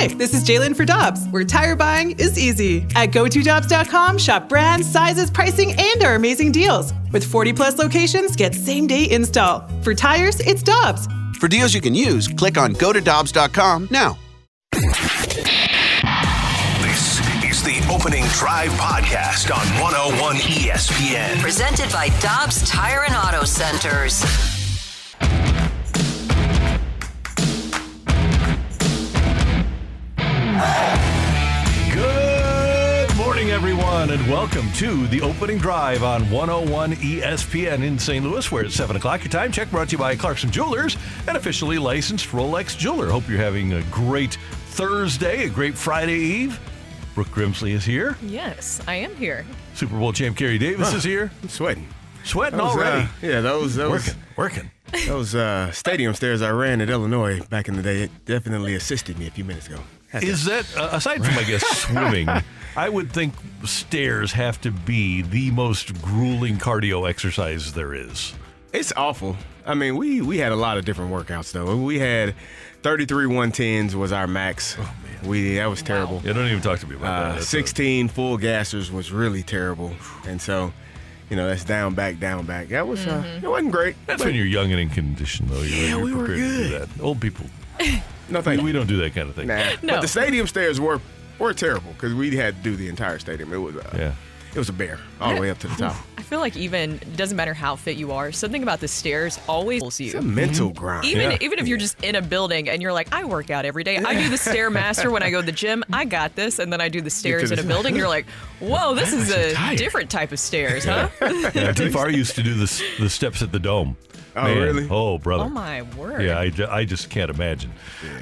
Hi, this is Jalen for Dobbs, where tire buying is easy. At GoToDobbs.com, shop brands, sizes, pricing, and our amazing deals. With 40 plus locations, get same day install. For tires, it's Dobbs. For deals you can use, click on go to Dobbs.com now. This is the Opening Drive Podcast on 101 ESPN. Presented by Dobbs Tire and Auto Centers. Everyone, and welcome to the opening drive on 101 ESPN in St. Louis, where it's 7 o'clock. Your time check brought to you by Clarkson Jewelers, an officially licensed Rolex jeweler. Hope you're having a great Thursday, a great Friday Eve. Brooke Grimsley is here. Yes, I am here. Super Bowl champ Kerry Davis is here. I'm sweating. Sweating Those, already. uh, yeah, those those working, working. those uh, stadium stairs I ran at Illinois back in the day it definitely assisted me a few minutes ago. Had to- Is that, uh, aside from, I guess, swimming, I would think stairs have to be the most grueling cardio exercise there is. It's awful. I mean, we we had a lot of different workouts though. We had 33 110s was our max. Oh man, we that was terrible. Yeah, don't even talk to me about that. Uh, That's a- 16 full gassers was really terrible, and so. You know, that's down, back, down, back. That was, uh, it wasn't great. That's when you're young and in condition, though. You're, Yeah, you're we were prepared to do good. that. Old people, No, we, thank we you. don't do that kind of thing. Nah. No. But the stadium stairs were were terrible because we had to do the entire stadium. It was uh, Yeah. it was a bear all the way up to the top. I feel like even it doesn't matter how fit you are, something about the stairs always pulls It's a you. mental grind. Even Yeah. even if you're just in a building and you're like, I work out every day. I do the stairmaster when I go to the gym. I got this, and then I do the stairs in a building. You're like, whoa, this is a tired. different type of stairs, huh? Yeah, Too far used to do the, the steps at the dome. Oh, Man, really? Oh, brother. Oh my word. Yeah, I, ju- I just can't imagine.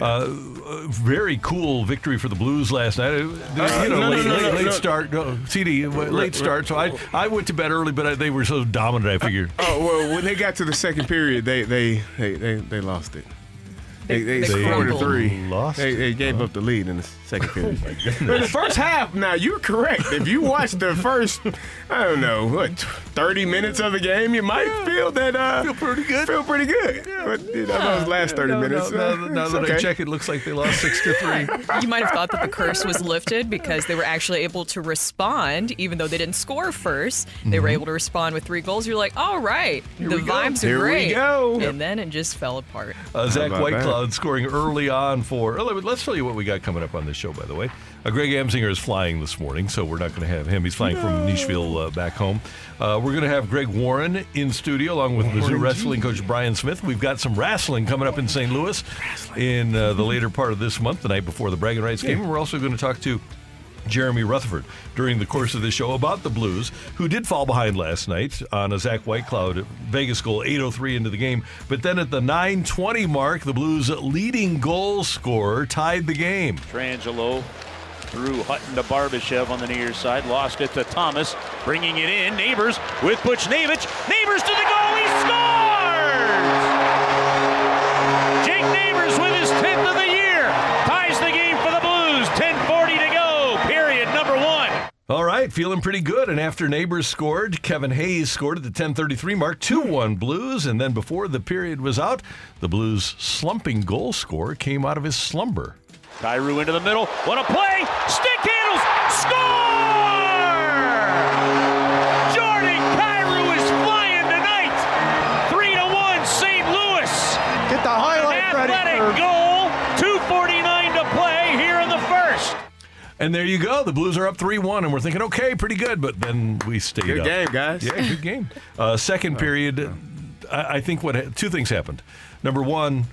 Uh, uh, very cool victory for the Blues last night. Uh, you know, no, no, late, no, late, no, late no. start. No, CD, uh, late start. So I I went to bed early, but I, they were so dominant. I figured. Oh well, when they got to the second period, they they they they, they lost it. They, they, They scored a three. Lost They, they gave it? up the lead in the second period. But the first half, now you're correct. If you watch the first, I don't know, what, 30 minutes of the game, you might feel that uh, Feel pretty good. Feel pretty good. But you know, those last 30 No, no, minutes, now, uh, now it's that I check, it looks like they lost six to three. You might have thought that the curse was lifted because they were actually able to respond, even though they didn't score 1st They were able to respond with three goals. You're like, all right, the Mm-hmm. go. vibes are Here we great. go. And then it just fell apart. Uh, Zach? Whitecloud scoring early on for. oh, let- Let's tell you what we got coming up on this show, by the way. Uh, Greg Amsinger is flying this morning, so we're not going to have him. He's flying from Nashville uh, back home. Uh, we're going to have Greg Warren in studio along with Mizzou wrestling coach Brian Smith. We've got some wrestling coming up in St. Louis in uh, the later part of this month, the night before the Bragging Rights game. And we're also going to talk to Jeremy Rutherford during the course of the show about the Blues, who did fall behind last night on a Zach Whitecloud Vegas goal, 8:03 into the game. But then at the 9:20 mark, the Blues' leading goal scorer tied the game. Trangelo through Hutton to Barbashev on the near side. Lost it to Thomas. Bringing it in. Neighbours with Butch Navich. Neighbours to the goal. He scores! All right, feeling pretty good. And after Neighbours scored, Kevin Hayes scored at the 10:33 mark, 2-1 Blues. And then before the period was out, the Blues' slumping goal scorer came out of his slumber. Kyrou into the middle. What a play! Stick handles! Score! And there you go. The Blues are up 3-1, and we're thinking, okay, pretty good. But then we stayed Good up. game, guys. Yeah, good game. Uh, second period, I, I think what two things happened. Number one,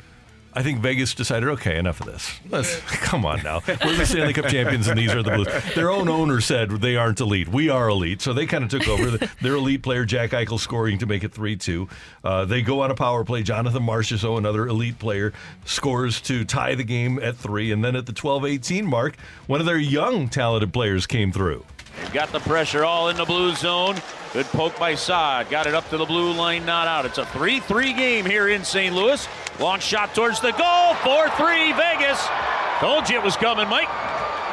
I think Vegas decided, okay, enough of this. Let's come on now. We're the Stanley Cup champions, and these are the Blues. Their own owner said they aren't elite. We are elite, so they kind of took over. Their elite player Jack Eichel scoring to make it three-two. Uh, they go on a power play. Jonathan Marchessault, another elite player, scores to tie the game at three, and then at the 12-18 mark, one of their young talented players came through. They've got the pressure all in the blue zone. Good poke by Saad. Got it up to the blue line, not out. It's a 3 3 game here in St. Louis. Long shot towards the goal. 4 3 Vegas. Told you it was coming, Mike.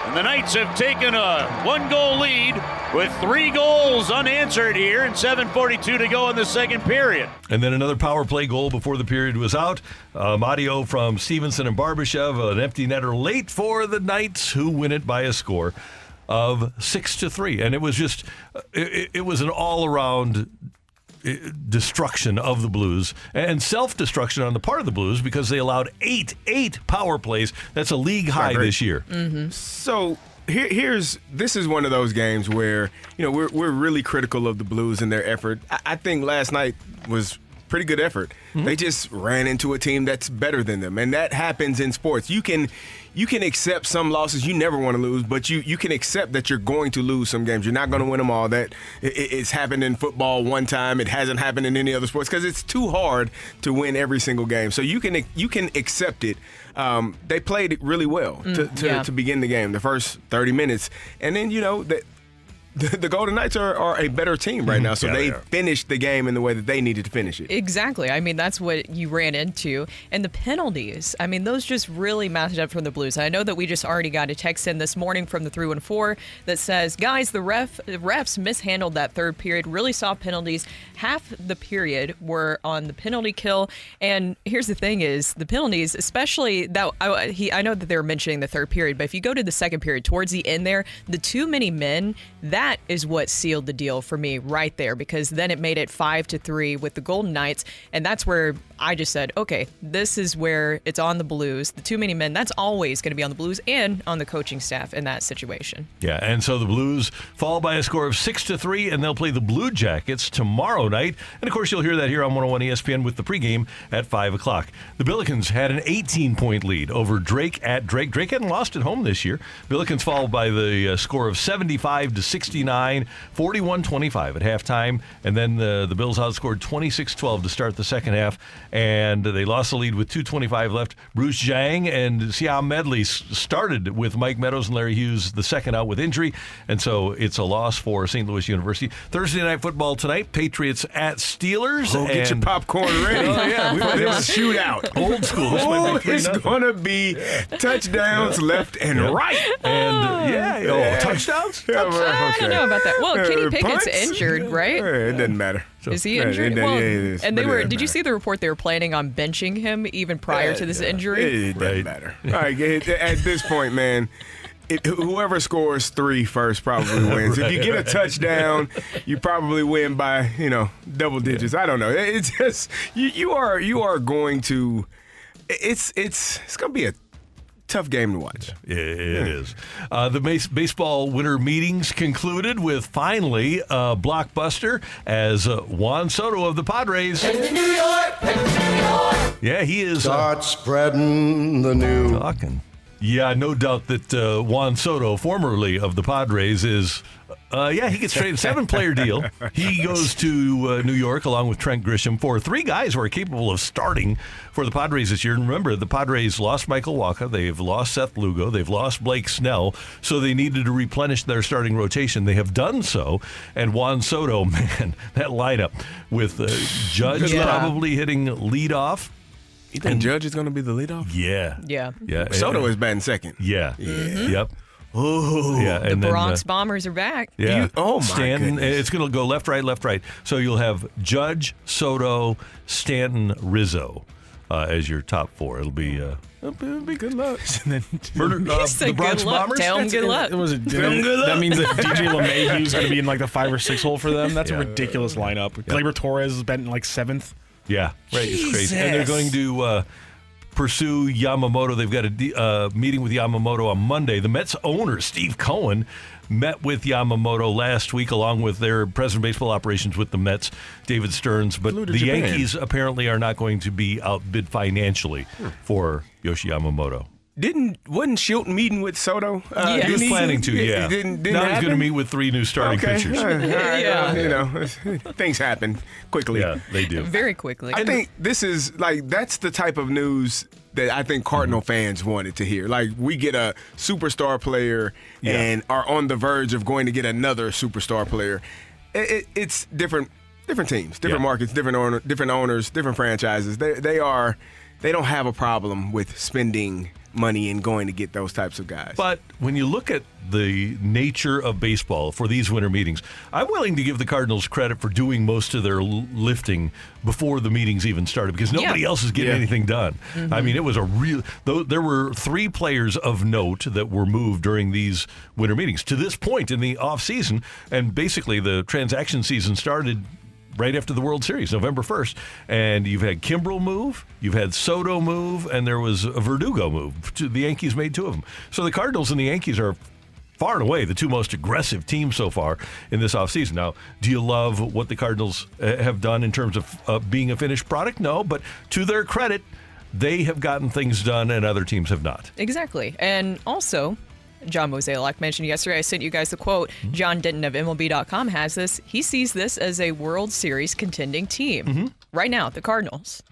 And the Knights have taken a one goal lead with three goals unanswered here and 7.42 to go in the second period. And then another power play goal before the period was out. Um, Mario from Stephenson and Barbashev, an empty netter late for the Knights, who win it by a score of six to three. And it was just, it, it was an all around eh, destruction of the Blues and self-destruction on the part of the Blues because they allowed eight eight power plays. That's a league high this year. Mm-hmm. So here, here's this is one of those games where you know we're we're really critical of the Blues and their effort. I, I think last night was pretty good effort. They just ran into a team that's better than them, and that happens in sports. You can you can accept some losses. You never want to lose, but you you can accept that you're going to lose some games. You're not going to win them all. That it, it's happened in football one time. It hasn't happened in any other sports because it's too hard to win every single game. So you can you can accept it. Um, they played really well to, to, yeah. to begin the game, the first 30 minutes, and then you know that. The, the Golden Knights are, are a better team right mm-hmm. now, so Yeah, they finished the game in the way that they needed to finish it. Exactly. I mean, that's what you ran into. And the penalties, I mean, those just really matched up from the Blues. I know that we just already got a text in this morning from the 314 that says, guys, the ref the refs mishandled that third period, really saw penalties. Half the period were on the penalty kill. And here's the thing is the penalties, especially that I, he, I know that they were mentioning the third period, but if you go to the second period, towards the end there, the too many men, that is what sealed the deal for me right there because then it made it five to three with the Golden Knights. And that's where I just said, okay, this is where it's on the Blues. The too many men, that's always going to be on the Blues and on the coaching staff in that situation. Yeah, and so the Blues fall by a score of six to three, and they'll play the Blue Jackets tomorrow And of course, you'll hear that here on 101 ESPN with the pregame at five o'clock. The Billikens had an 18-point lead over Drake at Drake. Drake hadn't lost at home this year. Billikens followed by the uh, score of 75 to 69, 41-25 at halftime, and then the the Bills outscored 26-12 to start the second half, and they lost the lead with 2:25 left. Bruce Zhang and Siam Medley started with Mike Meadows and Larry Hughes the second out with injury, and so it's a loss for St. Louis University. Thursday night football tonight: Patriots at Steelers. Go get your popcorn ready. Oh, yeah, we were- There's a shootout. Old school. This Oh, it's gonna be touchdowns left and right. And uh, yeah, oh, touchdowns. Yeah, well, I don't know about that. Well, Kenny Uh, Pickett's punts? injured, right? It doesn't matter. Is he Yeah, injured? it- yeah, well, it is, and they were. doesn't Did you see the report? They were planning on benching him even prior to this injury. It doesn't Right. matter. All right, at this point, man. It, whoever scores three first probably wins. If you get a touchdown, you probably win by you know double digits. I don't know. It's just you, you are you are going to. It's it's it's gonna be a tough game to watch. It it is. Uh, the base- baseball winter meetings concluded with finally a blockbuster as uh, Juan Soto of the Padres. Yeah, he is uh, Start spreading the news. talking. Yeah, no doubt that uh, Juan Soto, formerly of the Padres, is. Uh, yeah, he gets traded seven player deal. He goes to uh, New York along with Trent Grisham for three guys who are capable of starting for the Padres this year. And remember, the Padres lost Michael Wacha, they've lost Seth Lugo, they've lost Blake Snell, so they needed to replenish their starting rotation. They have done so. And Juan Soto, man, that lineup with uh, Judge Yeah. probably hitting leadoff. You think Judge is gonna be the leadoff? Yeah, Yeah. yeah. Soto is batting second. Yeah. Yep. Oh, Yeah. The and then, Bronx uh, Bombers are back. yeah. You- oh, my Stanton. goodness. It's going to go left, right, left, right. So you'll have Judge, Soto, Stanton, Rizzo uh, as your top four. It'll be. Uh, it'll be, good luck. And then Murder, uh, He said the Bronx good luck. Bombers. Tell him good luck. it was a, Tell 'em good luck. that means that DJ LeMahieu is going to be in like the five or six hole for them. That's Yeah. a ridiculous lineup. Gleyber Torres has been in like seventh. Yeah, right. It's crazy. And they're going to uh, pursue Yamamoto. They've got a de- uh, meeting with Yamamoto on Monday. The Mets owner, Steve Cohen, met with Yamamoto last week along with their president of baseball operations with the Mets, David Stearns. But the Japan. Yankees apparently are not going to be outbid financially for Yoshi Yamamoto. Didn't wasn't Shilton meeting with Soto? Uh, Yeah. He was didn't planning to, It- yeah. It didn't, didn't now he's going to meet with three new starting okay. pitchers. All right, all right, Yeah. well, you know, things happen quickly. Yeah, they do. Very quickly. I think this is like that's the type of news that I think Cardinal Mm-hmm. fans wanted to hear. Like we get a superstar player Yeah. and are on the verge of going to get another superstar player. It, it, it's different, different teams, different Yeah. markets, different owner, different owners, different franchises. They they are. They don't have a problem with spending money and going to get those types of guys. But when you look at the nature of baseball for these winter meetings, I'm willing to give the Cardinals credit for doing most of their lifting before the meetings even started because nobody Yeah. else is getting Yeah. anything done. Mm-hmm. I mean, it was a real. Though there were three players of note that were moved during these winter meetings to this point in the off season, and basically the transaction season started right after the World Series, November 1st. And you've had Kimbrel move, you've had Soto move, and there was a Verdugo move. The Yankees made two of them. So the Cardinals and the Yankees are far and away the two most aggressive teams so far in this offseason. Now, do you love what the Cardinals uh, have done in terms of uh, being a finished product? No, but to their credit, they have gotten things done and other teams have not. Exactly. And also, John Mozeliak mentioned yesterday, I sent you guys the quote. John Denton of MLB.com has this. He sees this as a World Series contending team. Right now, the Cardinals.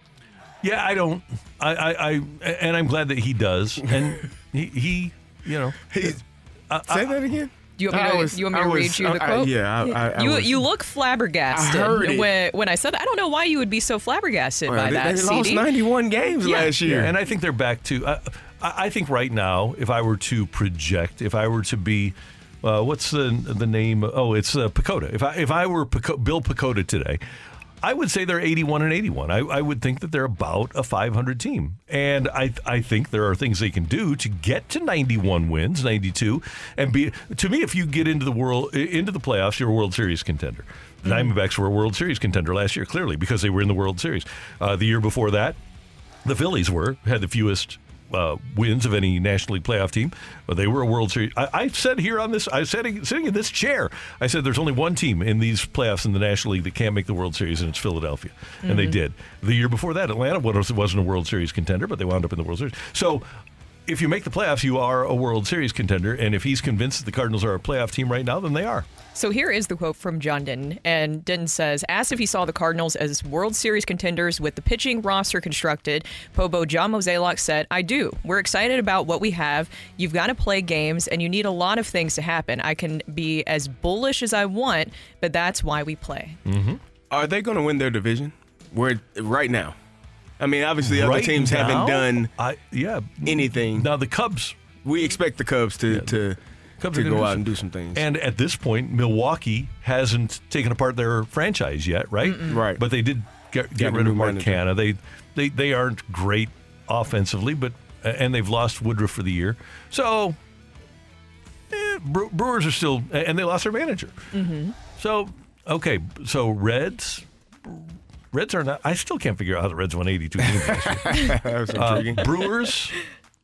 Yeah, I don't. I, I, I and I'm glad that he does. And he, he you know, He's- I, Say that again. Do you want me to, was- you want me to was- read you the I- I- quote? yeah, I- I- I you was- you look flabbergasted I heard it. when when I said that. I don't know why you would be so flabbergasted Well, by they, that. they lost 91 games Yeah. last year. Yeah, and I think they're back to. Uh, I think right now, if I were to project, if I were to be, uh, what's the the name? Oh, it's uh, PECOTA. If I if I were Bill Pecota today, I would say they're 81 and 81. I, I would think that they're about a 500 team, and I I think there are things they can do to get to 91 wins, 92, and be. To me, if you get into the world into the playoffs, you're a World Series contender. The Diamondbacks were a World Series contender last year, clearly because they were in the World Series. Uh, the year before that, the Phillies were had the fewest uh, wins of any National League playoff team, but they were a World Series. I, I said here on this, I said sitting in this chair, I said there's only one team in these playoffs in the National League that can't make the World Series, and it's Philadelphia, and they did. The year before that, Atlanta was- wasn't a World Series contender, but they wound up in the World Series. So. If you make the playoffs, you are a World Series contender, and if he's convinced that the Cardinals are a playoff team right now, then they are. So here is the quote from John Denton. And Denton says, asked if he saw the Cardinals as World Series contenders with the pitching roster constructed, Pobo John Mozeliak said, I do. We're excited about what we have. You've got to play games, and you need a lot of things to happen. I can be as bullish as I want, but that's why we play. Mm-hmm. Are they going to win their division? Where right now? I mean, obviously, other teams now, haven't done I, yeah, anything. Now the Cubs We expect the Cubs to to, Cubs to go out and do some things. And at this point, Milwaukee hasn't taken apart their franchise yet, right? Right. But they did get, Got get rid new of manager. Marcana. They, they they aren't great offensively, but and they've lost Woodruff for the year. So eh, Brewers are still, and they lost their manager. Mm-hmm. So okay, so Reds. Reds are not. I still can't figure out how the Reds won 82 games. last year. That's Uh, intriguing. Brewers,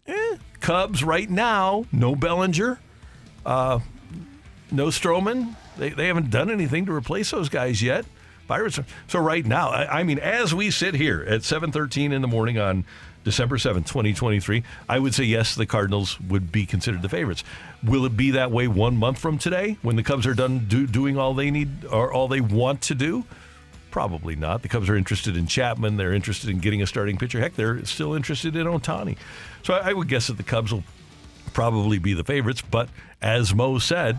eh, Cubs right now, no Bellinger, uh, no Stroman. They, they haven't done anything to replace those guys yet. Pirates. Are, so right now, I, I mean, as we sit here at 7:13 in the morning on December 7th, 2023, I would say yes, the Cardinals would be considered the favorites. Will it be that way one month from today when the Cubs are done do, doing all they need or all they want to do? Probably not. The Cubs are interested in Chapman. They're interested in getting a starting pitcher. Heck, they're still interested in Ohtani. So I, I would guess that the Cubs will probably be the favorites. But as Mo said,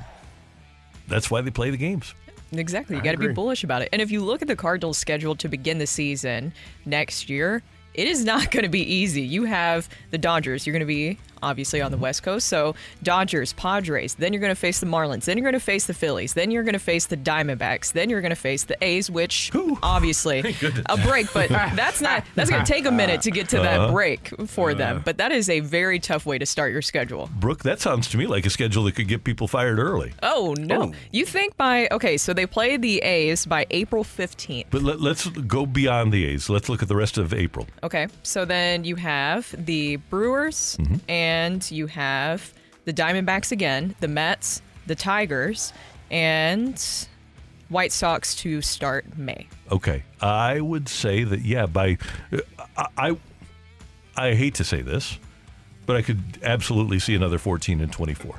that's why they play the games. Exactly. You got to be bullish about it. And if you look at the Cardinals' schedule to begin the season next year, it is not going to be easy. You have the Dodgers. You're going to be obviously on the West Coast. So Dodgers, Padres. Then you're going to face the Marlins. Then you're going to face the Phillies. Then you're going to face the Diamondbacks. Then you're going to face the A's, which obviously a break, but that's not that's going to take a minute to get to Uh-huh. that break for them. But that is a very tough way to start your schedule. Brooke, that sounds to me like a schedule that could get people fired early. Oh no! You think by okay? So they play the A's by April 15th. But let, let's go beyond the A's. Let's look at the rest of April. Okay, so then you have the Brewers and you have the Diamondbacks again, the Mets, the Tigers, and White Sox to start May. Okay, I would say that yeah. By uh, I, I, I hate to say this, but I could absolutely see another fourteen and twenty-four.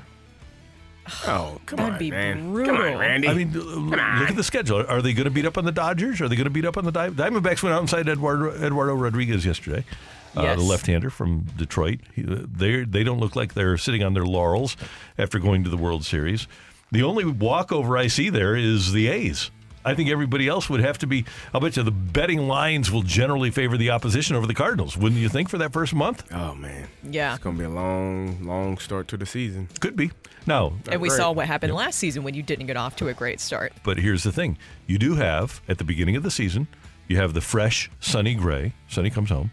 oh, come That'd on, be man. Come brutal. on, Randy. I mean, look at the schedule. Are they going to beat up on the Dodgers? Are they going to beat up on the Diamondbacks? Went out and signed Eduardo, Eduardo Rodriguez yesterday, uh, Yes. the left-hander from Detroit. They they don't look like they're sitting on their laurels after going to the World Series. The only walkover I see there is the A's. I think everybody else would have to be. I'll bet you the betting lines will generally favor the opposition over the Cardinals. Wouldn't you think for that first month? Oh man, Yeah. it's gonna be a long, long start to the season. Could be. No, And we Right. saw what happened last season when you didn't get off to a great start. But here's the thing: you do have at the beginning of the season, you have the fresh, Sonny Gray. Sonny comes home.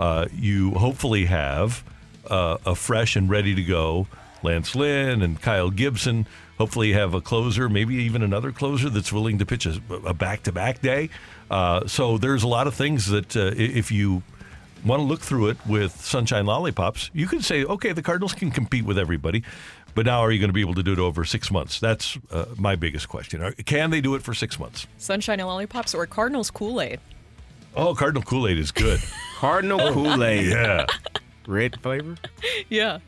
Uh, you hopefully have uh, a fresh and ready to go Lance Lynn and Kyle Gibson. Hopefully, you have a closer, maybe even another closer that's willing to pitch a, a back-to-back day. Uh, so there's a lot of things that uh, if you want to look through it with sunshine lollipops, you can say, okay, the Cardinals can compete with everybody. But now, are you going to be able to do it over six months? That's uh, my biggest question. Can they do it for six months? Sunshine and lollipops or Cardinals Kool Aid. Oh, Cardinal Kool Aid is good. Cardinal oh, Kool Aid, yeah. red flavor. Yeah.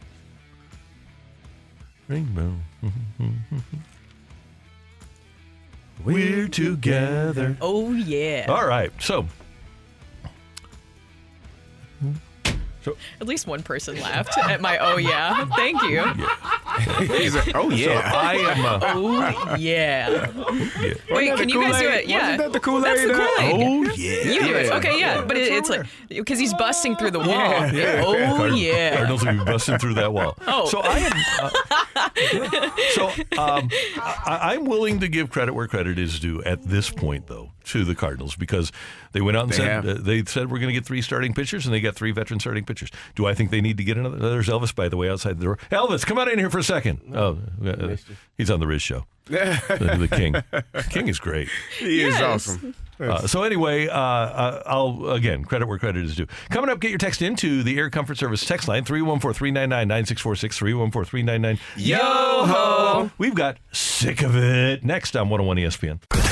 Rainbow. We're together. Oh yeah. All right. So, so At least one person laughed at my oh yeah. Thank you. He's like, oh so yeah. I am. Uh, Oh yeah. yeah. Wait, that can the you guys do it? Yeah. Wasn't that the Kool-Aid? That's the uh, Kool-Aid. Oh yeah. You do it. Yeah. Okay, yeah. But it, it's like because he's busting through the wall. Oh yeah. Oh Card- yeah. Cardinals will be busting through that wall. Oh. So I am. Uh, so um, I, I'm willing to give credit where credit is due at this point, though, to the Cardinals because they went out and They said uh, they said we're going to get three starting pitchers, and they got three veteran starting pitchers. Do I think they need to get another? There's Elvis, by the way, outside the door. Elvis, come on in here for a second. Oh, uh, he's on the Riz show. the, the King. King is great. He is awesome. Uh, so anyway, uh, uh, I'll again credit where credit is due. Coming up, get your text into the Air Comfort Service text line 314-399-9646 314-399 Yo ho. We've got sick of it next on 101 ESPN.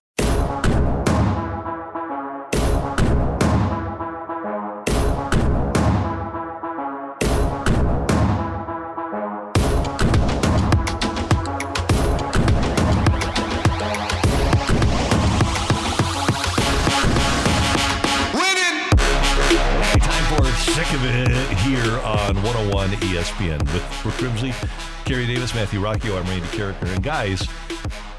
Here on 101 ESPN with Brooke Grimsley, Kerry Davis, Matthew Rocchio, I'm Randy Karraker, and guys.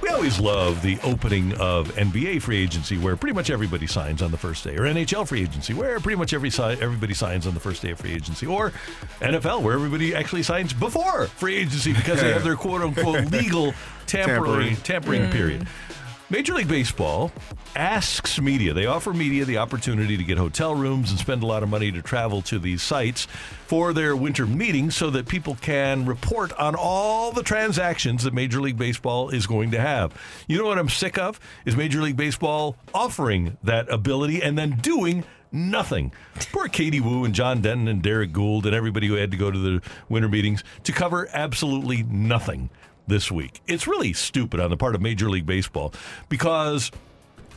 We always love the opening of NBA free agency, where pretty much everybody signs on the first day, or NHL free agency, where pretty much every si- everybody signs on the first day of free agency, or NFL, where everybody actually signs before free agency because they have their quote unquote legal tampering tampering mm. period. Major League Baseball asks media, they offer media the opportunity to get hotel rooms and spend a lot of money to travel to these sites for their winter meetings so that people can report on all the transactions that Major League Baseball is going to have. You know what I'm sick of? Is Major League Baseball offering that ability and then doing nothing. Poor Katie Woo and John Denton and Derrick Goold and everybody who had to go to the winter meetings to cover absolutely nothing this week. It's really stupid on the part of Major League Baseball because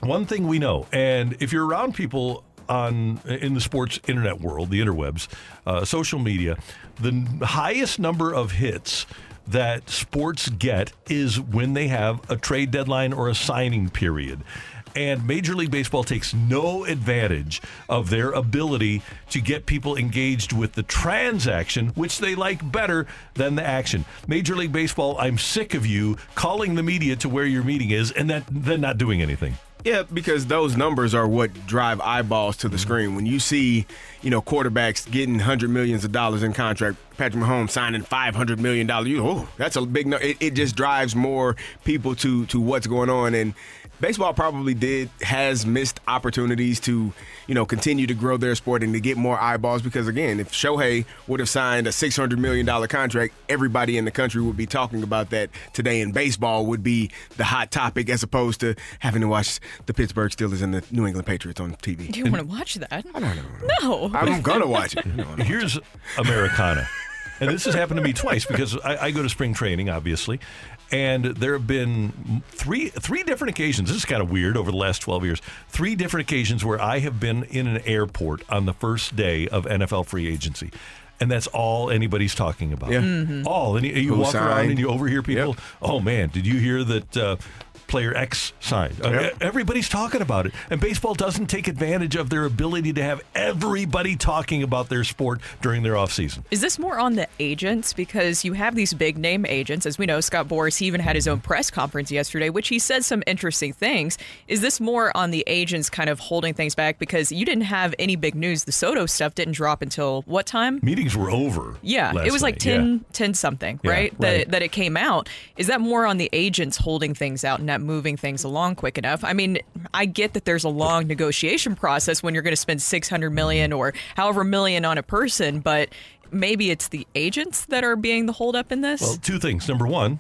one thing we know, and if you're around people on in the sports internet world, the interwebs, uh, social media, the n- highest number of hits that sports get is when they have a trade deadline or a signing period. And Major League Baseball takes no advantage of their ability to get people engaged with the transaction, which they like better than the action. Major League Baseball, I'm sick of you calling the media to where your meeting is and that, then not doing anything. Yeah, because those numbers are what drive eyeballs to the mm-hmm. screen. When you see, you know, quarterbacks getting hundred millions of dollars in contract, Patrick Mahomes signing five hundred million dollars, you oh, that's a big. No- it, it just drives more people to to what's going on, and baseball probably did has missed opportunities to, you know, continue to grow their sport and to get more eyeballs. Because again, if Shohei would have signed a six hundred million dollar contract, everybody in the country would be talking about that today, and baseball would be the hot topic as opposed to having to watch the Pittsburgh Steelers and the New England Patriots on TV. Do you want to watch that? I don't know. No. I'm gonna watch it. Here's Americana. And this has happened to me twice because I, I go to spring training, obviously, and there have been three three different occasions. This is kind of weird over the last twelve years. Three different occasions where I have been in an airport on the first day of NFL free agency. And that's all anybody's talking about. Yeah. Mhm. All. And you, you walk around and you overhear people. Oh man, did you hear that? Uh, player X signed. Uh, Everybody's talking about it. And baseball doesn't take advantage of their ability to have everybody talking about their sport during their offseason. Is this more on the agents? Because you have these big name agents. As we know, Scott Boras he even had his own press conference yesterday, which he said some interesting things. Is this more on the agents kind of holding things back? Because you didn't have any big news. The Soto stuff didn't drop until what time? Meetings were over. Yeah, it was like night. 10, Yeah. 10 something, Yeah, right? right. That, that it came out. Is that more on the agents holding things out and not moving things along quick enough? I mean, I get that there's a long negotiation process when you're going to spend 600 million or however million on a person, but maybe it's the agents that are being the holdup in this. Well, two things. Number one,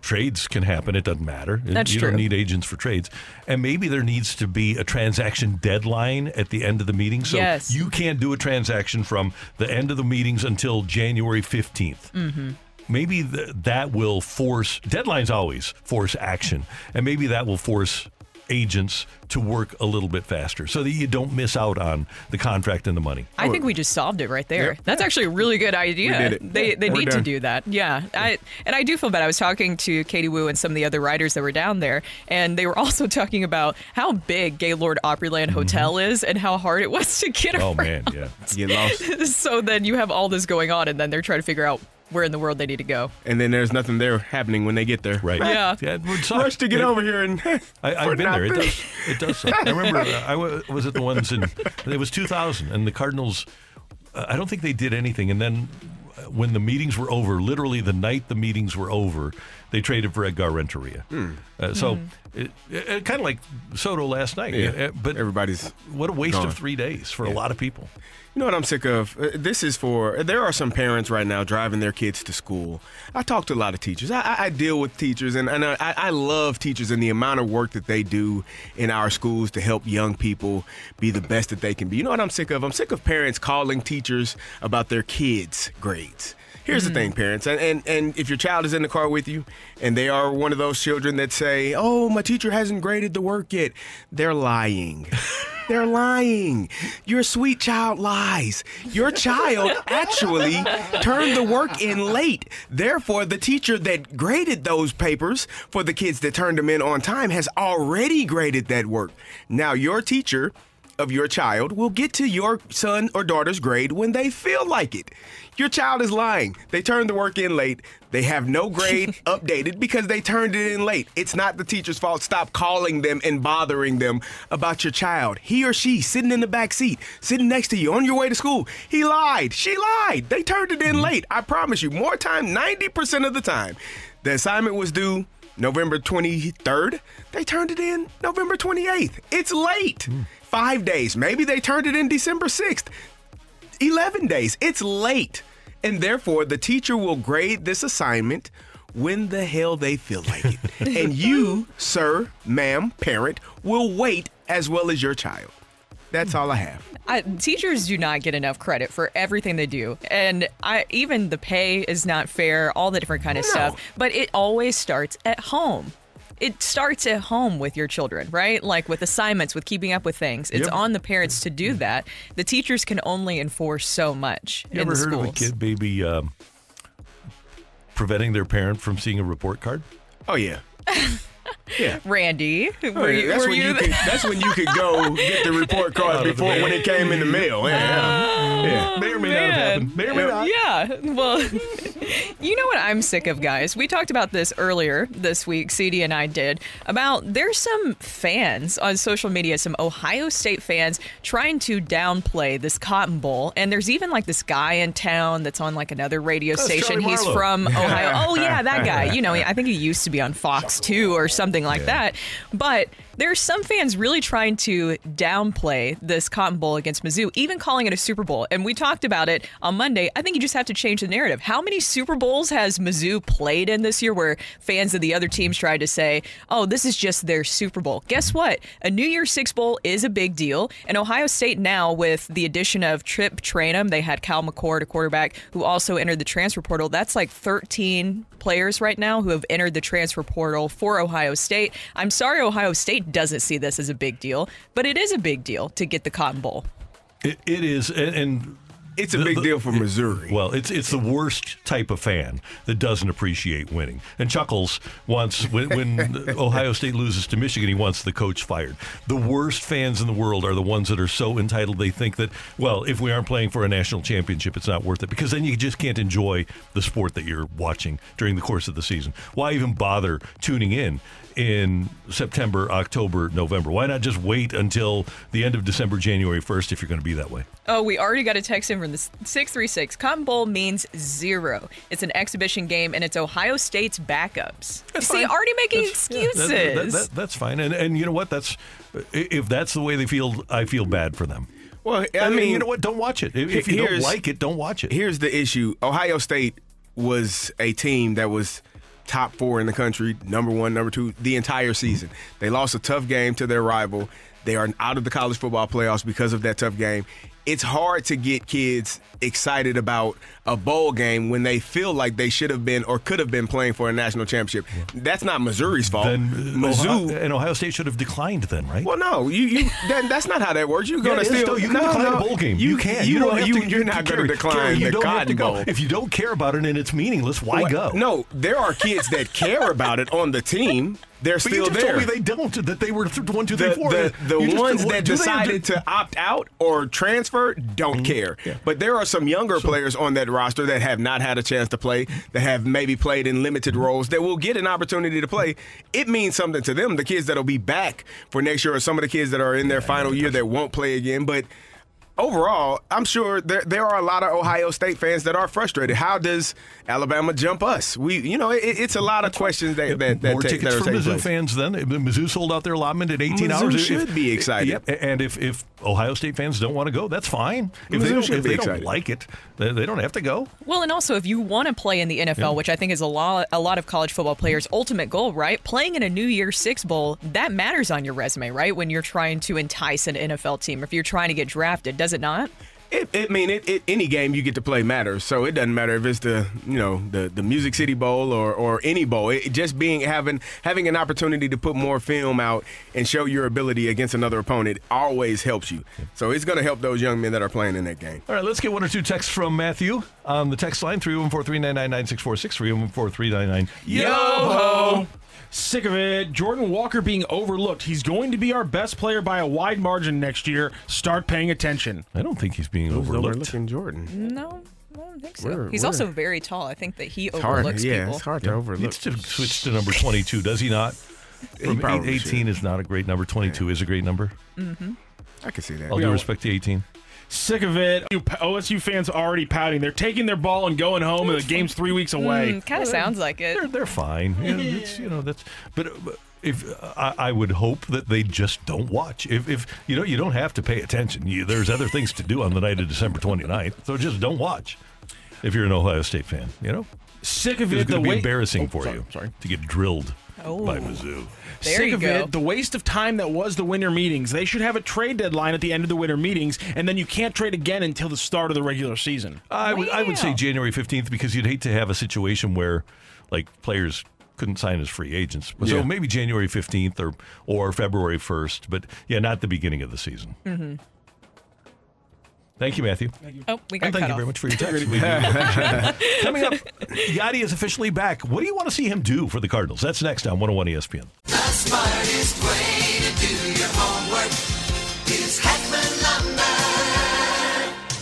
trades can happen. It doesn't matter. That's you true. don't need agents for trades. And maybe there needs to be a transaction deadline at the end of the meeting. So Yes. you can't do a transaction from the end of the meetings until January 15th. mm-hmm. Maybe th- that will force, deadlines always force action. And maybe that will force agents to work a little bit faster so that you don't miss out on the contract and the money. I think we just solved it right there. That's actually a really good idea. We did it. They they We're need to do that. Yeah. I and I do feel bad. I was talking to Katie Woo and some of the other writers that were down there, and they were also talking about how big Gaylord Opryland Hotel is and how hard it was to get Mm-hmm. Oh, around. man, yeah. Get lost. so then you have all this going on, and then they're trying to figure out where in the world they need to go. And then there's nothing there happening when they get there. Right. Yeah. Yeah, it would. Rush to get It- over here and I, I've been there. It does. It does. Suck. I remember uh, I was at the ones in. It was 2000, and the Cardinals. Uh, I don't think they did anything, and then uh, when the meetings were over, literally the night the meetings were over, they traded for Edgar Renteria. Hmm. Uh, so, it, it, kind of like Soto last night. Yeah. Uh, but everybody's what a waste gone. of three days for a lot of people. You know what I'm sick of? Uh, This is for. There are some parents right now driving their kids to school. I talk to a lot of teachers. I, I, I deal with teachers, and, and I, I love teachers and the amount of work that they do in our schools to help young people be the best that they can be. You know what I'm sick of? I'm sick of parents calling teachers about their kids' grades. Here's the thing, mm. parents, and, and and if your child is in the car with you, and they are one of those children that say, "Oh, my teacher hasn't graded the work yet," they're lying. They're lying. Your sweet child lies. Your child actually turned the work in late. Therefore, the teacher that graded those papers for the kids that turned them in on time has already graded that work. Now, your teacher of your child will get to your son or daughter's grade when they feel like it. Your child is lying. They turned the work in late. They have no grade updated because they turned it in late. It's not the teacher's fault. Stop calling them and bothering them about your child. He or she sitting in the back seat, sitting next to you on your way to school. He lied. She lied. They turned it in mm-hmm. late. I promise you, more time, 90% of the time. The assignment was due November 23rd. They turned it in November 28th. It's late. Hmm. Five days. Maybe they turned it in December 6th. 11 days. It's late. And therefore, the teacher will grade this assignment when the hell they feel like it. and you, sir, ma'am, parent, will wait as well as your child. That's all I have. I, teachers do not get enough credit for everything they do, and I even the pay is not fair. All the different kind of No. stuff, but it always starts at home. It starts at home with your children, right? Like with assignments, with keeping up with things. It's Yep. on the parents to do that. The teachers can only enforce so much You in ever the heard schools. of a kid maybe um, preventing their parent from seeing a report card? Oh, yeah. Yeah. Randy, Oh, were yeah, you, that's were when you you the- could, that's when you could go get the report card of before when it came in the mail. Yeah. yeah. Oh, may or may not have happened. May or may not. Yeah. Well, you know what I'm sick of, guys? We talked about this earlier this week. CD and I did about there's some fans on social media, some Ohio State fans trying to downplay this Cotton Bowl, and there's even like this guy in town that's on like another radio That's station. He's from Ohio. Oh yeah, that guy. You know, I think he used to be on Fox 2 or something like that. But there's some fans really trying to downplay this Cotton Bowl against Mizzou, even calling it a Super Bowl. And we talked about it on Monday. I think you just have to change the narrative. How many Super Bowls has Mizzou played in this year where fans of the other teams tried to say, oh, this is just their Super Bowl? Guess what? A New Year's Six Bowl is a big deal. And Ohio State now, with the addition of Trip Trainum, they had Kyle McCord, a quarterback, who also entered the transfer portal. That's like 13 players right now who have entered the transfer portal for Ohio State. I'm sorry Ohio State doesn't see this as a big deal, but it is a big deal to get the Cotton Bowl. It, it is, and, and It's a big deal for Missouri. Well, it's it's the worst type of fan that doesn't appreciate winning. And Chuckles wants when, when Ohio State loses to Michigan, he wants the coach fired. The worst fans in the world are the ones that are so entitled they think that well, if we aren't playing for a national championship, it's not worth it because then you just can't enjoy the sport that you're watching during the course of the season. Why even bother tuning in? In September, October, November? Why not just wait until the end of December, January 1st if you're going to be that way? Oh, we already got a text in from the 636. Cotton Bowl means zero. It's an exhibition game, and it's Ohio State's backups. That's See, fine. already making That's- yeah, excuses. that- that- that- that's fine. And, and you know what? That's If that's the way they feel, I feel bad for them. Well, I And mean, you know what? Don't watch it. If, if you don't like it, don't watch it. Here's the issue: Ohio State was a team that was top four in the country, number one, number two, the entire season. They lost a tough game to their rival. They are out of the college football playoffs because of that tough game. It's hard to get kids excited about a bowl game when they feel like they should have been or could have been playing for a national championship. That's not Missouri's fault. Then uh, Mizzou Ohio, and Ohio State should have declined then, right? Well, no, you you that, that's not how that works. You're Yeah, gonna still you can no, decline no, a bowl game. You, You, can. You, You, don't you, to. You're not gonna decline Gary, you the don't Cotton go. Bowl. If you don't care about it and it's meaningless, why What- go? No, there are kids that care about it on the team. They're But still you just there. told me they don't. That they were one, two, three, the, four. the, the just- ones what- that decided to opt out or transfer don't mm-hmm. care. But there are some younger players on that roster that have not had a chance to play, that have maybe played in limited mm-hmm. roles, that will get an opportunity to play. It means something to them, the kids that'll be back for next year, or some of the kids that are in their final year that won't play again. But overall, I'm sure there there are a lot of Ohio State fans that are frustrated. How does Alabama jump us? We, you know, it, it's a lot of questions that that, that More take, tickets that for Mizzou place. fans then. Mizzou sold out their allotment in 18 Mizzou hours. If- should be excited. Yep. And if, if Ohio State fans don't want to go, that's fine. If they don't, if they don't like it, they, they don't have to go. Well, and also if you want to play in the NFL, which I think is a lot, a lot of college football players' ultimate goal, right? Playing in a New Year's Six bowl that matters on your resume, right? When you're trying to entice an NFL team, if you're trying to get drafted, does it not? It, it I mean, it, it, any game you get to play matters. So it doesn't matter if it's the you know the, the Music City Bowl or, or any bowl. It, just being having having an opportunity to put more film out and show your ability against another opponent always helps you. So it's going to help those young men that are playing in that game. All right, let's get one or two texts from Matthew on the text line 314 399 9646 314 399 Yo ho! Sick of it. Jordan Walker being overlooked. He's going to be our best player by a wide margin next year. Start paying attention. I don't think he's being Who's overlooked. overlooking Jordan? No, I don't think so. We're- He's we're- also very tall. I think that he It's hard. Yeah, people. it's hard to overlook. Needs to switch to number 22, does he not? From probably 18 is not a great number. 22 is a great number. Mm-hmm. I can see that. All due respect to 18. Sick of it. You OSU fans already pouting. They're taking their ball and going home, and the game's three weeks away. Mm, kind of sounds like it. They're, they're fine. You know, it's, you know that's. But uh, if I, I would hope that they just don't watch. If, if you know, you don't have to pay attention. You, there's other things to do on the night of December 29th. So just don't watch. If you're an Ohio State fan, you know Sick of it. it's it. going The to be way- embarrassing Oh, for sorry, you Sorry. to get drilled Oh. by Mizzou. There Sick you of go. it. The waste of time that was the winter meetings. They should have a trade deadline at the end of the winter meetings, and then you can't trade again until the start of the regular season. I would I would say January 15th because you'd hate to have a situation where like players couldn't sign as free agents. So Yeah. maybe January 15th or or February 1st, but yeah, not the beginning of the season. Mm-hmm. Thank you, Matthew. Oh, we got And thank cut you off. very much for your text. We do appreciate it. Coming up, Yadi is officially back. What do you want to see him do for the Cardinals? That's next on 101 ESPN.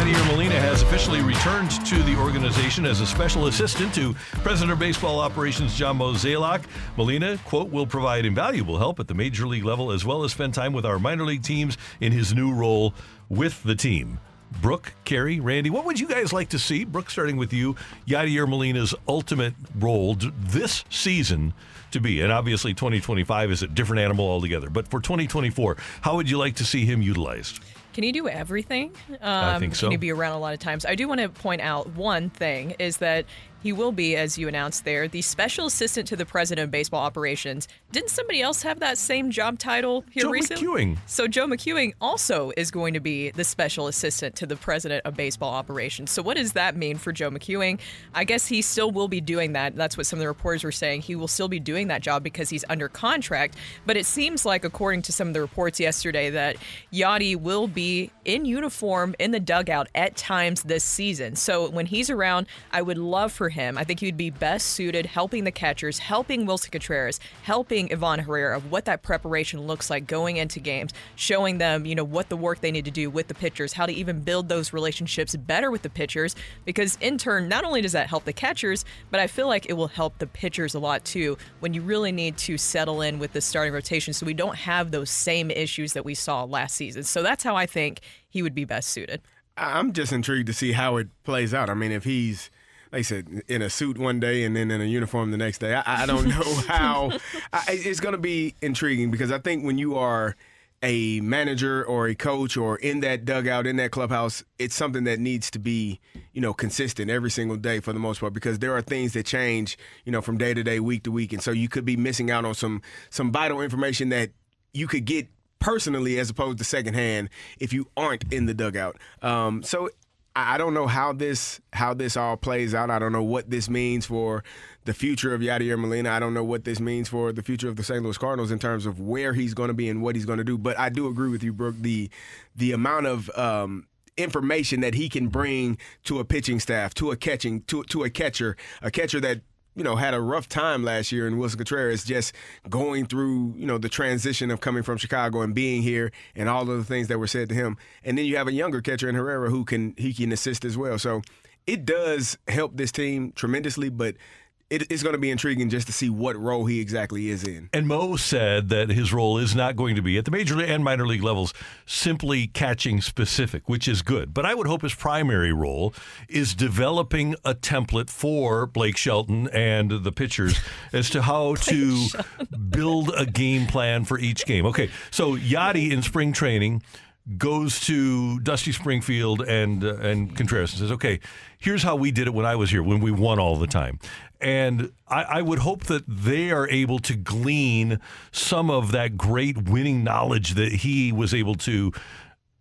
Yadier Molina has officially returned to the organization as a special assistant to President of Baseball Operations John Mozeliak. Molina, quote, will provide invaluable help at the major league level as well as spend time with our minor league teams in his new role with the team. Brooke, Carrie, Randy, what would you guys like to see? Brooke, starting with you, Yadier Molina's ultimate role this season to be. And obviously, 2025 is a different animal altogether. But for 2024, how would you like to see him utilized? Can he do everything? Um, I think so. Can he be around a lot of times? I do want to point out one thing is that he will be, as you announced there, the special assistant to the president of baseball operations. Didn't somebody else have that same job title here Joe recently? McEwing. So Joe McEwing also is going to be the special assistant to the president of baseball operations. So what does that mean for Joe McEwing? I guess he still will be doing that. That's what some of the reporters were saying. He will still be doing that job because he's under contract. But it seems like, according to some of the reports yesterday, that Yadi will be in uniform in the dugout at times this season. So when he's around, I would love for him. I think he would be best suited helping the catchers, helping Willson Contreras, helping Ivan Herrera of what that preparation looks like going into games, showing them, you know, what the work they need to do with the pitchers, how to even build those relationships better with the pitchers. Because in turn, not only does that help the catchers, but I feel like it will help the pitchers a lot too when you really need to settle in with the starting rotation so we don't have those same issues that we saw last season. So that's how I think he would be best suited. I'm just intrigued to see how it plays out. I mean, if he's like I said, in a suit one day and then in a uniform the next day, I, I don't know how. I, it's going to be intriguing because I think when you are a manager or a coach or in that dugout in that clubhouse, it's something that needs to be you know consistent every single day for the most part because there are things that change you know from day to day, week to week, and so you could be missing out on some some vital information that you could get personally as opposed to secondhand if you aren't in the dugout. Um, so I don't know how this how this all plays out. I don't know what this means for the future of Yadier Molina. I don't know what this means for the future of the St. Louis Cardinals in terms of where he's going to be and what he's going to do. But I do agree with you, Brooke. The the amount of um, information that he can bring to a pitching staff, to a catching, to to a catcher, a catcher that you know had a rough time last year and Willson Contreras, just going through you know the transition of coming from Chicago and being here, and all of the things that were said to him. And then you have a younger catcher in Herrera who can he can assist as well. So it does help this team tremendously, but. It, it's going to be intriguing just to see what role he exactly is in. And Mo said that his role is not going to be at the major and minor league levels simply catching specific, which is good. But I would hope his primary role is developing a template for Blake Shelton and the pitchers as to how to build a game plan for each game. Okay, so Yadi in spring training goes to Dusty Springfield and uh, and Contreras and says, "Okay, here's how we did it when I was here, when we won all the time." And I, I would hope that they are able to glean some of that great winning knowledge that he was able to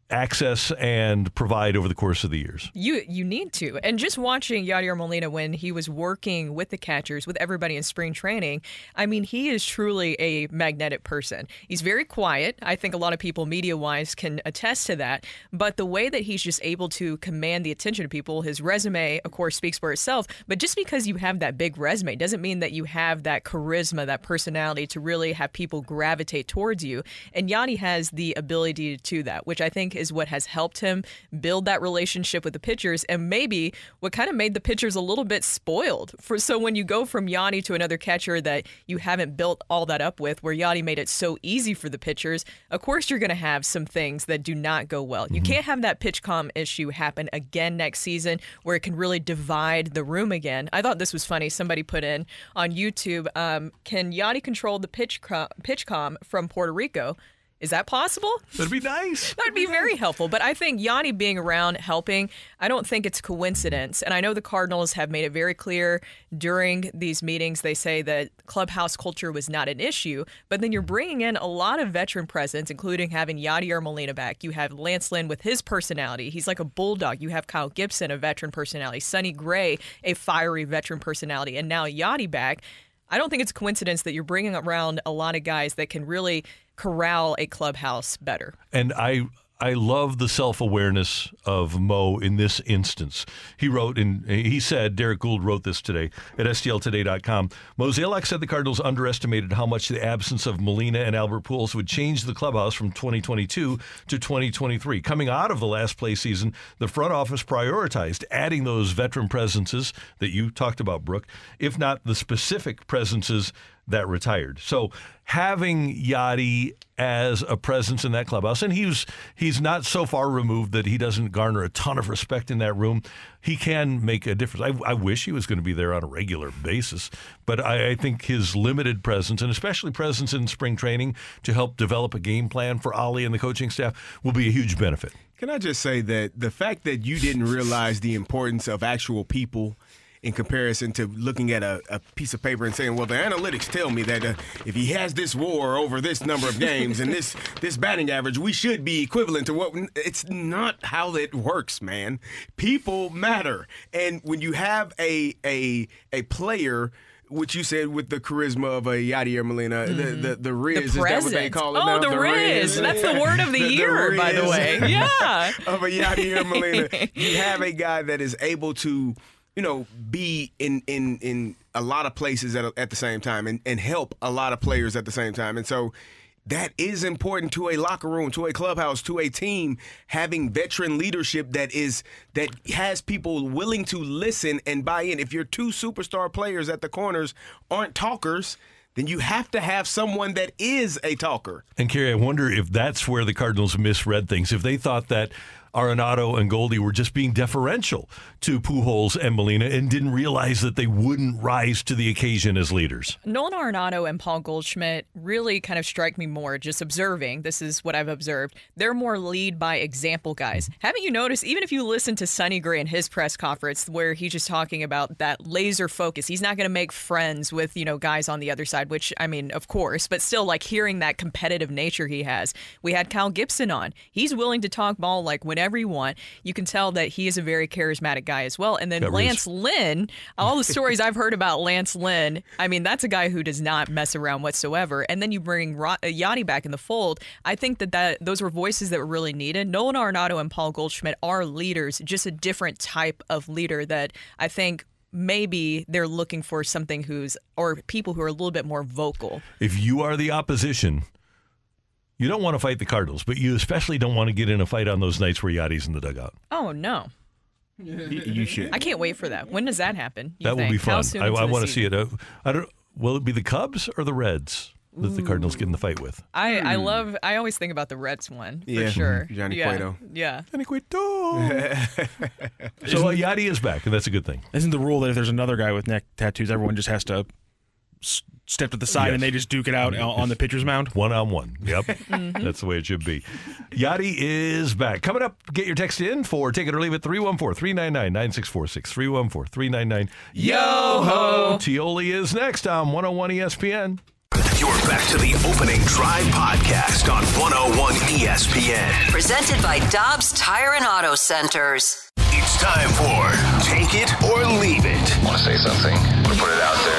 access and provide over the course of the years. You you need to. And just watching Yadier Molina when he was working with the catchers, with everybody in spring training, I mean, he is truly a magnetic person. He's very quiet. I think a lot of people media wise can attest to that. But the way that he's just able to command the attention of people, his resume, of course, speaks for itself. But just because you have that big resume doesn't mean that you have that charisma, that personality to really have people gravitate towards you. And Yadi has the ability to do that, which I think is what has helped him build that relationship with the pitchers and maybe what kind of made the pitchers a little bit spoiled. For so when you go from Yadi to another catcher that you haven't built all that up with, where Yadi made it so easy for the pitchers, of course you're going to have some things that do not go well. You can't have that PitchCom issue happen again next season where it can really divide the room again. I thought this was funny. Somebody put in on YouTube, um, can Yadi control the PitchCom, pitch com from Puerto Rico? Is that possible? That'd be nice. That'd be very helpful. But I think Yadi being around helping, I don't think it's coincidence. And I know the Cardinals have made it very clear during these meetings. They say that clubhouse culture was not an issue. But then you're bringing in a lot of veteran presence, including having Yadier Molina back. You have Lance Lynn with his personality. He's like a bulldog. You have Kyle Gibson, a veteran personality. Sonny Gray, a fiery veteran personality. And now Yadi back. I don't think it's a coincidence that you're bringing around a lot of guys that can really corral a clubhouse better. And I I love the self awareness of Mo in this instance. He wrote, and he said, Derrick Goold wrote this today at STLtoday.com. Mozeliak said the Cardinals underestimated how much the absence of Molina and Albert Pujols would change the clubhouse from 2022 to 2023. Coming out of the last play season, the front office prioritized adding those veteran presences that you talked about, Brooke, if not the specific presences that retired. So having Yadi as a presence in that clubhouse, and he's he's not so far removed that he doesn't garner a ton of respect in that room. He can make a difference. I, I wish he was going to be there on a regular basis, but I, I think his limited presence, and especially presence in spring training to help develop a game plan for Oli and the coaching staff, will be a huge benefit. Can I just say that the fact that you didn't realize the importance of actual people in comparison to looking at a, a piece of paper and saying, well, the analytics tell me that uh, if he has this war over this number of games and this this batting average, we should be equivalent to what. It's not how it works, man. People matter, and when you have a a a player which you said with the charisma of a Yadier Molina, the, the the rizz, is that what they call it Oh, now? the rizz. That's the word of the year, by the way. Yeah. of a Yadier Molina. You have a guy that is able to, you know, be in in in a lot of places at, at the same time and, and help a lot of players at the same time. And so that is important to a locker room, to a clubhouse, to a team having veteran leadership that is that has people willing to listen and buy in. If your two superstar players at the corners aren't talkers, then you have to have someone that is a talker. And Carey, I wonder if that's where the Cardinals misread things. If they thought that Arenado and Goldie were just being deferential to Pujols and Molina and didn't realize that they wouldn't rise to the occasion as leaders. Nolan Arenado and Paul Goldschmidt really kind of strike me more just observing. This is what I've observed. They're more lead by example guys. Haven't you noticed, even if you listen to Sonny Gray in his press conference where he's just talking about that laser focus, he's not going to make friends with, you know, guys on the other side, which, I mean, of course, but still like hearing that competitive nature he has. We had Kyle Gibson on. He's willing to talk ball like whenever you want. You can tell that he is a very charismatic guy as well. And then That Lance is- Lynn, all the stories I've heard about Lance Lynn, I mean, that's a guy who does not mess around whatsoever. And then you bring uh, back in the fold. I think that, that those were voices that were really needed. Nolan Arenado and Paul Goldschmidt are leaders, just a different type of leader that I think maybe they're looking for something who's, or people who are a little bit more vocal. If you are the opposition, you don't want to fight the Cardinals, but you especially don't want to get in a fight on those nights where Yadi's in the dugout. Oh, no. You should. I can't wait for that. When does that happen? you that will be fun. I, I want to see it. Uh, I don't. Will it be the Cubs or the Reds that the Cardinals get in the fight with? I, I love I always think about the Reds one Yeah. for sure. Mhm. Johnny yeah. Cueto. Yeah. Johnny Cueto. so uh, Yadi is back, and that's a good thing. Isn't the rule that if there's another guy with neck tattoos, everyone just has to s- step to the side Yes. and they just duke it out on on the pitcher's mound? One on one. Yep. Mm-hmm. That's the way it should be. Yadi is back. Coming up, get your text in for Take It or Leave It 314 399 9646. 314 399 Yo ho! Tioli is next on 101 ESPN. You're back to the opening drive podcast on 101 ESPN. Presented by Dobbs Tire and Auto Centers. It's time for Take It or Leave It. Want to say something? Want to put it out there?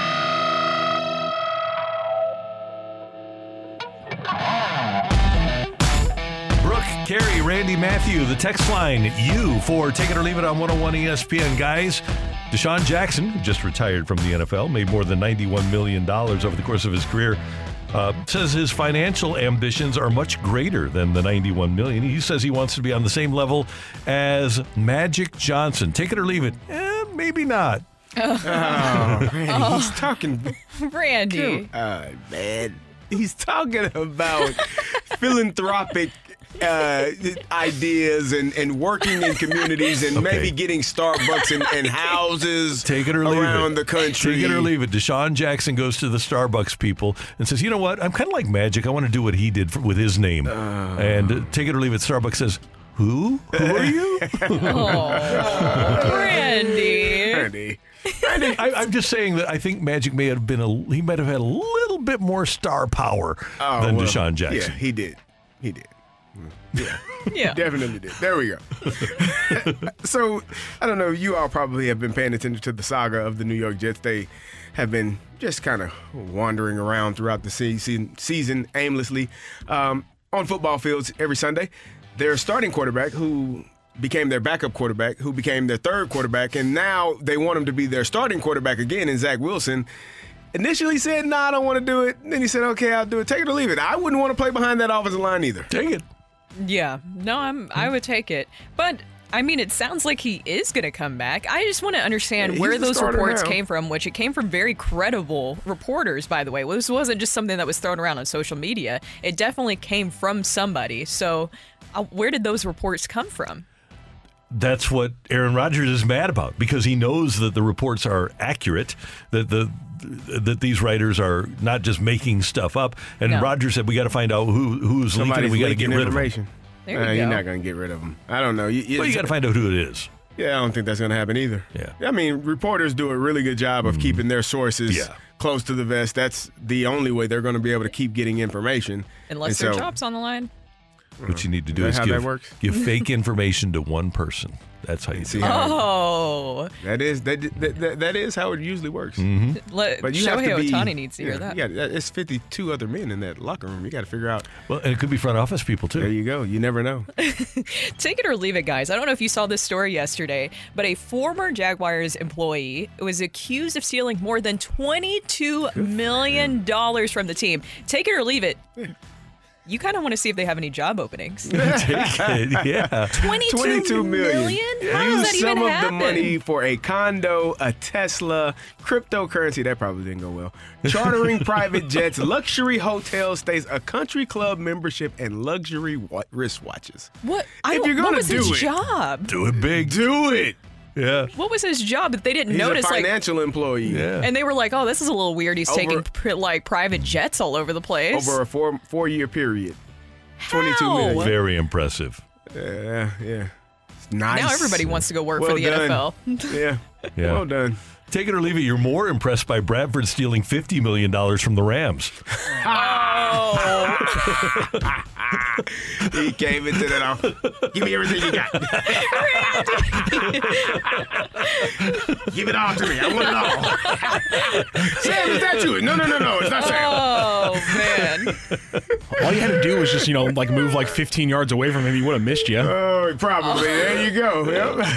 Carey, Randy, Matthew, the text line, you for Take It or Leave It on 101 ESPN. Guys, DeSean Jackson, who just retired from the NFL, made more than $91 million over the course of his career. Uh, says his financial ambitions are much greater than the 91 million. He says he wants to be on the same level as Magic Johnson. Take it or leave it. Eh, maybe not. Oh, man, he's talking. Randy. Uh, man, he's talking about philanthropic uh, ideas and, and working in communities and Okay. maybe getting Starbucks and, and houses Take it or leave around it. the country. Take it or leave it. DeSean Jackson goes to the Starbucks people and says, "You know what? I'm kind of like Magic. I want to do what he did for, with his name." and uh, take it or leave it. Starbucks says, "Who? Who are you?" Oh, Randy. Randy. I, I'm just saying that I think Magic may have been a he might have had a little bit more star power Oh, than well, DeSean Jackson. Yeah, he did. He did. Yeah. Yeah. Definitely did. There we go. so, I don't know. You all probably have been paying attention to the saga of the New York Jets. They have been just kind of wandering around throughout the season, season aimlessly um, on football fields every Sunday. Their starting quarterback, who became their backup quarterback, who became their third quarterback, and now they want him to be their starting quarterback again in Zach Wilson. Initially said, "No, nah, I don't want to do it." Then he said, "Okay, I'll do it. Take it or leave it." I wouldn't want to play behind that offensive line either. Take it. Yeah, no, I'm. I would take it, but I mean, it sounds like he is going to come back. I just want to understand Yeah, where those reports now. came from, which it came from very credible reporters, by the way. This wasn't just something that was thrown around on social media. It definitely came from somebody. So, uh, where did those reports come from? That's what Aaron Rodgers is mad about because he knows that the reports are accurate, that the that these writers are not just making stuff up. And No. Rodgers said we got to find out who who's leaking Somebody's and we got to get rid of them. information. There Uh, you You're not going to get rid of them. I don't know. You, Well, you got to find out who it is. Yeah, I don't think that's going to happen either. Yeah. I mean, reporters do a really good job of keeping their sources Yeah. close to the vest. That's the only way they're going to be able to keep getting information. Unless And their so- job's on the line. What you need to do Is is how give, that works? give fake information to one person. That's how you See it. Oh, That is that, that, that, that is how it usually works. Mm-hmm. let, But you have to be. Ohtani needs to hear yeah, that. Yeah, it's 52 other men in that locker room. You got to figure out. Well, and it could be front office people too. There you go. You never know. Take it or leave it, guys. I don't know if you saw this story yesterday, but a former Jaguars employee was accused of stealing more than $22 million from the team. Take it or leave it. You kind of want to see if they have any job openings. Take it, yeah. 22, 22 million. How Use does that some even of happen? the money for a condo, a Tesla, cryptocurrency. That probably didn't go well. Chartering private jets, luxury hotel stays, a country club membership, and luxury wa- wristwatches. What? I If don't, you're what gonna was his it- job? Do it big. Do it. Yeah. What was his job that they didn't He's notice? a like, financial employee. Yeah. and they were like, "Oh, this is a little weird. He's Over- taking pri- like private jets all over the place." Over a four four year period. Twenty-two How? Very impressive. Yeah, yeah. It's nice. Now everybody wants to go work for the done. NFL. Yeah. Yeah. Well done. Take it or leave it. You're more impressed by Bradford stealing $50 million from the Rams. Oh, He came into that off. Give me everything you got. Give it all to me. I want it all. Sam, is that you? No, no, no, no. It's not Sam. oh man! All you had to do was just, you know, like move like 15 yards away from him. He would have missed you. Oh, probably. There you go. Yep.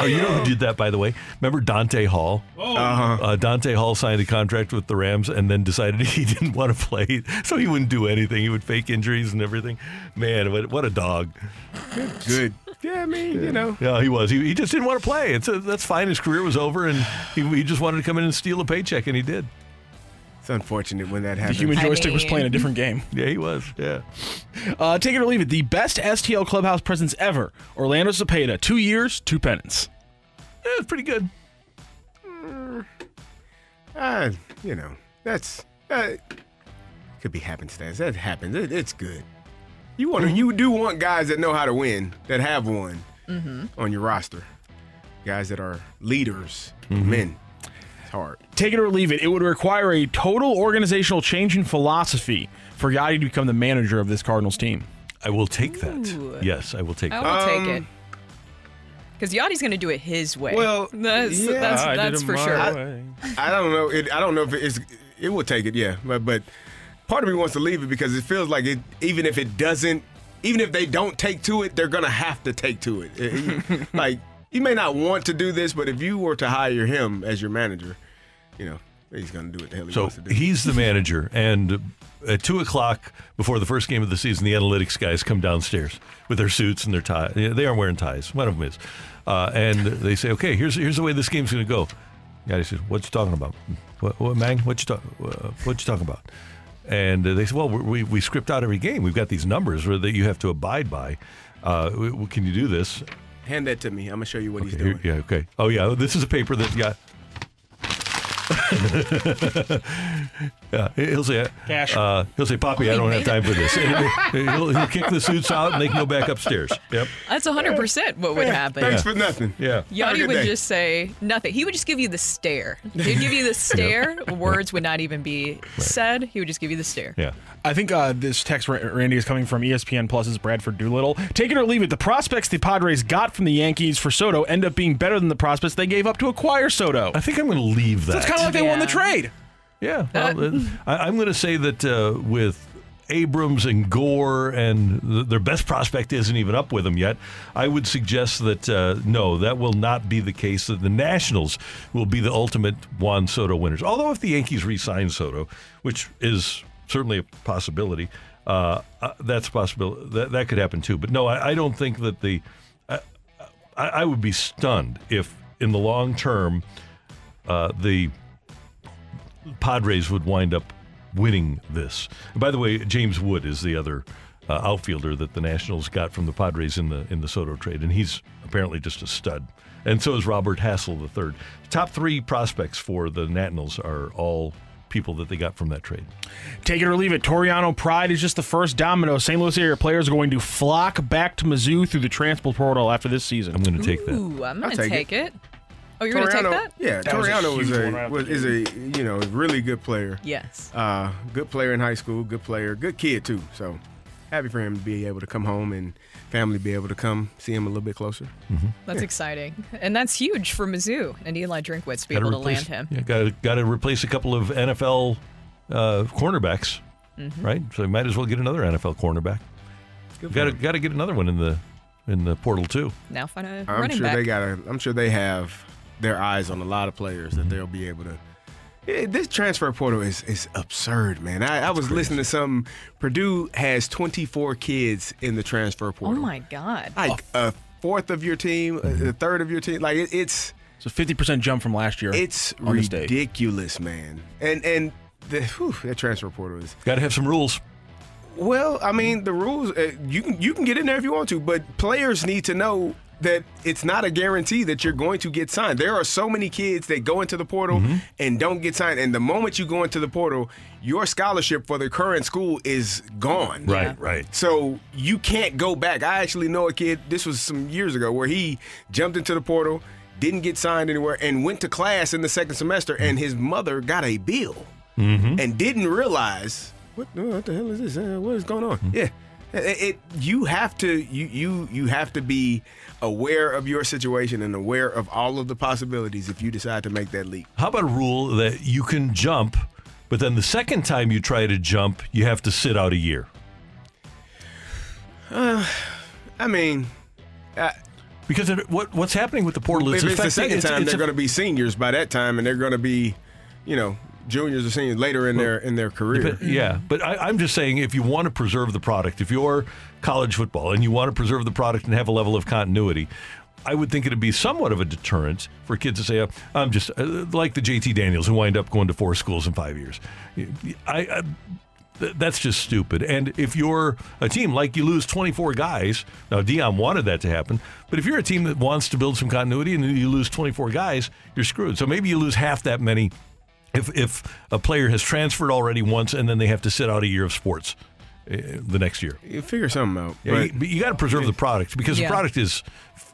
Oh, you know who did that, by the way? Remember Dante Hall? Uh-huh. Uh, Dante Hall signed a contract with the Rams and then decided he didn't want to play, so he wouldn't do anything. He would fake injuries and everything. Man, what, what a dog! Good. Yeah, I mean, you know. Yeah, he was. He, he just didn't want to play. It's that's fine. His career was over, and he, he just wanted to come in and steal a paycheck, and he did. It's unfortunate when that happens. The happens. human I joystick was playing a different game. Yeah, he was. Yeah. Uh, take it or leave it. The best STL clubhouse presence ever. Orlando Cepeda. Two years, two pennants. Yeah, it's pretty good. Uh, you know, that's uh, could be happenstance. That happens. It, it's good. You want to, you do want guys that know how to win, that have won on your roster. Guys that are leaders, men. It's hard. Take it or leave it. It would require a total organizational change in philosophy for Yadi to become the manager of this Cardinals team. I will take that. Ooh. Yes, I will take that. I that. will Um, take it. Because Yadi's going to do it his way. Well, that's yeah. that's, I that's for sure. way. I don't know. It, I don't know if it's. It will take it, yeah. But but part of me wants to leave it because it feels like it. Even if it doesn't, even if they don't take to it, they're gonna have to take to it. It- like you may not want to do this, but if you were to hire him as your manager, you know he's gonna do what the hell he So wants to do. he's the manager, and at two o'clock before the first game of the season, the analytics guys come downstairs with their suits and their tie. They aren't wearing ties. One of them is, uh, and they say, "Okay, here's here's the way this game's going to go." Yeah, he says, "What you talking about? What, what Mang? What you talk? Uh, what you talking about?" And uh, they said, "Well, we we script out every game. We've got these numbers that you have to abide by. Uh, can you do this?" Hand that to me. I'm gonna show you what he's Here- doing. yeah. Okay. Oh yeah. This is a paper that yeah. Yeah, he'll say, Cash. Uh, he'll say, "Poppy, I don't have time for this." He'll, he'll kick the suits out, and they can go back upstairs. Yep. That's 100% what would happen. Thanks for nothing. Yeah. Have a Yadi would day. just say nothing. He would just give you the stare. He'd give you the stare. Words would not even be said. He would just give you the stare. Yeah. I think uh, this text, Randy, is coming from ESPN Plus's Bradford Doolittle. Take it or leave it. The prospects the Padres got from the Yankees for Soto end up being better than the prospects they gave up to acquire Soto. I think I'm going to leave that. So it's kind of like they won the trade. Yeah, well, uh, I, I'm going to say that uh, with Abrams and Gore, and th- their best prospect isn't even up with them yet. I would suggest that uh, no, that will not be the case. That the Nationals will be the ultimate Juan Soto winners. Although if the Yankees re-sign Soto, which is certainly a possibility, uh, uh, that's a possibility. That that could happen too. But no, I, I don't think that the. I, I I would be stunned if, in the long term, uh, the Padres would wind up winning this. By the way, James Wood is the other uh, outfielder that the Nationals got from the Padres in the in the Soto trade, and he's apparently just a stud. And so is Robert Hassel III. Top three prospects for the Nationals are all people that they got from that trade. Take it or leave it. Toriano Pride is just the first domino. St. Louis area players are going to flock back to Mizzou through the transfer portal after this season. I'm going to take that. Ooh, I'm going to take take, it. it. Oh, you're going to take that? Yeah, That was a Toriano was a, one right off was, is a you know really good player. Yes. Uh, good player in high school, good player, good kid too. So happy for him to be able to come home and family be able to come see him a little bit closer. That's exciting. And that's huge for Mizzou and Eli Drinkwitz to be Gotta able to replace- land him. Yeah, got to got to replace a couple of NFL uh, cornerbacks, Mhm. right? So they might as well get another NFL cornerback. Got to got to get another one in the in the portal too. Now find a I'm running sure back. they got. to I'm sure they have their eyes on a lot of players that they'll be able to. Yeah, this transfer portal is is absurd, man. I, I was listening to some. Purdue has 24 kids in the transfer portal. oh my God. Like a fourth of your team, a- a third of your team. Like it, it's It's a 50% jump from last year. it's on this day. ridiculous, man. And and the whew, that transfer portal is. Got to have some rules. Well, I mean, the rules uh, you can you can get in there if you want to, but players need to know that it's not a guarantee that you're going to get signed. There are so many kids that go into the portal Mm-hmm. and don't get signed, and the moment you go into the portal, your scholarship for the current school is gone. Right, right. So you can't go back. I actually know a kid. This was some years ago where he jumped into the portal, didn't get signed anywhere, and went to class in the second semester, and his mother got a bill Mm-hmm. and didn't realize what, what the hell is this? Uh, what is going on? Yeah. It, it you have to you you you have to be aware of your situation and aware of all of the possibilities if you decide to make that leap. How about a rule that you can jump, but then the second time you try to jump, you have to sit out a year? Uh, I mean, uh, Because it, what what's happening with the portal is if it's the second time, it's they're going to be seniors by that time, and they're going to be, you know, juniors or seniors later in their in their career. Yeah, but I, I'm just saying if you want to preserve the product, if you're college football and you want to preserve the product and have a level of continuity, I would think it'd be somewhat of a deterrent for kids to say, "Oh, "I'm just uh, like the JT Daniels who wind up going to four schools in five years." I, I th- that's just stupid. And if you're a team like you lose 24 guys, now Deion wanted that to happen, but if you're a team that wants to build some continuity and you lose 24 guys, you're screwed. So maybe you lose half that many if if a player has transferred already once and then they have to sit out a year of sports the next year. You figure something out. Yeah, but you, you got to preserve the product because Yeah. the product is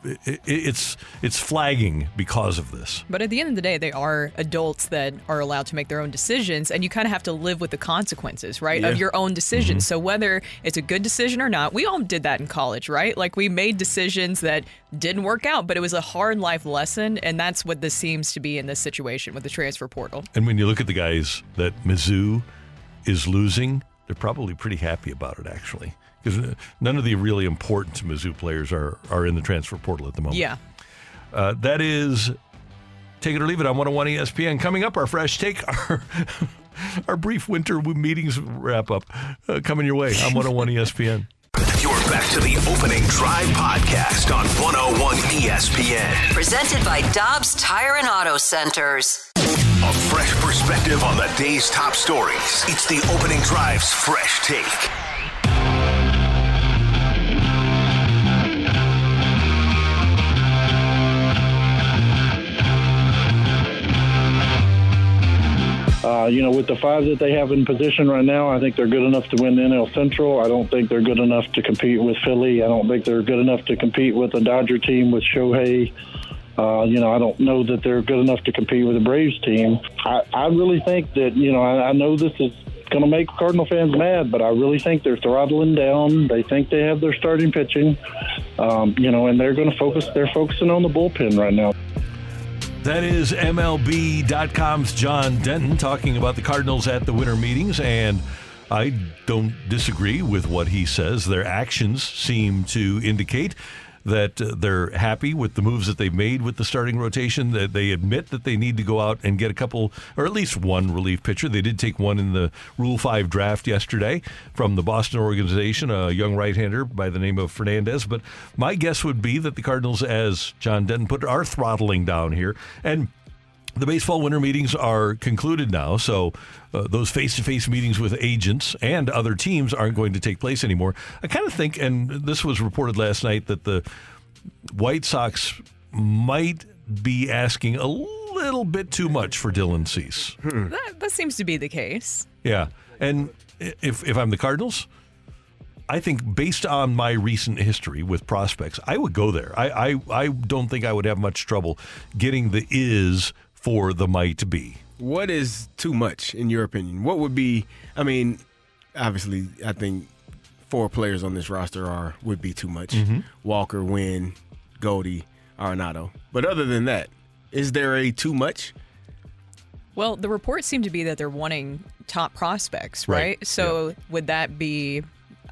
it, it's it's flagging because of this. But at the end of the day, they are adults that are allowed to make their own decisions, and you kind of have to live with the consequences, right, Yeah. of your own decisions. Mhm. So whether it's a good decision or not, we all did that in college, right? Like we made decisions that didn't work out, but it was a hard life lesson, and that's what this seems to be in this situation with the transfer portal. And when you look at the guys that Mizzou is losing, they're probably pretty happy about it actually, because none of the really important Mizzou players are are in the transfer portal at the moment. Yeah. Uh, that is take it or leave it on 101 ESPN. Coming up, our fresh take, our our brief winter meetings wrap up uh, coming your way on 101 ESPN. You're back to the opening drive podcast on 101 ESPN. Presented by Dobbs Tire and Auto Centers. A fresh perspective on the day's top stories. It's the opening drive's fresh take. Uh, you know, with the five that they have in position right now, I think they're good enough to win the NL Central. I don't think they're good enough to compete with Philly. I don't think they're good enough to compete with a Dodger team with Shohei. Uh, you know, I don't know that they're good enough to compete with the Braves team. I, I really think that, you know, I, I know this is going to make Cardinal fans mad, but I really think they're throttling down. They think they have their starting pitching, um, you know, and they're going to focus. They're focusing on the bullpen right now. That is MLB.com's John Denton talking about the Cardinals at the winter meetings, and I don't disagree with what he says. Their actions seem to indicate that they're happy with the moves that they've made with the starting rotation. That they admit that they need to go out and get a couple, or at least one relief pitcher. They did take one in the Rule Five draft yesterday from the Boston organization, a young right-hander by the name of Fernandez. But my guess would be that the Cardinals, as John Denton put, it, are throttling down here and. The baseball winter meetings are concluded now, so uh, those face to face meetings with agents and other teams aren't going to take place anymore. I kind of think, and this was reported last night, that the White Sox might be asking a little bit too much for Dylan Cease. That, that seems to be the case. Yeah, and if if I'm the Cardinals, I think based on my recent history with prospects, I would go there. I I, I don't think I would have much trouble getting the is for the might be. What is too much in your opinion? What would be? I mean, obviously, I think four players on this roster are would be too much. Mhm. Walker, Winn, Goldie, Arenado. But other than that, is there a too much? Well, the reports seem to be that they're wanting top prospects, Right, right? So would that be,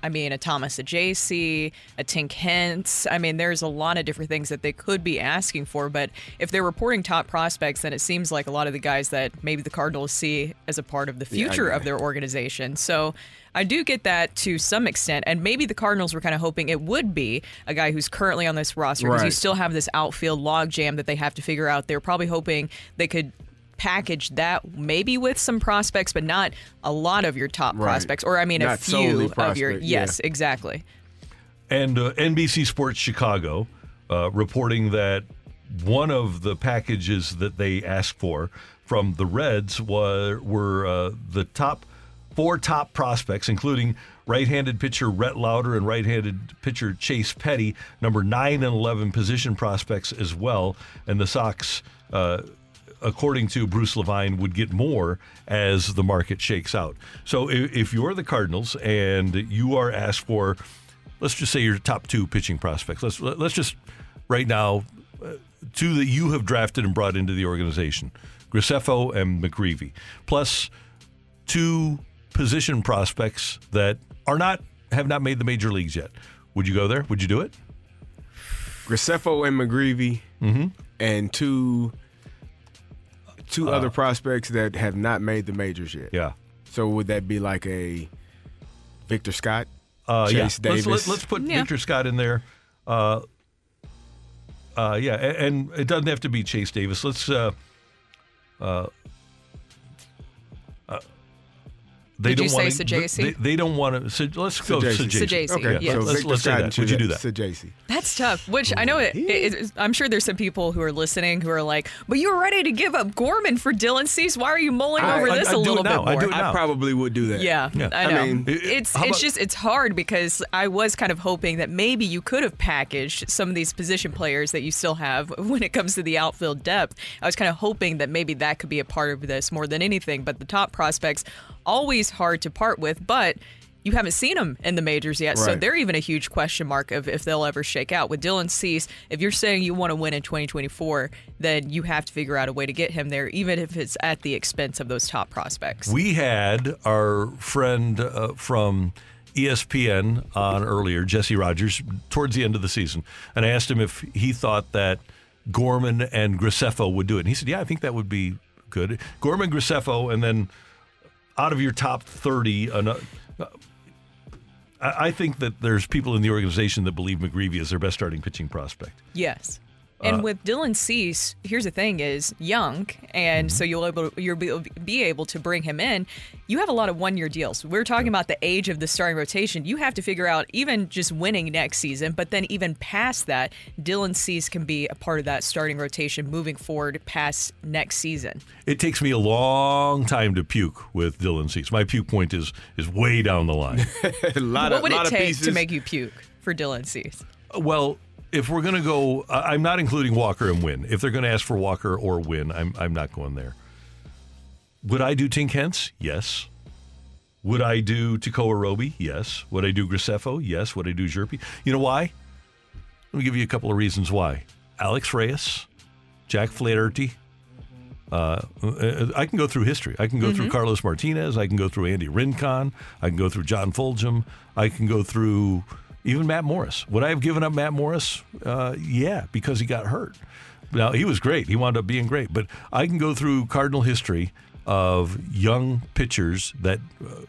I mean, a Thomas Saggese, a Tink Hence? I mean, there's a lot of different things that they could be asking for. But if they're reporting top prospects, then it seems like a lot of the guys that maybe the Cardinals see as a part of the Yeah, future of their organization. So I do get that to some extent. And maybe the Cardinals were kind of hoping it would be a guy who's currently on this roster because you still have this outfield logjam that they have to figure out. They're probably hoping they could package that maybe with some prospects, but not a lot of your top Right. prospects, or I mean, a Not solely few of your. prospect, yeah. Yes, exactly. And uh, NBC Sports Chicago uh, reporting that one of the packages that they asked for from the Reds were, were uh, the top four top prospects, including right-handed pitcher Rhett Lowder and right-handed pitcher Chase Petty, number nine and eleven position prospects as well. And the Sox. Uh, according to Bruce Levine, would get more as the market shakes out. So if, if you're the Cardinals and you are asked for, let's just say your top two pitching prospects. Let's let's just right now uh, two that you have drafted and brought into the organization, Graceffo and McGreevy, plus two position prospects that are not have not made the major leagues yet. Would you go there? Would you do it? Graceffo and McGreevy, Mm-hmm. and two two Uh, other prospects that have not made the majors yet. Yeah. So would that be like a Victor Scott, Uh, Chase yeah. Let's, Davis? let, us put Yeah. Victor Scott in there. Uh, uh, yeah, a- and, it doesn't have to be Chase Davis. Let's. Uh, uh, uh, they Did you don't say wanna- Saggese? They, they don't want to. let's go Saggese. Saggese. Saggese, Yeah, yes. so let's, Victor let's say that. Would you do that? Saggese. That's tough. Which I know it, it, it- I'm sure there's some people who are listening who are like, "But you were ready to give up Gorman for Dylan Cease. Why are you mulling I- over I- this I'd a little it now. bit I'd more?" do it now. I probably would do that. Yeah, Yeah. I I know. mean, it's how it's about- just it's hard because I was kind of hoping that maybe you could have packaged some of these position players that you still have when it comes to the outfield depth. I was kind of hoping that maybe that could be a part of this more than anything. But the top prospects always hard to part with, but. You haven't seen them in the majors yet, so they're even a huge question mark of if they'll ever shake out. With Dylan Cease, if you're saying you want to win in 2024, then you have to figure out a way to get him there, even if it's at the expense of those top prospects. We had our friend uh, from ESPN on earlier, Jesse Rogers, towards the end of the season, and I asked him if he thought that Gorman and Graceffo would do it. And he said, "Yeah, I think that would be good. Gorman, Graceffo, and then out of your top thirty, uh, I I think that there's people in the organization that believe McGreevy is their best starting pitching prospect. Yes. And Uh, with Dylan Cease, here's the thing: is young, and Mm-hmm. so you'll able you'll be, be able to bring him in. You have a lot of one year deals. We're talking about the age of the starting rotation. You have to figure out even just winning next season, but then even past that, Dylan Cease can be a part of that starting rotation moving forward past next season. It takes me a long time to puke with Dylan Cease. My puke point is is way down the line. a lot what would it take to make you puke for Dylan Cease? well, if we're going to go, I'm not including Walker and Winn. If they're going to ask for Walker or Winn, I'm I'm not going there. Would I do Tink Hence? Yes. Would I do Tekoah Roby? Yes. Would I do Graceffo? Yes. Would I do Jerpy? You know why? Let me give you a couple of reasons why. Alex Reyes, Jack Flaherty. Uh, uh, I can go through history. I can go through Mhm. Carlos Martinez. I can go through Andy Rincon. I can go through John Fulgham. I can go through even Matt Morris. Would I have given up Matt Morris? Uh, yeah, because he got hurt. Now he was great. He wound up being great. But I can go through Cardinal history of young pitchers that. Uh,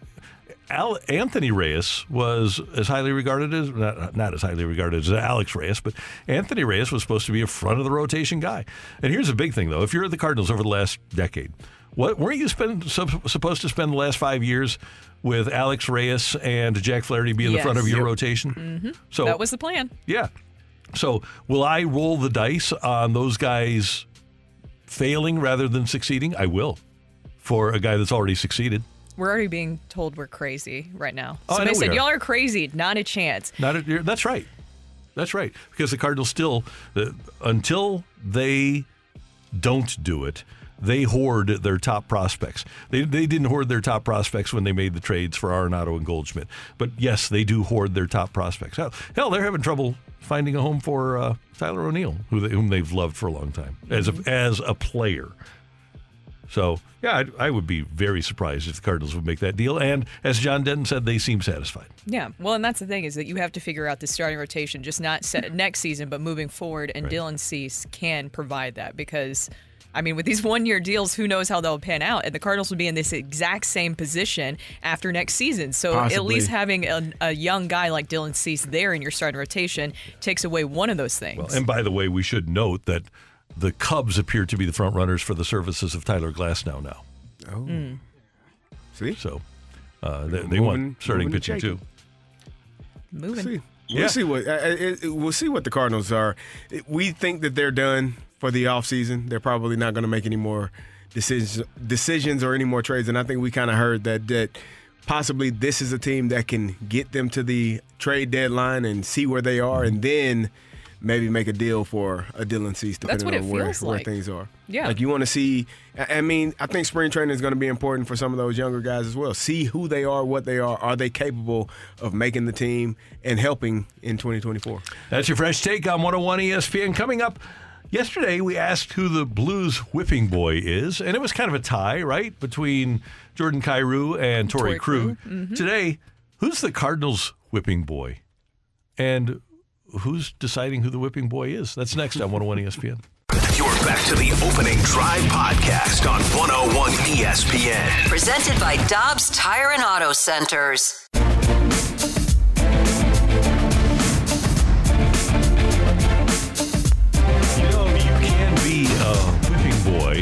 Al- Anthony Reyes was as highly regarded as not, not as highly regarded as Alex Reyes, but Anthony Reyes was supposed to be a front of the rotation guy. And here's a big thing though: if you're at the Cardinals over the last decade, what weren't you spend, sup- supposed to spend the last five years with Alex Reyes and Jack Flaherty be in the front of your Yep. rotation? hmm So that was the plan. yeah. So will I roll the dice on those guys failing rather than succeeding? I will for a guy that's already succeeded. We're already being told we're crazy right now. Oh, I Somebody know said. Y'all are crazy. Not a chance. Not a, you're- that's right. That's right. Because the Cardinals still, uh, until they don't do it, they hoard their top prospects. They, they didn't hoard their top prospects when they made the trades for Arenado and Goldschmidt. But yes, they do hoard their top prospects. Hell, hell they're having trouble finding a home for uh, Tyler O'Neill, who they, whom they've loved for a long time as a, as a player. So, yeah, I, I would be very surprised if the Cardinals would make that deal. And as John Denton said, they seem satisfied. Yeah. Well, and that's the thing is that you have to figure out the starting rotation, just not set next season, but moving forward. And Dylan Cease can provide that because, I mean, with these one year deals, who knows how they'll pan out. And the Cardinals will be in this exact same position after next season. So at least having a, a young guy like Dylan Cease there in your starting rotation takes away one of those things. Well, and by the way, we should note that the Cubs appear to be the front runners for the services of Tyler Glass now. Now, Oh. Mm. See? So uh, they, they Moving- want starting pitching and too. Moving. See. We'll Yeah. see what uh, it, it- we'll see what the Cardinals are. We think that they're done for the offseason. They're probably not going to make any more decisions decisions or any more trades. And I think we kind of heard that that possibly this is a team that can get them to the trade deadline and see where they are, and then maybe make a deal for a Dylan Cease, That's depending on where, feels where things are. Yeah. like you want to see. I I mean, I think spring training is going to be important for some of those younger guys as well. See who they are, what they are. Are they capable of making the team and helping in 2024? That's your fresh take on 101 ESPN. Coming up, yesterday we asked who the Blues whipping boy is, and it was kind of a tie, right, between Jordan Kyrou and Torrey Torrey Krug. Krug, mhm. Today, who's the Cardinals whipping boy? And who's deciding who the whipping boy is? That's next on 101 ESPN. You're back to the opening drive podcast on 101 ESPN. Presented by Dobbs Tire and Auto Centers.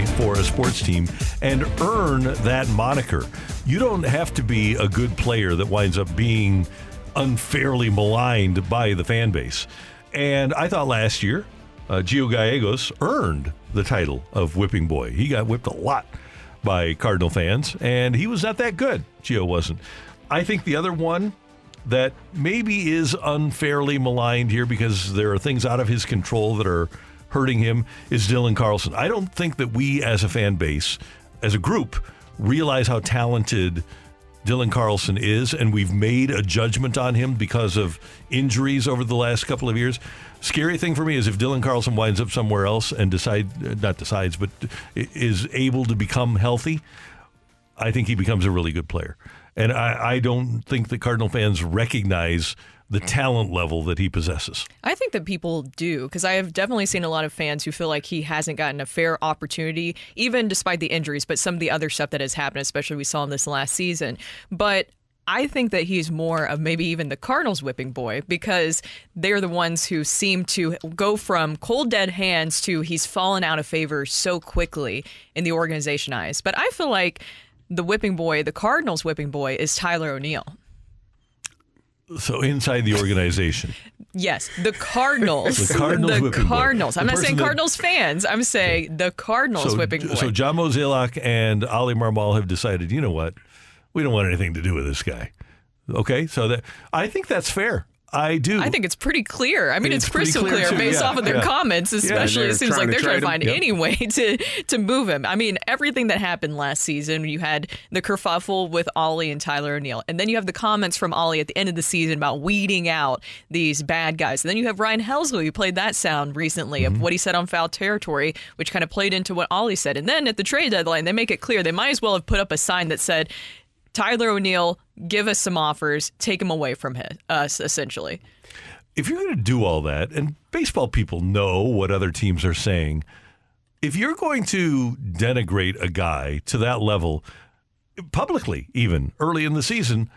For a sports team and earn that moniker. You don't have to be a good player that winds up being unfairly maligned by the fan base. And I thought last year, uh, Gio Gallegos earned the title of whipping boy. He got whipped a lot by Cardinal fans, and he was not that good. Gio wasn't. I think the other one that maybe is unfairly maligned here because there are things out of his control that are hurting him is Dylan Carlson. I don't think that we as a fan base, as a group, realize how talented Dylan Carlson is, and we've made a judgment on him because of injuries over the last couple of years. Scary thing for me is if Dylan Carlson winds up somewhere else and decide not decides, but is able to become healthy. I think he becomes a really good player. And I, I don't think the Cardinal fans recognize the mm. talent level that he possesses. I think that people do because I have definitely seen a lot of fans who feel like he hasn't gotten a fair opportunity, even despite the injuries, but some of the other stuff that has happened, especially we saw in this last season. But I think that he's more of maybe even the Cardinals whipping boy because they're the ones who seem to go from cold dead hands to he's fallen out of favor so quickly in the organization eyes. But I feel like the whipping boy, the Cardinals whipping boy, is Tyler O'Neill. So inside the organization. Yes, the Cardinals. The Cardinals The. Cardinals. I'm The not saying person that- Cardinals fans. I'm saying the Cardinals so, whipping boy. so John Mozeliak and Oli Marmol have decided, you know what? We don't want anything to do with this guy. Okay, so that I think that's fair. I do. I think it's pretty clear. I mean, It's it's, pretty crystal clear, clear, too, based yeah, off of their yeah. comments, especially. they're it seems like they're trying to trade find him. any way to to move him. I mean, everything that happened last season, you had the kerfuffle with Oli and Tyler O'Neill, and then you have the comments from Oli at the end of the season about weeding out these bad guys. And then you have Ryan Helsley, who played that sound recently Mm-hmm. of what he said on foul territory, which kind of played into what Oli said. And then at the trade deadline, they make it clear they might as well have put up a sign that said. Tyler O'Neill, give us some offers, take him away from hi- us, essentially. if you're going to do all that, and baseball people know what other teams are saying, if you're going to denigrate a guy to that level, publicly, even early in the season,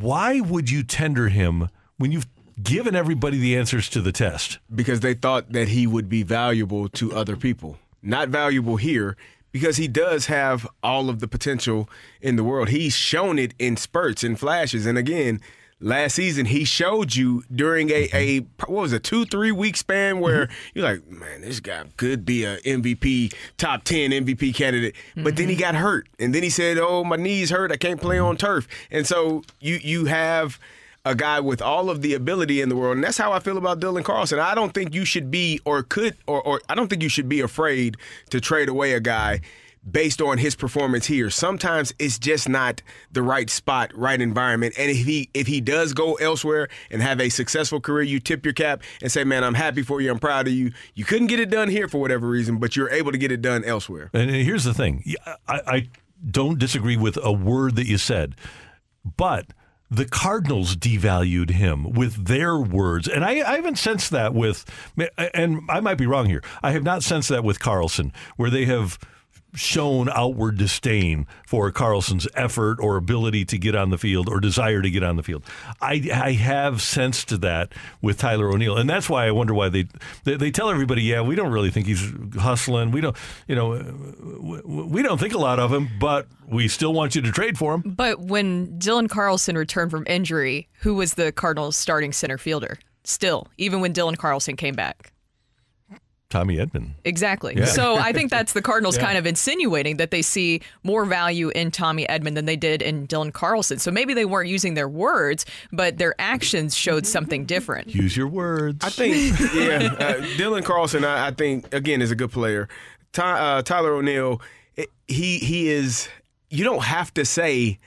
why would you tender him when you've given everybody the answers to the test? because they thought that he would be valuable to other people. Not valuable here because he does have all of the potential in the world. He's shown it in spurts and flashes. And again, last season he showed you during a, a what was it, two, three week span where mm-hmm. you're like, man, this guy could be a MVP, top 10 MVP candidate. But then he mm-hmm. got hurt. And then he said, Oh, my knees hurt. I can't play on turf. And so you you have a guy with all of the ability in the world. And that's how I feel about Dylan Carlson. I don't think you should be or could or, or I don't think you should be afraid to trade away a guy based on his performance here. Sometimes it's just not the right spot, right environment. And if he if he does go elsewhere and have a successful career, you tip your cap and say, "Man, I'm happy for you. I'm proud of you. You couldn't get it done here for whatever reason, but you're able to get it done elsewhere." And here's the thing I, I don't disagree with a word that you said, but the Cardinals devalued him with their words. And I, I haven't sensed that with, and I might be wrong here, I have not sensed that with Carlson, where they have shown outward disdain for Carlson's effort or ability to get on the field or desire to get on the field. I, I have sensed that with Tyler O'Neill, and that's why I wonder why they, they they tell everybody, yeah, we don't really think he's hustling. We don't, you know, we, we don't think a lot of him, but we still want you to trade for him. But when Dylan Carlson returned from injury, who was the Cardinals' starting center fielder? Still, even when Dylan Carlson came back. Tommy Edman. Exactly. Yeah. So I think that's the Cardinals Yeah. kind of insinuating that they see more value in Tommy Edman than they did in Dylan Carlson. So maybe they weren't using their words, but their actions showed something different. Use your words. I think, yeah, uh, Dylan Carlson, I, I think again is a good player. Ty, uh, Tyler O'Neill, he he is. You don't have to say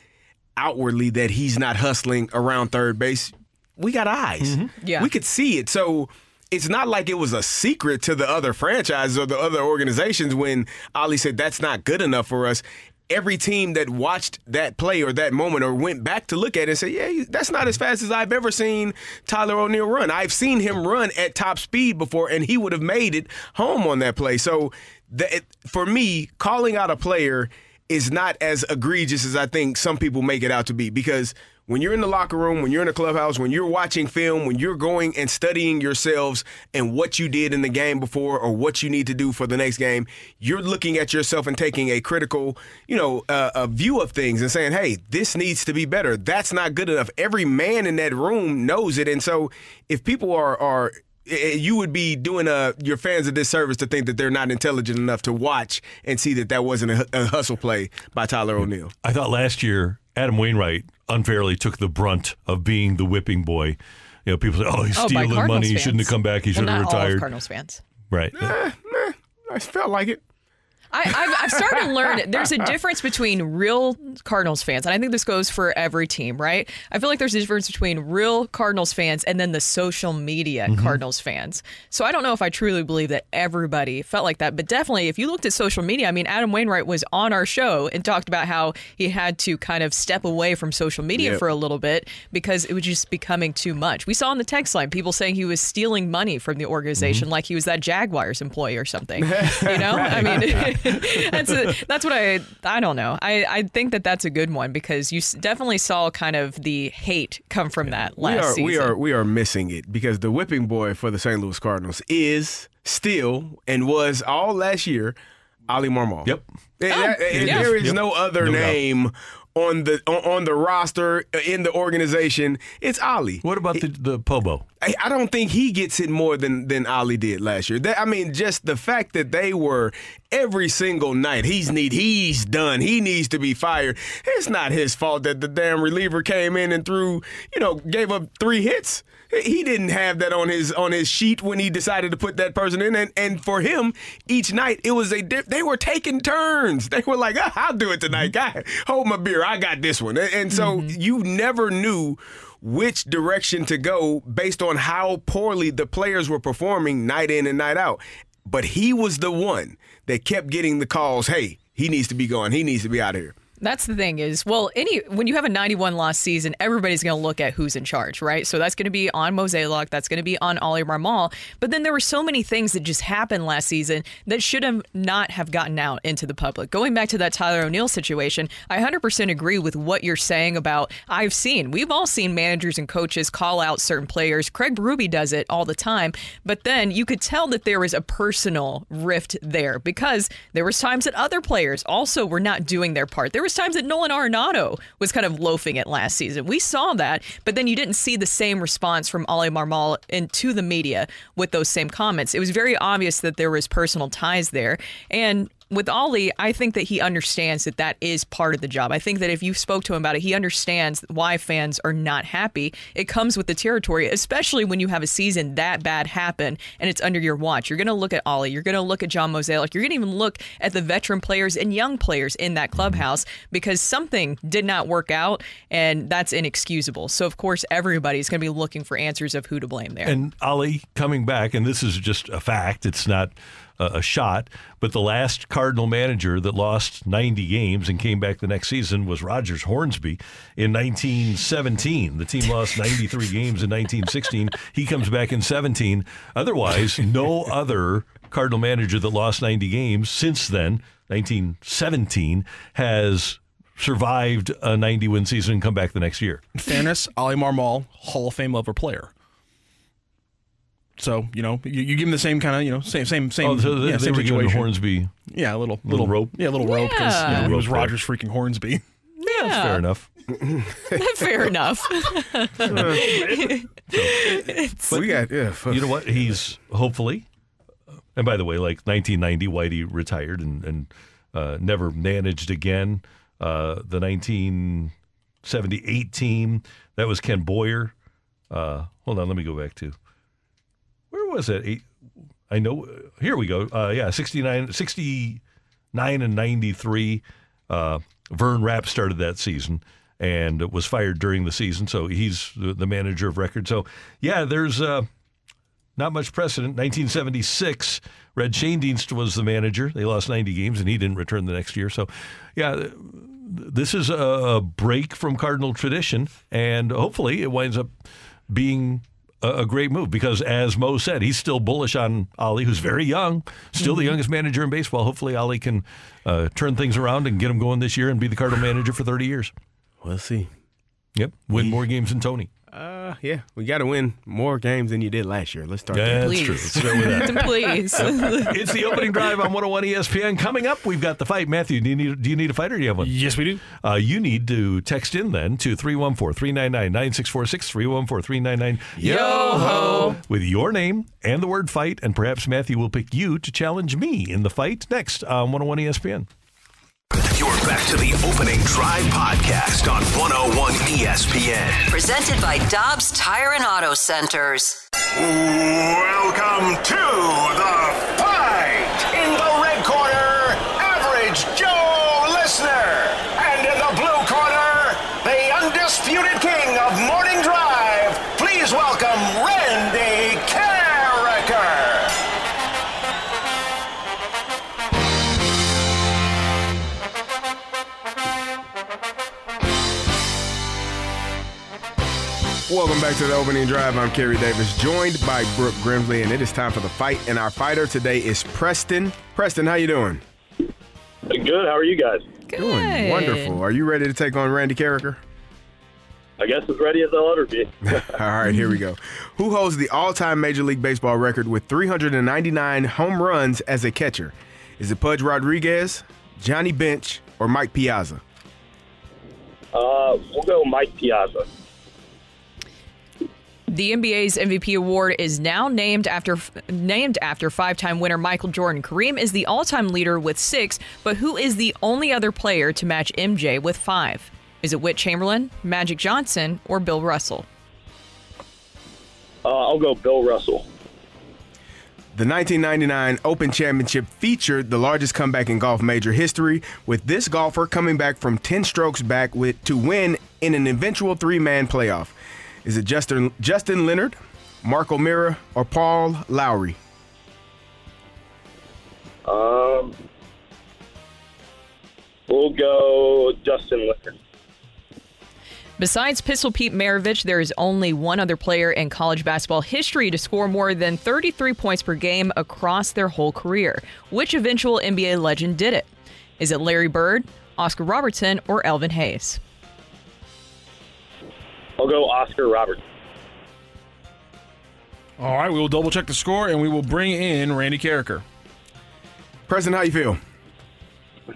outwardly that he's not hustling around third base. We got eyes. Yeah. we could see it. So. It's not like it was a secret to the other franchises or the other organizations when Oli said that's not good enough for us. Every team that watched that play or that moment or went back to look at it and say, yeah, that's not as fast as I've ever seen Tyler O'Neill run. I've seen him run at top speed before, and he would have made it home on that play. So, the, it, for me, calling out a player is not as egregious as I think some people make it out to be because when you're in the locker room, when you're in the clubhouse, when you're watching film, when you're going and studying yourselves and what you did in the game before or what you need to do for the next game, you're looking at yourself and taking a critical, you know, uh, a view of things and saying, "Hey, this needs to be better. That's not good enough." Every man in that room knows it, and so if people are are eh, eh, you would be doing uh, your fans a disservice to think that they're not intelligent enough to watch and see that that wasn't a, a hustle play by Tyler O'Neill. I thought last year Adam Wainwright unfairly took the brunt of being the whipping boy. You know, people say, "Oh, he's Oh, stealing Cardinals money. He shouldn't have come back. He Well, should have not all of retired." Cardinals fans. Right. I felt like it. I, I've, I've started to learn there's a difference between real Cardinals fans, and I think this goes for every team, right? I feel like there's a difference between real Cardinals fans and then the social media Mm-hmm. Cardinals fans. So I don't know if I truly believe that everybody felt like that, but definitely if you looked at social media, I mean, Adam Wainwright was on our show and talked about how he had to kind of step away from social media Yep. for a little bit because it was just becoming too much. We saw on the text line people saying he was stealing money from the organization Mm-hmm. like he was that Jaguars employee or something. You know, I mean, that's a, that's what I I don't know. I, I think that that's a good one because you definitely saw kind of the hate come from that last we are season. we are we are missing it because the whipping boy for the St. Louis Cardinals is still and was all last year Oli Marmol. Yep. And- Oh, and yeah. There is Yep. no other No doubt. name on the on, on the roster uh, in the organization. It's Oli. What about the, the Pobo? I, I don't think he gets it more than than Oli did last year. That, I mean, just the fact that they were every single night. He's need. He's done. He needs to be fired. It's not his fault that the damn reliever came in and threw. You know, gave up three hits. He didn't have that on his on his sheet when he decided to put that person in. And and for him, each night it was a. Diff- they were taking turns. They were like, "Ah, I'll do it tonight. Guy, hold my beer. I got this one. And, and so you never knew which direction to go based on how poorly the players were performing night in and night out. But he was the one that kept getting the calls, hey, he needs to be gone. He needs to be out of here. That's the thing is, well, any when you have a 91 loss season, everybody's going to look at who's in charge, right? So that's going to be on Mozeliak, that's going to be on Oli Marmol. But then there were so many things that just happened last season that should have not have gotten out into the public. Going back to that Tyler O'Neill situation, I 100% agree with what you're saying about I've seen. We've all seen managers and coaches call out certain players. Craig Berube does it all the time, but then you could tell that there was a personal rift there because there was times that other players also were not doing their part. There was times that Nolan Arenado was kind of loafing it last season. We saw that, but then you didn't see the same response from Oli Marmol into the media with those same comments. It was very obvious that there was personal ties there. And with Oli, I think that he understands that that is part of the job. I think that if you spoke to him about it, he understands why fans are not happy. It comes with the territory, especially when you have a season that bad happen and it's under your watch. You're going to look at Oli. You're going to look at John Mozeliak. You're going to even look at the veteran players and young players in that clubhouse because something did not work out and that's inexcusable. So, of course, everybody's going to be looking for answers of who to blame there. And Oli coming back, and this is just a fact, it's not a, a shot, but the last Cardinal manager that lost 90 games and came back the next season was Rogers Hornsby in 1917. The team lost 93 games in 1916. He comes back in 17. Otherwise, no other Cardinal manager that lost 90 games since then, 1917, has survived a 90 win season and come back the next year. In fairness, Oli Marmol, Hall of Fame level player. So you know, you, you give him the same kind of you know same same same Oh, so they, yeah, they same were giving situation. Hornsby Yeah, a little little rope. Yeah, a little rope because Yeah. you know, he was Rope. Rogers freaking Hornsby. Yeah, that's fair enough. Fair enough. we got, yeah. You know what? He's hopefully, and by the way, like 1990, Whitey retired and, and uh, never managed again. Uh, the 1978 team, that was Ken Boyer. Uh, hold on, let me go back to where was that? Eight, I know. Here we go. Uh, yeah, 69, 69 and 93. Uh, Vern Rapp started that season and was fired during the season, so he's the, manager of record. So, yeah, there's uh, not much precedent. 1976, Red Schoendienst was the manager. They lost 90 games, and he didn't return the next year. So, yeah, this is a break from Cardinal tradition, and hopefully it winds up being a, a great move because, as Mo said, he's still bullish on Oli, who's very young, still the youngest manager in baseball. Hopefully, Oli can uh, turn things around and get him going this year and be the Cardinal manager for 30 years. We'll see. Yep, win more games than Tony. Uh, yeah, we got to win more games than you did last year. Let's start. Yeah, there. that's true. Let's go with that. Please. it's the opening drive on 101 ESPN. Coming up, we've got the fight. Matthew, do you need, do you need a fight or do you have one? Yes, we do. Uh, you need to text in then to 314 399 9646 314 399 Yo ho. with your name and the word fight, and perhaps Matthew will pick you to challenge me in the fight next on 101 ESPN. You're back to the opening drive podcast on 101 ESPN. Presented by Dobbs Tire and Auto Centers. Welcome to the fight. In the red corner, average Joe Listener. And in the blue corner, the undisputed king of morning drive. Welcome back to the opening drive. I'm Carey Davis, joined by Brooke Grimsley, and it is time for the fight. And our fighter today is Preston. Preston, how you doing? Good. How are you guys? Doing wonderful. Are you ready to take on Randy Karraker? I guess as ready as I'll ever be. All right, here we go. Who holds the all-time Major League Baseball record with 399 home runs as a catcher? Is it Pudge Rodriguez, Johnny Bench, or Mike Piazza? Uh, we'll go Mike Piazza. The NBA's MVP award is now named after named after five-time winner Michael Jordan. Kareem is the all-time leader with six, but who is the only other player to match MJ with five? Is it Wilt Chamberlain, Magic Johnson, or Bill Russell? Uh, I'll go Bill Russell. The 1999 Open Championship featured the largest comeback in golf major history, with this golfer coming back from 10 strokes back with, to win in an eventual three man playoff. Is it Justin, Justin Leonard, Mark O'Meara, or Paul Lawrie? Um, we'll go Justin Leonard. Besides Pistol Pete Maravich, there is only one other player in college basketball history to score more than 33 points per game across their whole career. Which eventual NBA legend did it? Is it Larry Bird, Oscar Robertson, or Elvin Hayes? I'll go Oscar Roberts. All right, we will double check the score and we will bring in Randy Karraker. President, how you feel?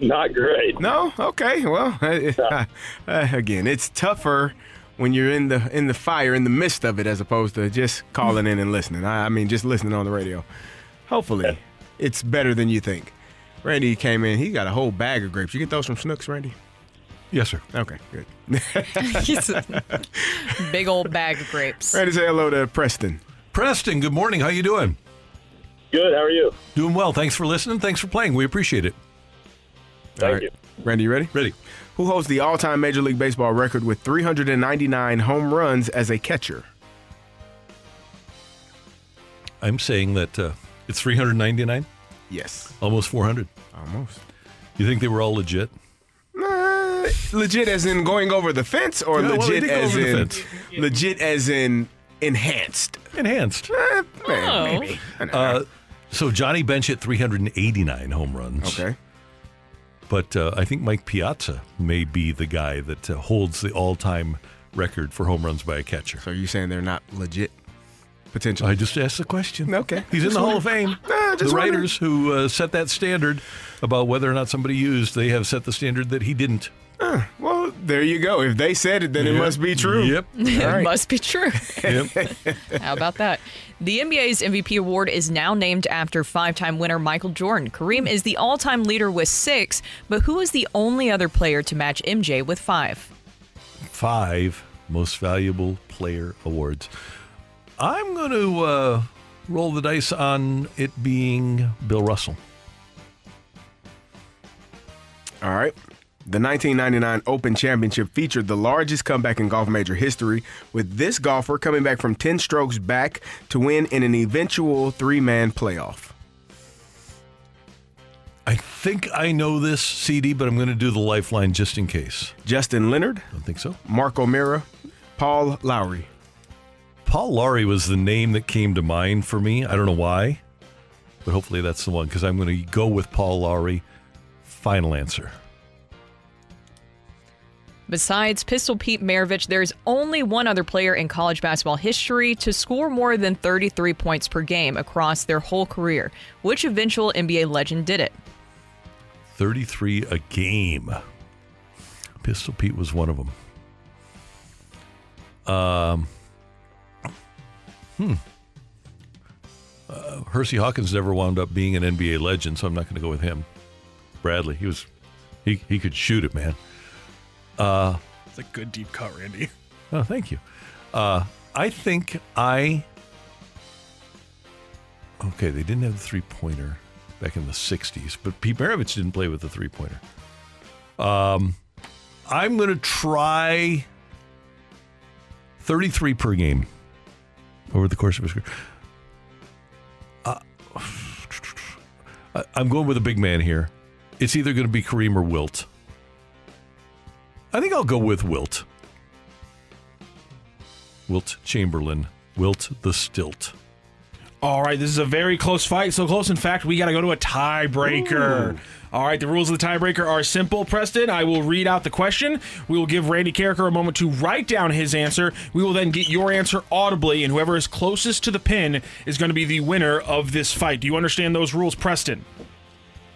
Not great. No. Okay. Well, uh, again, it's tougher when you're in the in the fire, in the midst of it, as opposed to just calling in and listening. I, I mean, just listening on the radio. Hopefully, it's better than you think. Randy came in. He got a whole bag of grapes. You get those from Schnucks, Randy? Yes, sir. Okay, good. He's a big old bag of grapes. Randy, say hello to Preston. Preston, good morning. How you doing? Good. How are you? Doing well. Thanks for listening. Thanks for playing. We appreciate it. Thank you. Randy, you ready? Ready. Who holds the all-time Major League Baseball record with 399 home runs as a catcher? I'm saying that uh, it's 399, Yes. almost 400. Almost. You think they were all legit? Legit as in going over the fence, or Yeah, well, they legit did go as over the in fence. legit as in enhanced? Enhanced. Eh, man, Oh. maybe. Uh, so Johnny Bench at 389 home runs. Okay. But uh, I think Mike Piazza may be the guy that uh, holds the all-time record for home runs by a catcher. So you're saying they're not legit? Potentially. I just asked the question. Okay. He's in Just the Hall of Fame. Ah, the just wondering. writers who uh, set that standard about whether or not somebody used, they have set the standard that he didn't. Well, there you go. If they said it, then it must be true. Yep. it All right. must be true. Yep. How about that? The NBA's MVP award is now named after five time winner Michael Jordan. Kareem is the all time leader with six, but who is the only other player to match MJ with five? Five most valuable player awards. I'm going to uh, roll the dice on it being Bill Russell. All right. The 1999 Open Championship featured the largest comeback in golf major history, with this golfer coming back from 10 strokes back to win in an eventual three man playoff. I think I know this CD, but I'm going to do the lifeline just in case. Justin Leonard, I don't think so. Mark O'Meara, Paul Lawrie. Paul Lawrie was the name that came to mind for me. I don't know why, but hopefully that's the one because I'm going to go with Paul Lawrie. Final answer. Besides Pistol Pete Maravich, there's only one other player in college basketball history to score more than 33 points per game across their whole career. Which eventual NBA legend did it? 33 a game. Pistol Pete was one of them. Um, hmm. Uh, Hersey Hawkins never wound up being an NBA legend, so I'm not going to go with him. Bradley, he was, he he could shoot it, man. Uh, It's a good deep cut, Randy. Oh, thank you. Uh, I think I. Okay, they didn't have the three pointer back in the 60s, but Pete Maravich didn't play with the three pointer. Um, I'm going to try 33 per game over the course of his career. Uh, I'm going with a big man here. It's either going to be Kareem or Wilt. I think I'll go with Wilt. Wilt Chamberlain. Wilt the Stilt. All right, this is a very close fight. So close, in fact, we got to go to a tiebreaker. All right, the rules of the tiebreaker are simple, Preston. I will read out the question. We will give Randy Karraker a moment to write down his answer. We will then get your answer audibly, and whoever is closest to the pin is going to be the winner of this fight. Do you understand those rules, Preston?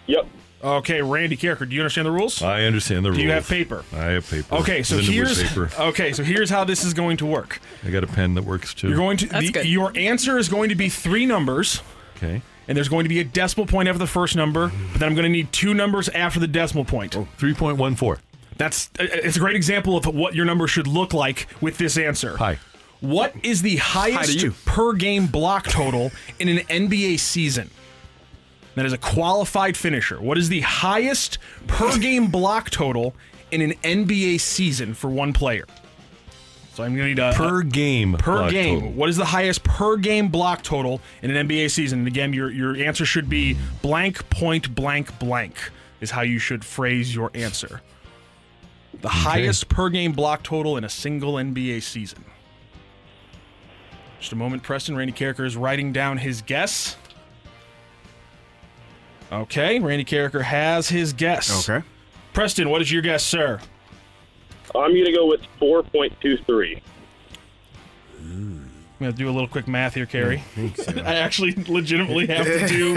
Yep. Okay, Randy Karraker, do you understand the rules? I understand the rules. Do you have paper? I have paper. Okay, so here's paper. okay, so here's how this is going to work. I got a pen that works too. You're going to the, your answer is going to be three numbers. Okay. And there's going to be a decimal point after the first number, but then I'm going to need two numbers after the decimal point. Oh, 3.14. That's uh, it's a great example of what your number should look like with this answer. Hi. What is the highest you. per game block total in an NBA season? That is a qualified finisher. What is the highest per game block total in an NBA season for one player? So I'm going to need a Per game per game. total. What is the highest per game block total in an NBA season? And again, your your answer should be blank point blank blank is how you should phrase your answer. The highest per game block total in a single NBA season. Just a moment, Preston. Randy Karraker is writing down his guess. Okay, Randy Karraker has his guess. Okay. Preston, what is your guess, sir? I'm going to go with 4.23. I'm going to do a little quick math here, Carey. I actually legitimately have to do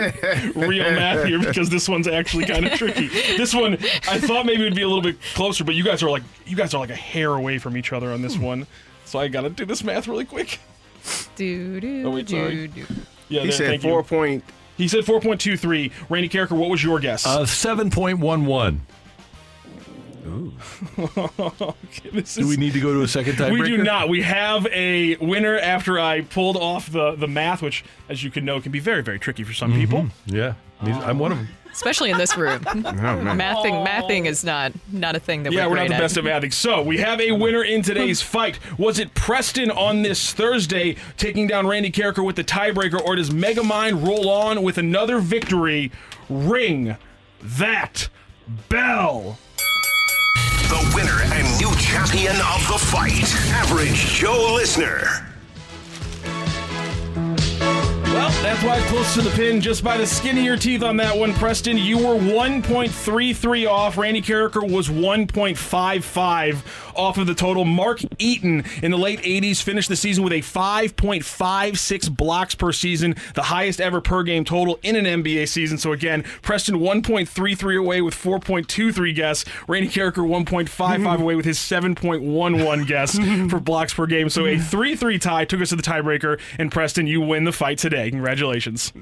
real math here because this one's actually kind of tricky. This one, I thought maybe it would be a little bit closer, but you guys are like you guys are like a hair away from each other on this one. So I got to do this math really quick. Do, do, Oh, wait, sorry. do, do. Yeah, He there- said thank four point. He said 4.23. Randy Karraker, what was your guess? Uh, 7.11. okay, this Do is- we need to go to a second tiebreaker? We do not. We have a winner after I pulled off the, the math, which, as you can know, can be very, very tricky for some people. Yeah. Me- I'm one of them. Especially in this room. Oh, mathing, mathing is not not a thing that Yeah, we're we're not the at. best at mathing. So we have a winner in today's fight. Was it Preston on this Thursday taking down Randy Karraker with the tiebreaker, or does Megamind roll on with another victory? Ring that bell. The winner and new champion of the fight, Average Joe Listener. Well, that's why it's close to the pin, just by the skin of your teeth on that one, Preston. You were 1.33 off. Randy Karraker was 1.55 off of the total. Mark Eaton in the late 80s finished the season with a 5.56 blocks per season, the highest ever per game total in an NBA season. So again, Preston 1.33 away with 4.23 guess. Randy Karraker 1.55 away with his 7.11 guess for blocks per game. So a 3-3 tie took us to the tiebreaker, and Preston, you win the fight today. Congratulations.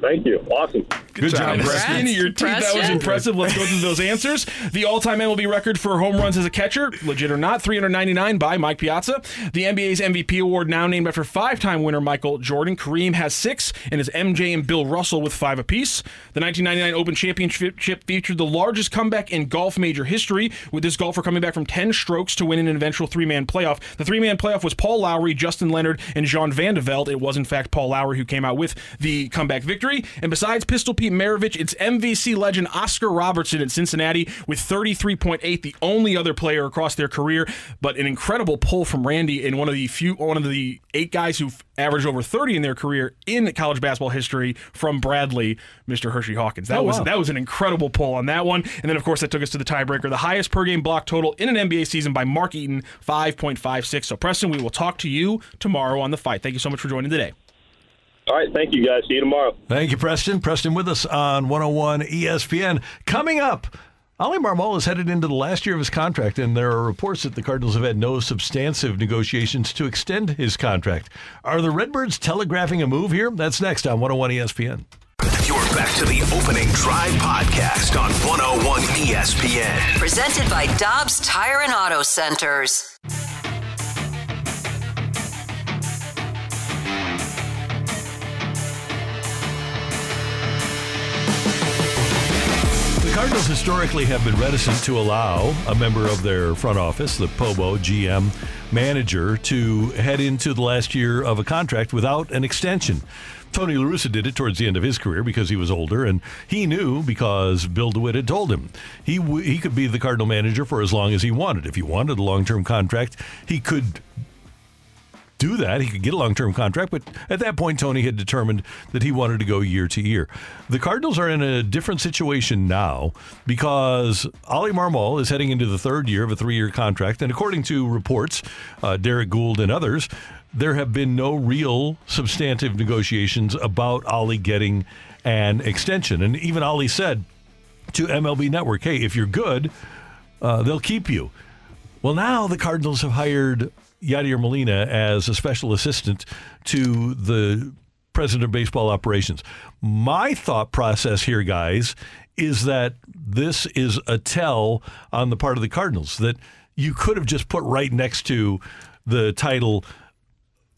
Thank you. Awesome. Good job, And Preston. your teeth, that was impressive. Let's go through those answers. The all-time MLB record for home runs as a catcher, legit or not, 399 by Mike Piazza. The NBA's MVP award now named after five-time winner Michael Jordan. Kareem has six, and is MJ and Bill Russell with five apiece. The 1999 Open Championship featured the largest comeback in golf major history, with this golfer coming back from 10 strokes to win an eventual three-man playoff. The three-man playoff was Paul Lawrie, Justin Leonard, and Jean Van de Velde. It was, in fact, Paul Lawrie who came out with the comeback victory. And besides Pistol Pete Maravich, it's MVC legend Oscar Robertson at Cincinnati with 33.8, the only other player across their career. But an incredible pull from Randy in one of the few, one of the eight guys who've averaged over 30 in their career in college basketball history from Bradley, Mr. Hersey Hawkins. That Oh, was wow. that was an incredible pull on that one. And then of course that took us to the tiebreaker, the highest per game block total in an NBA season by Mark Eaton, 5.56. So Preston, we will talk to you tomorrow on the fight. Thank you so much for joining today. All right. Thank you, guys. See you tomorrow. Thank you, Preston. Preston with us on 101 ESPN. Coming up, Oli Marmol is headed into the last year of his contract, and there are reports that the Cardinals have had no substantive negotiations to extend his contract. Are the Redbirds telegraphing a move here? That's next on 101 ESPN. You're back to the opening drive podcast on 101 ESPN. Presented by Dobbs Tire and Auto Centers. Cardinals historically have been reticent to allow a member of their front office, the POBO GM manager, to head into the last year of a contract without an extension. Tony La Russa did it towards the end of his career because he was older, and he knew because Bill DeWitt had told him he w- he could be the Cardinal manager for as long as he wanted. If he wanted a long term contract, he could do that. He could get a long term contract, but at that point, Tony had determined that he wanted to go year to year. The Cardinals are in a different situation now because Oli Marmol is heading into the third year of a three year contract. And according to reports, uh, Derrick Goold and others, there have been no real substantive negotiations about Oli getting an extension. And even Oli said to MLB Network, hey, if you're good, uh, they'll keep you. Well, now the Cardinals have hired Yadier Molina as a special assistant to the president of baseball operations. My thought process here, guys, is that this is a tell on the part of the Cardinals that you could have just put right next to the title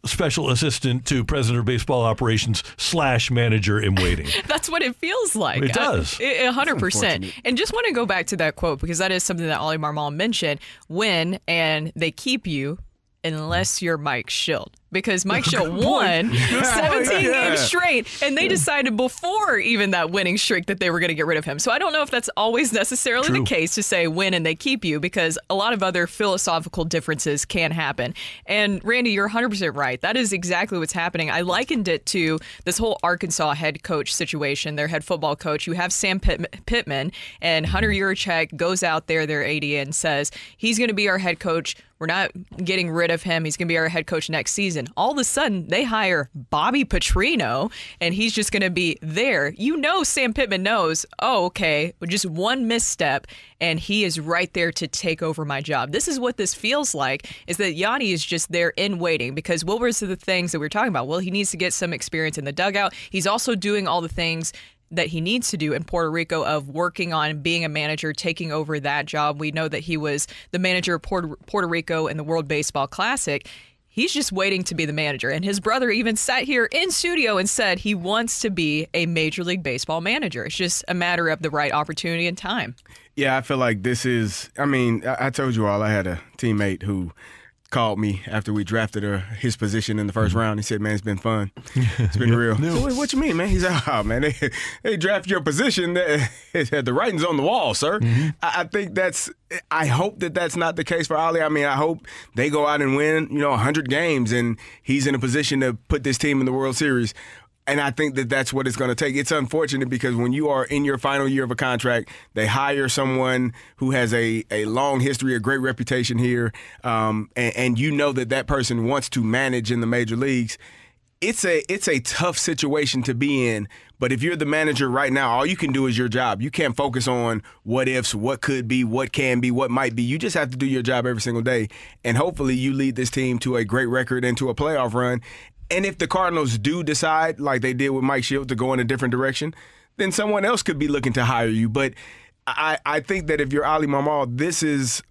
special assistant to president of baseball operations slash manager in waiting. That's what it feels like. It does. A hundred percent. And just want to go back to that quote because that is something that Oli Marmol mentioned. When and they keep you unless you're Mike Shildt. Because Mike Shildt won Yeah. 17 Yeah. games straight, and they decided before even that winning streak that they were going to get rid of him. So I don't know if that's always necessarily True. the case to say win and they keep you, because a lot of other philosophical differences can happen. And Randy, you're 100% right. That is exactly what's happening. I likened it to this whole Arkansas head coach situation, their head football coach. You have Sam Pitt- Pittman, and Hunter Yurachek goes out there, their AD, and says he's going to be our head coach. We're not getting rid of him. He's going to be our head coach next season. All of a sudden, they hire Bobby Petrino, and he's just going to be there. You know, Sam Pittman knows, oh, okay, just one misstep, and he is right there to take over my job. This is what this feels like, is that Yadi is just there in waiting because what were the things that we are talking about? Well, he needs to get some experience in the dugout. He's also doing all the things that he needs to do in Puerto Rico of working on being a manager, taking over that job. We know that he was the manager of Puerto, Rico in the World Baseball Classic. He's just waiting to be the manager. And his brother even sat here in studio and said he wants to be a Major League Baseball manager. It's just a matter of the right opportunity and time. Yeah, I feel like this is. I mean, I told you all. I had a teammate who called me after we drafted her, his position in the 1st mm-hmm. round. He said, "Man, it's been fun. It's been real." So what, you mean, man? He said, "Oh, man, they, they draft your position. The writing's on the wall, sir." Mm-hmm. I, I think that's. I hope that that's not the case for Oli. I mean, I hope they go out and win, you know, 100 games, and he's in a position to put this team in the World Series. And I think that that's what it's going to take. It's unfortunate because when you are in your final year of a contract, they hire someone who has a, a long history, a great reputation here, um, and, and you know that that person wants to manage in the major leagues. It's a it's a tough situation to be in. But if you're the manager right now, all you can do is your job. You can't focus on what ifs, what could be, what can be, what might be. You just have to do your job every single day. And hopefully you lead this team to a great record and to a playoff run. And if the Cardinals do decide, like they did with Mike Shildt, to go in a different direction, then someone else could be looking to hire you. But I, I think that if you're Oli Marmol, this is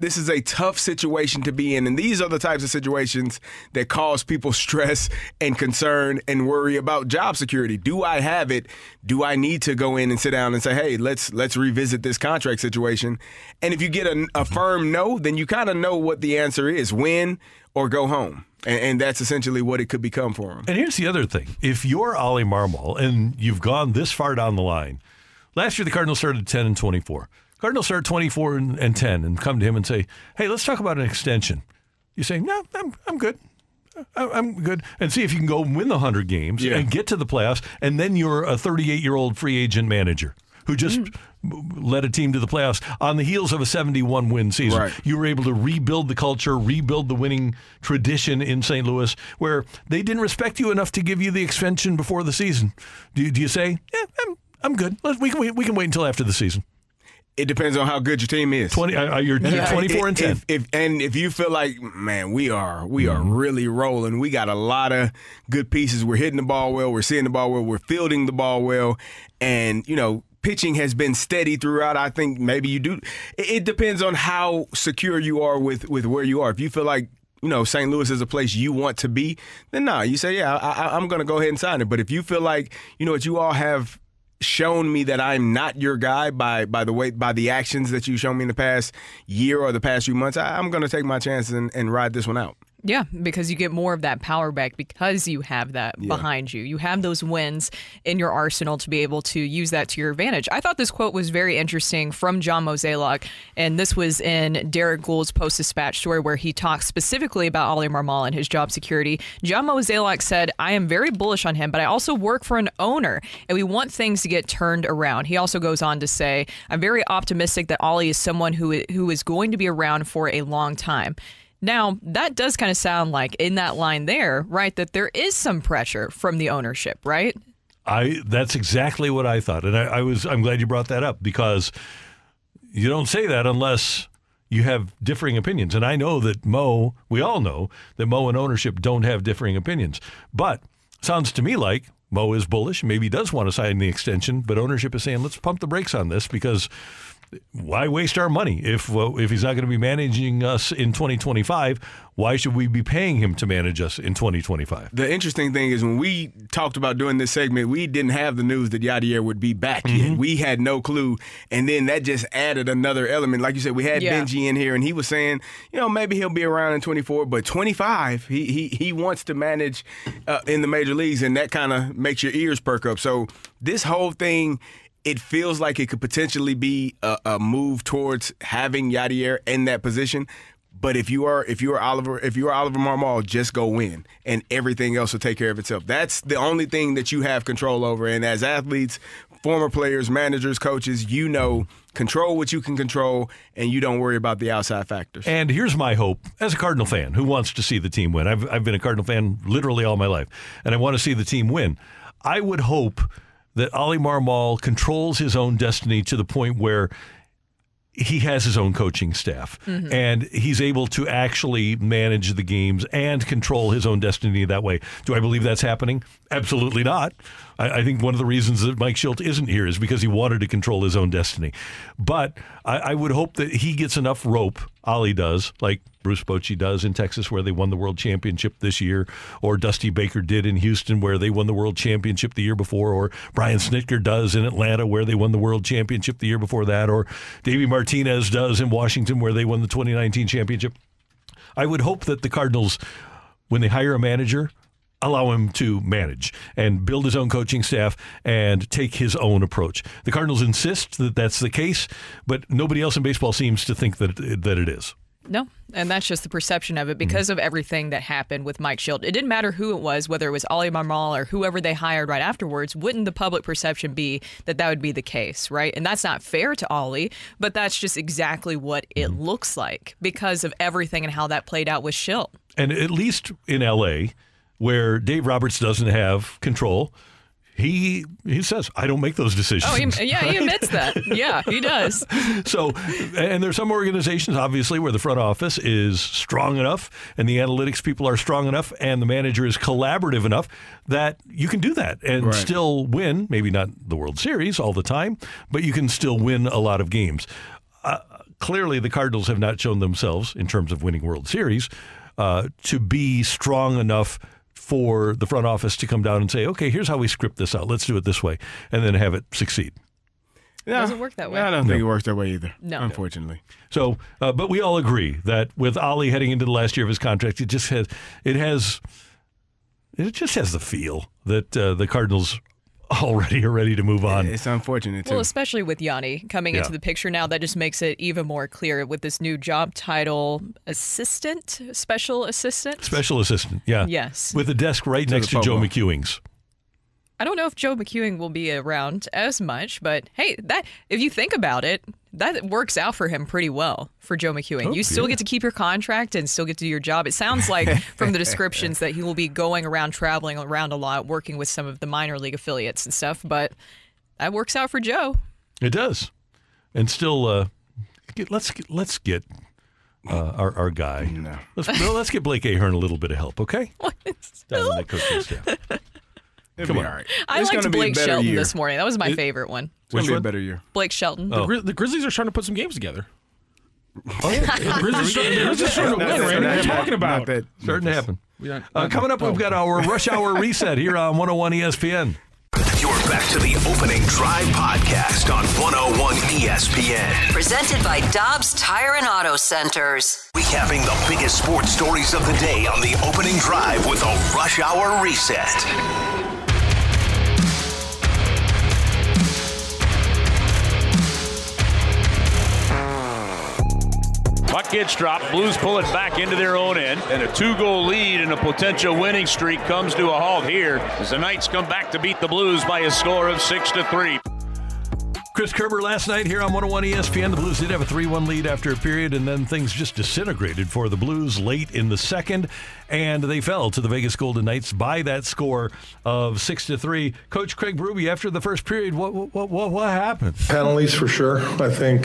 this is a tough situation to be in. And these are the types of situations that cause people stress and concern and worry about job security. Do I have it? Do I need to go in and sit down and say, hey, let's let's revisit this contract situation? And if you get a, a firm no, then you kind of know what the answer is win or go home. And, and that's essentially what it could become for him. And here's the other thing: if you're Oli Marmol and you've gone this far down the line, last year the Cardinals started 10 and 24. Cardinals start 24 and, and 10 and come to him and say, "Hey, let's talk about an extension." You say, "No, I'm I'm good." I'm good, and see if you can go win the hundred games Yeah. and get to the playoffs, and then you're a 38 year old free agent manager who just mm. led a team to the playoffs on the heels of a 71 win season. Right. You were able to rebuild the culture, rebuild the winning tradition in St. Louis, where they didn't respect you enough to give you the extension before the season. Do you, do you say, "Yeah, I'm I'm good. Let's, we can wait, we can wait until after the season." It depends on how good your team is. 20, uh, you're, you're 24 and 10. If, if, and if you feel like, man, we are we are Mm-hmm. really rolling. We got a lot of good pieces. We're hitting the ball well. We're seeing the ball well. We're fielding the ball well. And you know, pitching has been steady throughout. I think maybe you do. It, it depends on how secure you are with with where you are. If you feel like you know, St. Louis is a place you want to be, then nah, you say, yeah, I, I, I'm going to go ahead and sign it. But if you feel like, you know what, you all have shown me that I'm not your guy by by the way by the actions that you've shown me in the past year or the past few months, I, I'm going to take my chances and, and ride this one out. Yeah, because you get more of that power back because you have that Yeah. behind you. You have those wins in your arsenal to be able to use that to your advantage. I thought this quote was very interesting from John Mozeliak, and this was in Derrick Goold's Post Dispatch story where he talks specifically about Oli Marmol and his job security. John Mozeliak said, I am very bullish on him, but I also work for an owner, and we want things to get turned around. He also goes on to say, I'm very optimistic that Oli is someone who, who is going to be around for a long time. Now, that does kind of sound like in that line there, right, that there is some pressure from the ownership, right? I that's exactly what I thought, and I, I was I'm glad you brought that up because you don't say that unless you have differing opinions. And I know that Mo, we all know that Mo and ownership don't have differing opinions. But sounds to me like Mo is bullish, maybe does want to sign the extension, but ownership is saying let's pump the brakes on this because why waste our money if uh, if he's not going to be managing us in 2025? Why should we be paying him to manage us in 2025? The interesting thing is when we talked about doing this segment, we didn't have the news that Yadier would be back yet. We had no clue, and then that just added another element. Like you said, we had Yeah. Bengie in here, and he was saying, you know, maybe he'll be around in 24, but 25, he he he wants to manage uh, in the major leagues, and that kind of makes your ears perk up. So this whole thing. It feels like it could potentially be a, a move towards having Yadier in that position. But if you are if you are Oliver if you are Oliver Marmol, just go win, and everything else will take care of itself. That's the only thing that you have control over. And as athletes, former players, managers, coaches, you know, control what you can control, and you don't worry about the outside factors. And here's my hope as a Cardinal fan who wants to see the team win. I've, I've been a Cardinal fan literally all my life, and I want to see the team win. I would hope that Oli Marmol controls his own destiny to the point where he has his own coaching staff Mhm. and he's able to actually manage the games and control his own destiny that way. Do I believe that's happening? Absolutely not. I, I think one of the reasons that Mike Shildt isn't here is because he wanted to control his own destiny. But I, I would hope that he gets enough rope, Oli does, like Bruce Bochy does in Texas, where they won the world championship this year, or Dusty Baker did in Houston, where they won the world championship the year before, or Brian Snitker does in Atlanta, where they won the world championship the year before that, or Davey Martinez does in Washington, where they won the 2019 championship. I would hope that the Cardinals, when they hire a manager, allow him to manage and build his own coaching staff and take his own approach. The Cardinals insist that that's the case, but nobody else in baseball seems to think that that it is. No, and that's just the perception of it Mm-hmm. because of everything that happened with Mike Shildt. It didn't matter who it was, whether it was Oli Marmol or whoever they hired right afterwards. Wouldn't the public perception be that that would be the case, right? And that's not fair to Oli, but that's just exactly what it Mm-hmm. looks like because of everything and how that played out with Shildt. And at least in LA, where Dave Roberts doesn't have control, he he says, "I don't make those decisions." Oh, he, yeah, he admits that. Yeah, he does. so, and there's some organizations, obviously, where the front office is strong enough and the analytics people are strong enough and the manager is collaborative enough that you can do that and Right. still win. Maybe not the World Series all the time, but you can still win a lot of games. Uh, clearly, the Cardinals have not shown themselves, in terms of winning World Series, uh, to be strong enough for the front office to come down and say, okay, here's how we script this out. Let's do it this way, and then have it succeed. Yeah, doesn't work that way. I don't think No. it works that way either. No. unfortunately. So, uh, but we all agree that with Oli heading into the last year of his contract, it just has it has it just has the feel that uh, the Cardinals already are ready to move on. It's unfortunate too. Well, especially with Yadi coming Yeah. into the picture now, that just makes it even more clear with this new job title assistant, special assistant. Special assistant, yeah, Yes. with a desk right To next to Joe McEwing's. I don't know if Joe McEwing will be around as much, but hey, that if you think about it, that works out for him pretty well for Joe McEwing. Oh, you still yeah. get to keep your contract and still get to do your job. It sounds like from the descriptions that he will be going around, traveling around a lot, working with some of the minor league affiliates and stuff. But that works out for Joe. It does, and still, uh, get, let's get, let's get uh, our our guy. No. Let's well, let's get Blake Ahern a little bit of help, okay? Down in that coaching staff. It'll Come be on. all right. I It's liked gonna be a Blake better Shelton year. this morning. That was my It- favorite one. It's gonna Which be a one? better year. Blake Shelton. Oh. The, Gri- the Grizzlies are starting to put some games together. Oh, yeah. The Grizzlies, are starting- the Grizzlies are starting to win, Randy. What are you talking about? Not that, Starting to happen. Uh, coming up, we've got our rush hour reset here on 101 ESPN. You're back to the opening drive podcast on 101 ESPN. Presented by Dobbs Tire and Auto Centers. Recapping the biggest sports stories of the day on the opening drive with a rush hour reset. Puck gets dropped. Blues pull it back into their own end. And a two goal lead and a potential winning streak comes to a halt here as the Knights come back to beat the Blues by a score of 6 to 3. Chris Kerber last night here on 101 ESPN. The Blues did have a 3 1 lead after a period, and then things just disintegrated for the Blues late in the second, and they fell to the Vegas Golden Knights by that score of 6 to 3. Coach Craig Berube, after the first period, what, what, what, what happened? Penalties for sure. I think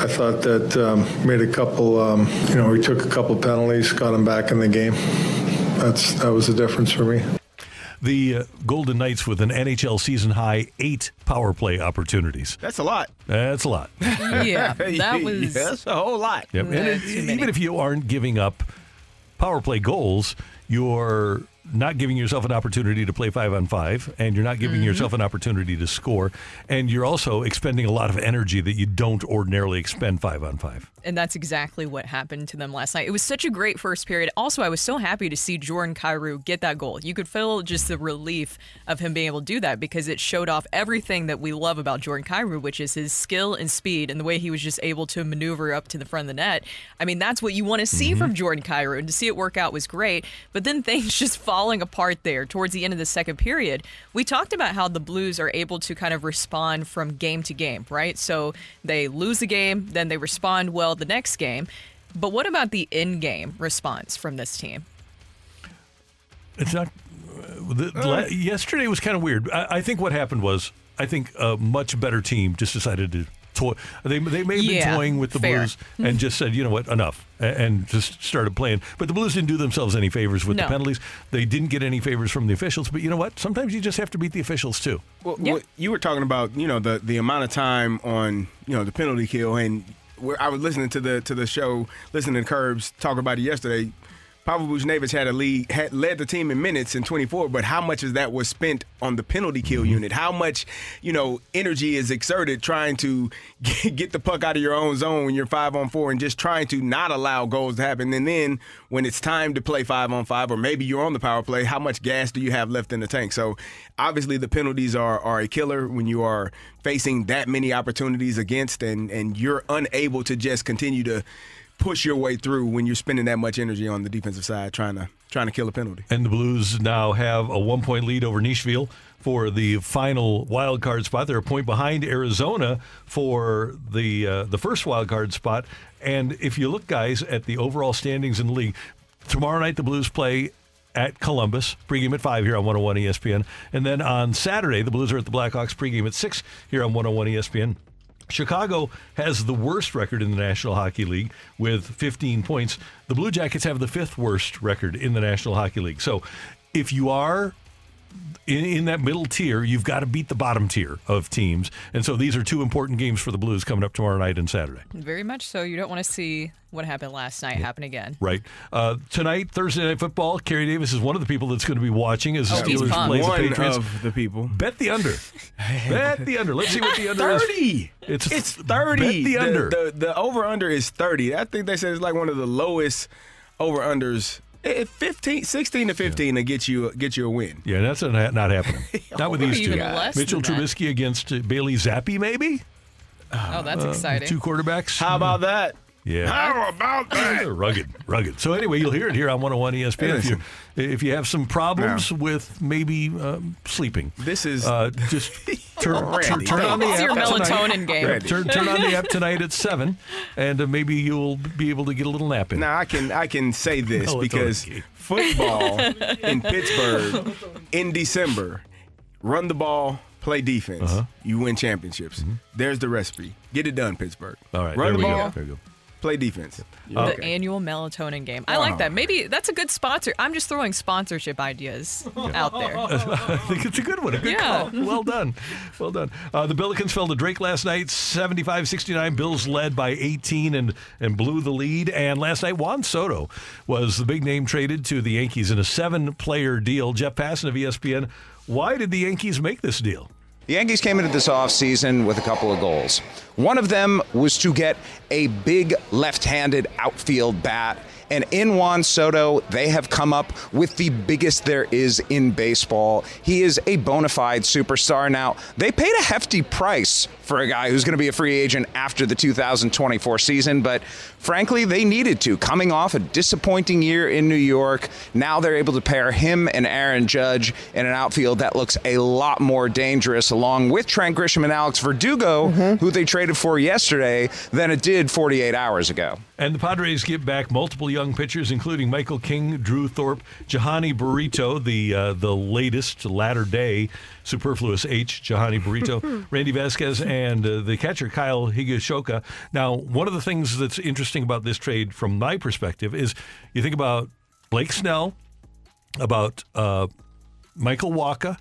I thought that um, made a couple. Um, you know, we took a couple penalties, got them back in the game. That's that was the difference for me. The uh, Golden Knights with an NHL season high eight power play opportunities. That's a lot. That's a lot. Yeah, that was- That's a whole lot. Yep. And it- even if you aren't giving up power play goals, you're not giving yourself an opportunity to play five on five, and you're not giving Mm-hmm. yourself an opportunity to score, and you're also expending a lot of energy that you don't ordinarily expend five on five. And that's exactly what happened to them last night. It was such a great first period. Also, I was so happy to see Jordan Kyrou get that goal. You could feel just the relief of him being able to do that because it showed off everything that we love about Jordan Kyrou, which is his skill and speed and the way he was just able to maneuver up to the front of the net. I mean, that's what you want to see mm-hmm. from Jordan Kyrou, and to see it work out was great. But then things just falling apart there towards the end of the second period. We talked about how the Blues are able to kind of respond from game to game, right? So they lose the game, then they respond well the next game. But what about the in game response from this team? It's not. uh, The, la- yesterday was kind of weird. I, I think what happened was I think a much better team just decided to toy. They they may have been Yeah, toying with the fair. Blues and just said, you know what, enough, a- and just started playing. But the Blues didn't do themselves any favors with No. the penalties. They didn't get any favors from the officials. But you know what? Sometimes you just have to beat the officials too. Well, what you were talking about, you know, the the amount of time on, you know, the penalty kill, and where I was listening to the to the show, listening to Curbs talk about it yesterday. Pavel Buchnevich had a lead, had led the team in minutes in 24, but how much of that was spent on the penalty kill unit? How much, you know, energy is exerted trying to get the puck out of your own zone when you're five on four and just trying to not allow goals to happen? And then when it's time to play five on five, or maybe you're on the power play, how much gas do you have left in the tank? So obviously the penalties are, are a killer when you are facing that many opportunities against and, and you're unable to just continue to push your way through when you're spending that much energy on the defensive side trying to trying to kill a penalty. And the Blues now have a one point lead over Nashville for the final wild card spot. They're a point behind Arizona for the uh, the first wild card spot. And if you look, guys, at the overall standings in the league, tomorrow night the Blues play at Columbus, pregame at 5 here on 101 ESPN. And then on Saturday, the Blues are at the Blackhawks, pregame at 6 here on 101 ESPN. Chicago has the worst record in the National Hockey League with 15 points. The Blue Jackets have the fifth worst record in the National Hockey League. So if you are in, in that middle tier, you've got to beat the bottom tier of teams. And so these are two important games for the Blues coming up tomorrow night and Saturday. Very much so. You don't want to see what happened last night happen again. Right. Uh, tonight, Thursday Night Football, Carey Davis is one of the people that's going to be watching as the Oh, Steelers play the One Patriots. of the people. Bet the under. Bet the under. Let's see what the under is. 30. It's, It's 30. Bet the under. The, the, over under is 30. I think they said it's like one of the lowest over unders. 15, 16 to 15 to get you get you a win. Yeah, that's not not happening. Not with these two. Even Mitchell than. Trubisky against uh, Bailey Zappe, maybe. Oh, that's Uh, exciting. Two quarterbacks. How about that? Yeah. How about that? rugged, rugged. So anyway, you'll hear it here on 101 ESPN. If you if you have some problems with maybe um, sleeping, This is uh, just turn, turn, Randy, turn on the It's app your tonight. melatonin game. Yeah, turn, turn on the app tonight at seven, and uh, maybe you'll be able to get a little nap in. Now I can I can say this Melatonin because game. football in Pittsburgh in December, run the ball, play defense, Uh-huh. you win championships. There's the recipe. Get it done, Pittsburgh. Mm-hmm. All right, run there the we ball, go. There we go. Play defense. The annual melatonin game. I like that. Maybe that's a good sponsor. I'm just throwing sponsorship ideas out there. I think it's a good one. A good Yeah. call. Well done. Well done. Uh, the Billikens fell to Drake last night, 75-69. Bills led by 18 and, and blew the lead. And last night, Juan Soto was the big name traded to the Yankees in a seven-player deal. Jeff Passan of ESPN, why did the Yankees make this deal? The Yankees came into this offseason with a couple of goals. One of them was to get a big left handed outfield bat. And in Juan Soto, they have come up with the biggest there is in baseball. He is a bona fide superstar. Now, they paid a hefty price for a guy who's going to be a free agent after the 2024 season, but frankly, they needed to. Coming off a disappointing year in New York, now they're able to pair him and Aaron Judge in an outfield that looks a lot more dangerous, along with Trent Grisham and Alex Verdugo, mm-hmm. who they traded for yesterday, than it did 48 hours ago. And the Padres get back multiple young pitchers, including Michael King, Drew Thorpe, Jhony Brito, the uh, the latest latter day superfluous H, Jhony Brito, Randy Vasquez, and uh, the catcher Kyle Higashioka. Now, one of the things that's interesting about this trade, from my perspective, is you think about Blake Snell, about uh, Michael Wacha,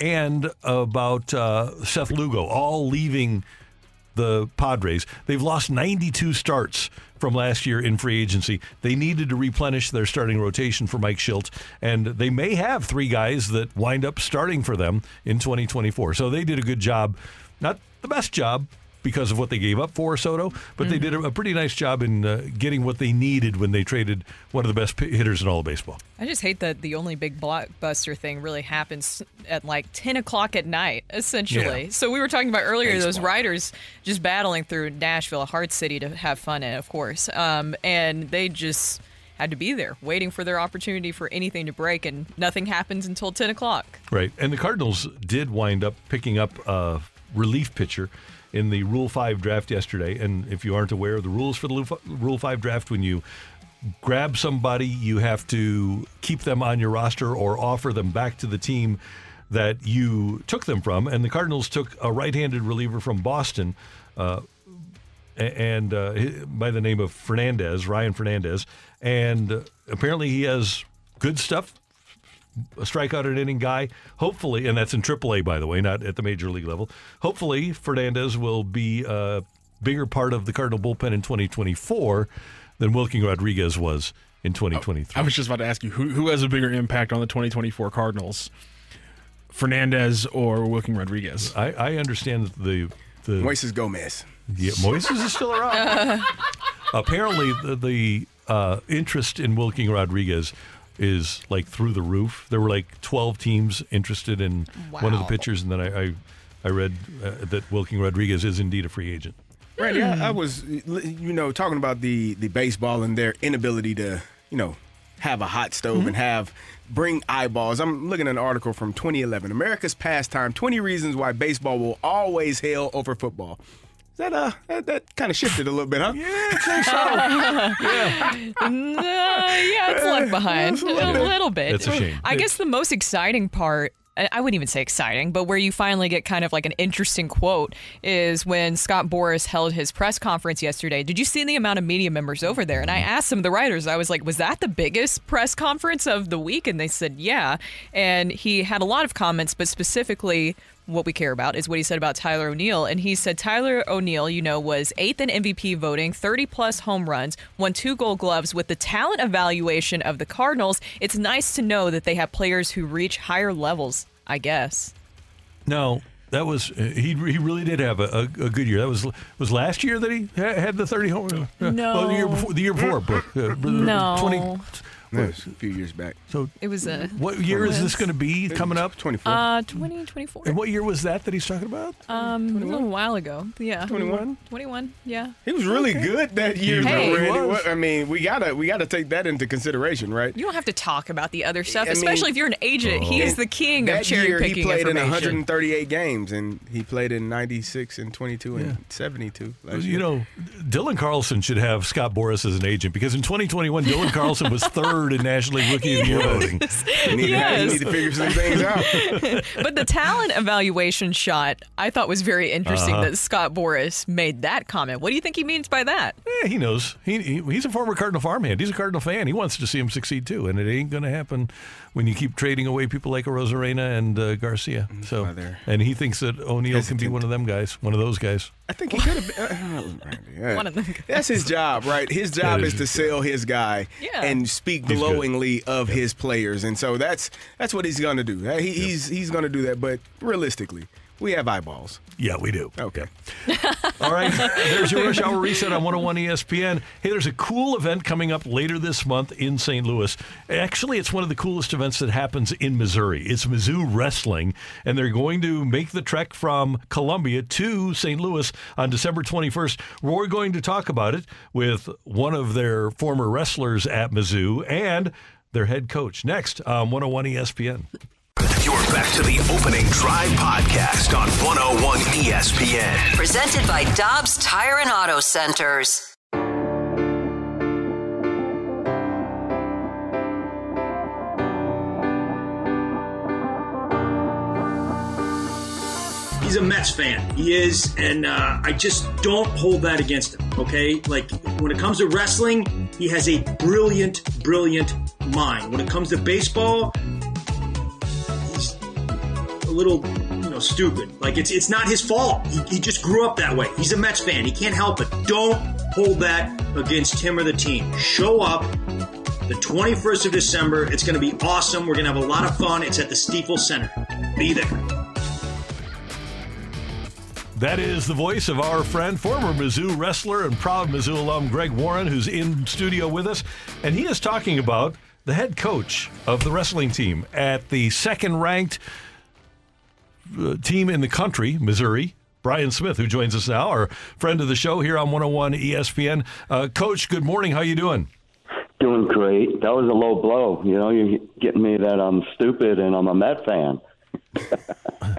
and about uh, Seth Lugo, all leaving the Padres. They've lost 92 starts from last year in free agency. They needed to replenish their starting rotation for Mike Shildt, and they may have three guys that wind up starting for them in 2024. So they did a good job. Not the best job because of what they gave up for Soto, but they did a, pretty nice job in uh, getting what they needed when they traded one of the best hitters in all of baseball. I just hate that the only big blockbuster thing really happens at like 10 o'clock at night, essentially. Yeah. So we were talking about earlier those Baseball. riders just battling through Nashville, a hard city to have fun in, of course. Um, and they just had to be there, waiting for their opportunity for anything to break, and nothing happens until 10 o'clock. Right. And the Cardinals did wind up picking up a relief pitcher in the Rule 5 draft yesterday. And if you aren't aware of the rules for the Rule 5 draft, when you grab somebody, you have to keep them on your roster or offer them back to the team that you took them from. And the Cardinals took a right handed reliever from Boston. Uh, and uh, by the name of Fernandez, Ryan Fernandez, and uh, apparently he has good stuff. A strikeout an inning guy. Hopefully, and that's in AAA, by the way, not at the major league level. Hopefully, Fernandez will be a bigger part of the Cardinal bullpen in 2024 than Wilking Rodriguez was in 2023. I was just about to ask you who who has a bigger impact on the 2024 Cardinals, Fernandez or Wilking Rodriguez? I, I understand the the Moises Gomez. Yeah, Moises is still around. Apparently, the, the uh, interest in Wilking Rodriguez is like through the roof. There were like 12 teams interested in one of the Wow. pitchers, and then I I, I read uh, that Wilking Rodriguez is indeed a free agent. Randy, I, I was, you know, talking about the the baseball and their inability to, you know, have a hot stove and have bring eyeballs. I'm looking at an article from 2011, America's pastime: 20 reasons why baseball will always hail over football. Is that uh that, that kind of shifted a little bit, huh? yeah. yeah, yeah it's left behind It's a a little bit. little bit. It's a shame. I guess the most exciting part. I I wouldn't even say exciting, but where you finally get kind of like an interesting quote is when Scott Boras held his press conference yesterday. Did you see the amount of media members over there? And I asked some of the writers, I was like, was that the biggest press conference of the week? And they said, yeah. And he had a lot of comments, but specifically, what we care about is what he said about Tyler O'Neill. And he said Tyler O'Neill, you know, was eighth in MVP voting, 30 plus home runs, won two gold gloves with the talent evaluation of the Cardinals. It's nice to know that they have players who reach higher levels, I guess. No, that was uh, he. He really did have a, a, a good year. That was was last year that he had the 30 home. uh, No. well, the year before. The year before. Uh, No. 20, That was a few years back. So It was a. what year is this going to be coming up? 24. Uh, 2024. And what year was that that he's talking about? Um, a little while ago. Yeah. 21? 21, yeah. He was really good that year, Hey. though, He Randy. was. I mean, we gotta we gotta take that into consideration, right? You don't have to talk about the other stuff, I mean- especially if you're an agent. He is the king of that cherry year, picking he played in 138 games, and he played in 96 and 22 and 72. last You year. know, Dylan Carlson should have Scott Boras as an agent because in 2021, Dylan Carlson was third third in National League Rookie of the Year voting. You need, to, you need to figure some things out. but the talent evaluation shot I thought was very interesting Uh-huh. that Scott Boras made that comment. What do you think he means by that? Yeah, he knows. He, he he's a former Cardinal farmhand. He's a Cardinal fan. He wants to see him succeed too, and it ain't going to happen when you keep trading away people like Arozarena and uh, Garcia. So, and he thinks that O'Neill can be one of them guys, one of those guys. I think he could have been. Uh, yeah. One of them. That's his job, right? His job That is is to his sell his guy Yeah. and speak He's good. glowingly of his players, and so that's that's what he's going to do. He, He's he's going to do that, but realistically, we have eyeballs. Yeah, we do. Okay. All right, there's your rush hour reset on 101 ESPN. Hey, there's a cool event coming up later this month in St. Louis. Actually, it's one of the coolest events that happens in Missouri. It's Mizzou Wrestling, and they're going to make the trek from Columbia to St. Louis on December 21st. We're going to talk about it with one of their former wrestlers at Mizzou and their head coach next on 101 ESPN. You're back to the opening drive podcast on 101 ESPN. Presented by Dobbs Tire and Auto Centers. He's a Mets fan. He is, and uh, I just don't hold that against him. Okay, like when it comes to wrestling, he has a brilliant, brilliant mind. When it comes to baseball, he's a little, you know, stupid. Like it's it's not his fault. He, he just grew up that way. He's a Mets fan. He can't help it. Don't hold that against him or the team. Show up. The 21st of December. It's going to be awesome. We're going to have a lot of fun. It's at the Stifel Center. Be there. That is the voice of our friend, former Mizzou wrestler and proud Mizzou alum Greg Warren, who's in studio with us. And he is talking about the head coach of the wrestling team at the second ranked team in the country, Missouri. Brian Smith, who joins us now, our friend of the show here on 101 ESPN. Uh, coach, good morning. How you doing? Doing great. That was a low blow. You know, you're getting me that I'm stupid and I'm a Met fan.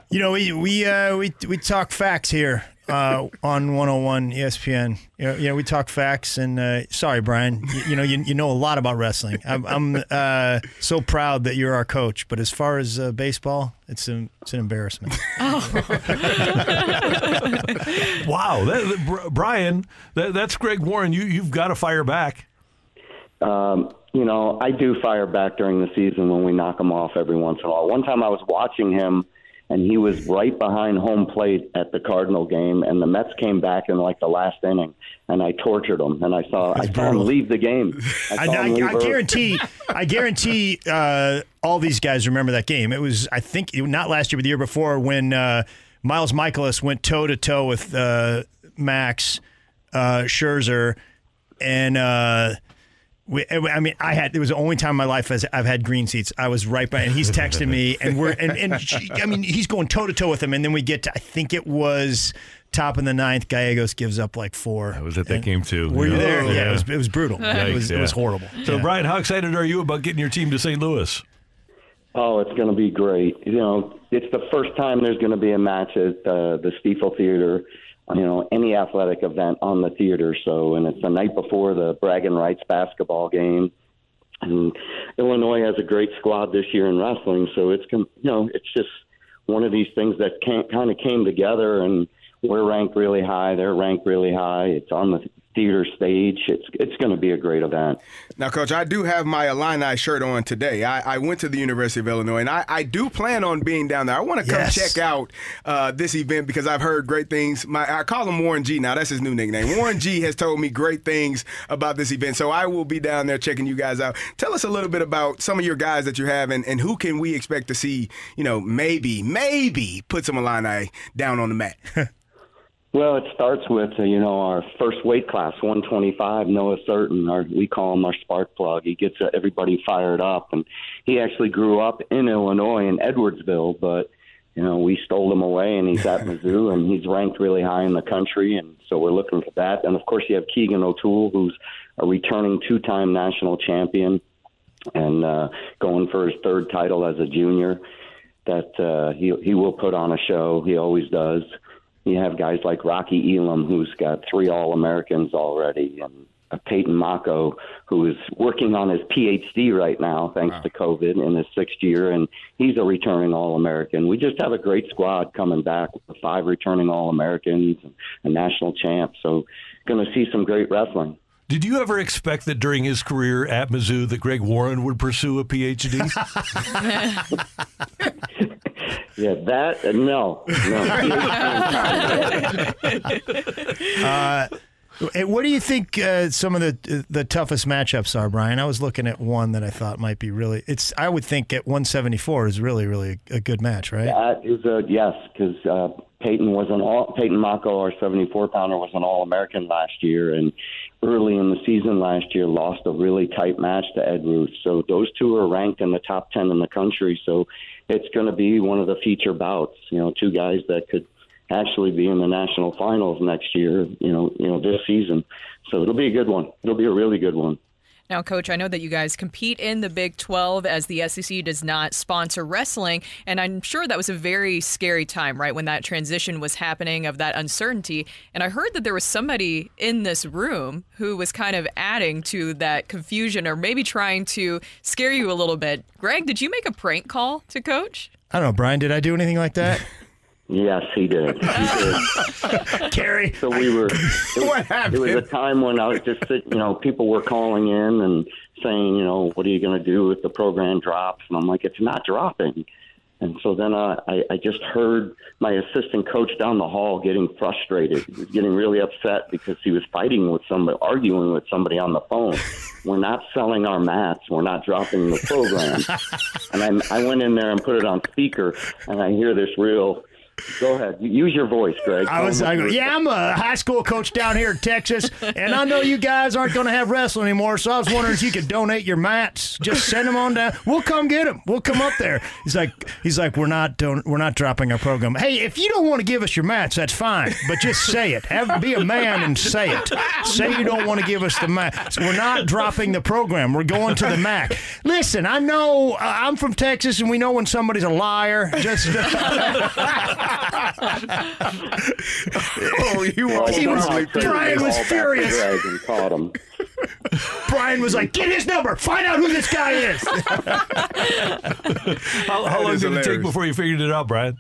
You know, we we uh, we we talk facts here uh, on 101 ESPN. You know, you know, we talk facts. And uh, sorry, Brian, you, you know, you, you know a lot about wrestling. I'm, I'm uh, so proud that you're our coach. But as far as uh, baseball, it's an it's an embarrassment. Oh. Wow, that, that- Brian, that, that's Greg Warren. You you've got to fire back. Um, you know, I do fire back during the season when we knock him off every once in a while. One time I was watching him, and he was right behind home plate at the Cardinal game, and the Mets came back in like the last inning, and I tortured him, and I saw I saw him leave the game. I, I, I, I guarantee, I guarantee, uh, all these guys remember that game. It was, I think, not last year, but the year before when uh, Miles Mikolas went toe to toe with uh, Max uh, Scherzer, and uh, we, I mean, I had it was the only time in my life as I've had green seats. I was right by, and he's texting me, and we're and, and I mean, he's going toe to toe with him, and then we get to I think it was. Top in the ninth, Gallegos gives up like four. I was at that game too. Were you there? Yeah, yeah. it was it was brutal. it Yikes, was it was horrible. So, Yeah. Brian, how excited are you about getting your team to St. Louis? Oh, it's going to be great. You know, it's the first time there's going to be a match at uh, the Stifel Theater, you know, any athletic event on the theater. So, and it's the night before the Bragging Rights basketball game. And Illinois has a great squad this year in wrestling. So it's, you know, it's just one of these things that can, kind of came together and we're ranked really high. They're ranked really high. It's on the theater stage. It's, it's going to be a great event. Now, Coach, I do have my Illini shirt on today. I, I went to the University of Illinois, and I, I do plan on being down there. I want to come Yes. check out uh, this event because I've heard great things. My I call him Warren G. Now that's his new nickname. Warren G. has told me great things about this event, so I will be down there checking you guys out. Tell us a little bit about some of your guys that you have, and, and who can we expect to see? You know, maybe maybe put some Illini down on the mat. Well, it starts with uh, you know our first weight class, 125. Noah Surtin, our we call him our spark plug. He gets uh, everybody fired up, and he actually grew up in Illinois in Edwardsville, but you know we stole him away, and he's at Mizzou, and he's ranked really high in the country, and so we're looking for that. And of course, you have Keegan O'Toole, who's a returning two-time national champion, and uh, going for his third title as a junior. That uh, he he will put on a show. He always does. You have guys like Rocky Elam, who's got three All Americans already, and uh, Peyton Mocco, who is working on his PhD right now, thanks to COVID, in his sixth year, and he's a returning All American. We just have a great squad coming back with five returning All Americans, a national champ. So, going to see some great wrestling. Did you ever expect that during his career at Mizzou that Greg Warren would pursue a PhD? Yeah, that uh, no, no. Uh, what do you think uh, some of the the toughest matchups are, Brian? I was looking at one that I thought might be really. It's I would think at 174 is really really a good match, right? That is a yes, because uh, Peyton was an all Peyton Mocco, our 74 pounder, was an All American last year, and early in the season last year lost a really tight match to Ed Ruth. So those two are ranked in the top 10 in the country. So it's going to be one of the feature bouts. You know, two guys that could actually be in the national finals next year. You know, you know this season. So it'll be a good one. It'll be a really good one. Now, Coach, I know that you guys compete in the Big 12 as the SEC does not sponsor wrestling. And I'm sure that was a very scary time, right, when that transition was happening of that uncertainty. And I heard that there was somebody in this room who was kind of adding to that confusion or maybe trying to scare you a little bit. Greg, did you make a prank call to Coach? I don't know, Brian. Did I do anything like that? Yes, he did. He did. Carey. So we were. It was, What happened? It was a time when I was just sitting. You know, people were calling in and saying, you know, what are you going to do if the program drops? And I'm like, it's not dropping. And so then uh, I, I just heard my assistant coach down the hall getting frustrated. He was getting really upset because he was fighting with somebody, arguing with somebody on the phone. We're not selling our mats. We're not dropping the program. and I, I went in there and put it on speaker, and I hear this real. Go ahead. Use your voice, Greg. I was, I go, yeah, I'm a high school coach down here in Texas, and I know you guys aren't going to have wrestling anymore. So I was wondering if you could donate your mats. Just send them on down. We'll come get them. We'll come up there. He's like, he's like, we're not, we're not dropping our program. Hey, if you don't want to give us your mats, that's fine, but just say it. Have be a man and say it. Say you don't want to give us the mats. We're not dropping the program. We're going to the MAC. Listen, I know uh, I'm from Texas, and we know when somebody's a liar. Just. oh, you Well, He was- I Brian was ball back to furious. Greg and caught him. Brian was like, "Get his number. Find out who this guy is." How, how long is did it take before you figured it out, Brian?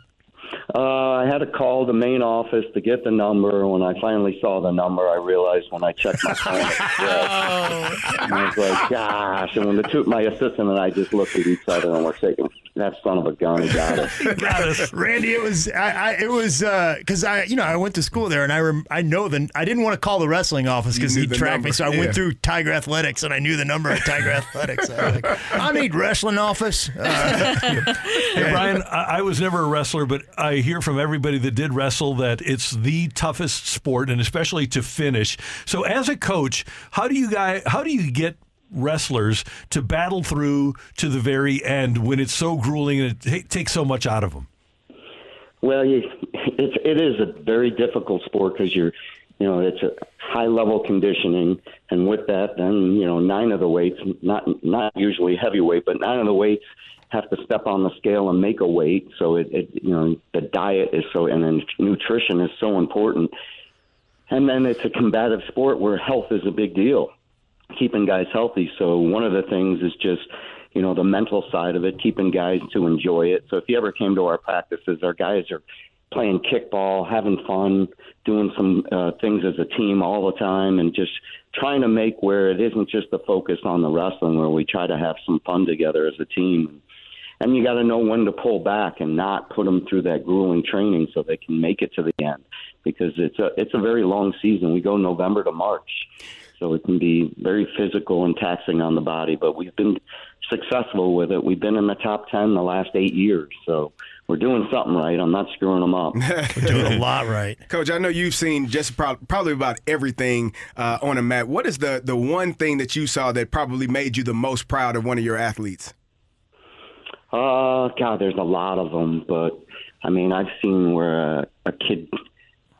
Uh, I had to call the main office to get the number. When I finally saw the number, I realized when I checked my phone, it was and I was like, "Gosh!" And when the two, my assistant and I just looked at each other and we're shaking. That son of a gun, got he got it. Randy, it was I, I it was because I you know I went to school there and I rem, I know the I didn't want to call the wrestling office because he knew the tracked me, so I yeah. went through Tiger Athletics and I knew the number of Tiger Athletics. I like, I need wrestling office. Uh, Hey, Brian, I, I was never a wrestler, but I hear from everybody that did wrestle that it's the toughest sport, and especially to finish. So, as a coach, how do you guys, how do you get wrestlers to battle through to the very end when it's so grueling and it ta- takes so much out of them? Well, you, it's it is a very difficult sport because you're, you know, it's a high level conditioning, and with that, then you know, nine of the weights, not not usually heavyweight, but nine of the weights have to step on the scale and make a weight. So it, it you know, the diet is so, and then nutrition is so important. And then it's a combative sport where health is a big deal, keeping guys healthy. So one of the things is just, you know, the mental side of it, keeping guys to enjoy it. So if you ever came to our practices, our guys are playing kickball, having fun, doing some uh, things as a team all the time, and just trying to make where it isn't just the focus on the wrestling, where we try to have some fun together as a team. And you got to know when to pull back and not put them through that grueling training so they can make it to the end, because it's a it's a very long season. We go November to March, so it can be very physical and taxing on the body. But we've been successful with it. We've been in the top ten the last eight years, so we're doing something right. I'm not screwing them up. We're doing a lot right. Coach, I know you've seen just pro- probably about everything uh, on a mat. What is the, the one thing that you saw that probably made you the most proud of one of your athletes? Uh, God, there's a lot of them, but I mean, I've seen where a, a kid,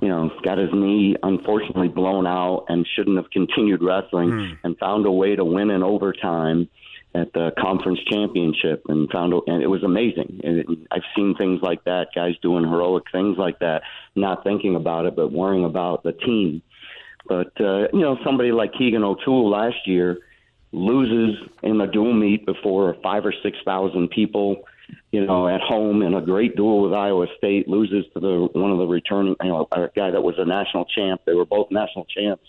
you know, got his knee unfortunately blown out and shouldn't have continued wrestling and found a way to win in overtime at the conference championship and found a, and it was amazing. And it, I've seen things like that, guys doing heroic things like that, not thinking about it, but worrying about the team. But uh, you know, somebody like Keegan O'Toole last year loses in a dual meet before five or six thousand people. You know, at home in a great duel with Iowa State, loses to the one of the returning, you know, a guy that was a national champ. They were both national champs.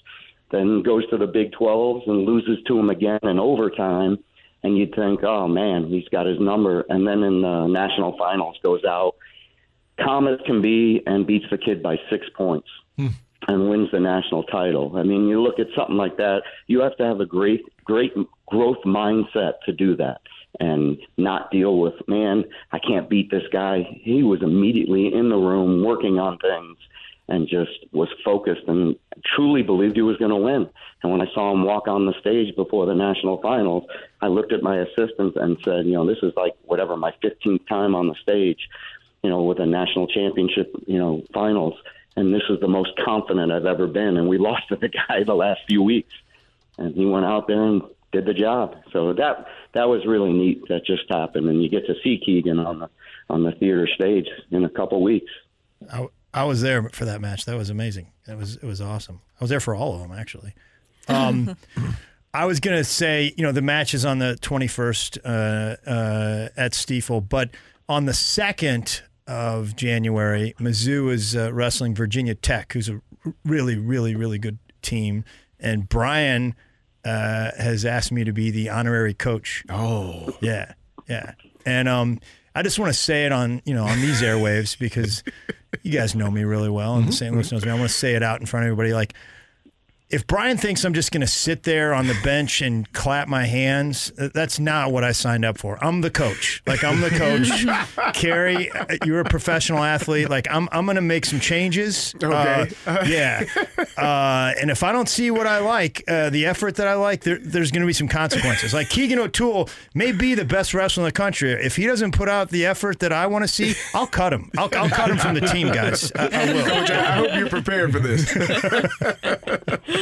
Then goes to the Big 12s and loses to him again in overtime. And you'd think, oh man, he's got his number. And then in the national finals goes out, calm as can be, and beats the kid by six points hmm. And wins the national title. I mean, you look at something like that, you have to have a great, great growth mindset to do that and not deal with, man, I can't beat this guy. He was immediately in the room working on things and just was focused and truly believed he was going to win. And when I saw him walk on the stage before the national finals, I looked at my assistants and said, you know, this is like whatever my 15th time on the stage, you know, with a national championship, you know, finals. And this is the most confident I've ever been. And we lost to the guy the last few weeks. And he went out there and did the job. So that that was really neat. That just happened, and you get to see Keegan on the on the theater stage in a couple weeks. I, I was there for that match. That was amazing. It was it was awesome. I was there for all of them actually. Um, I was gonna say, you know, the match is on the twenty first uh, uh, at Stifel, but on the second of January, Mizzou is uh, wrestling Virginia Tech, who's a really, really, really good team, and Brian uh, has asked me to be the honorary coach. Oh, yeah, yeah, and um, I just want to say it on you know on these airwaves because you guys know me really well, and the St. Louis knows me. I want to say it out in front of everybody, like. If Brian thinks I'm just going to sit there on the bench and clap my hands, uh, that's not what I signed up for. I'm the coach. Like I'm the coach. Carey, uh, you're a professional athlete. Like I'm, I'm going to make some changes. Okay. Uh, yeah. Uh, and if I don't see what I like, uh, the effort that I like, there, there's going to be some consequences. Like Keegan O'Toole may be the best wrestler in the country. If he doesn't put out the effort that I want to see, I'll cut him. I'll, I'll cut him from the team, guys. I, I will. Coach, I hope you're prepared for this.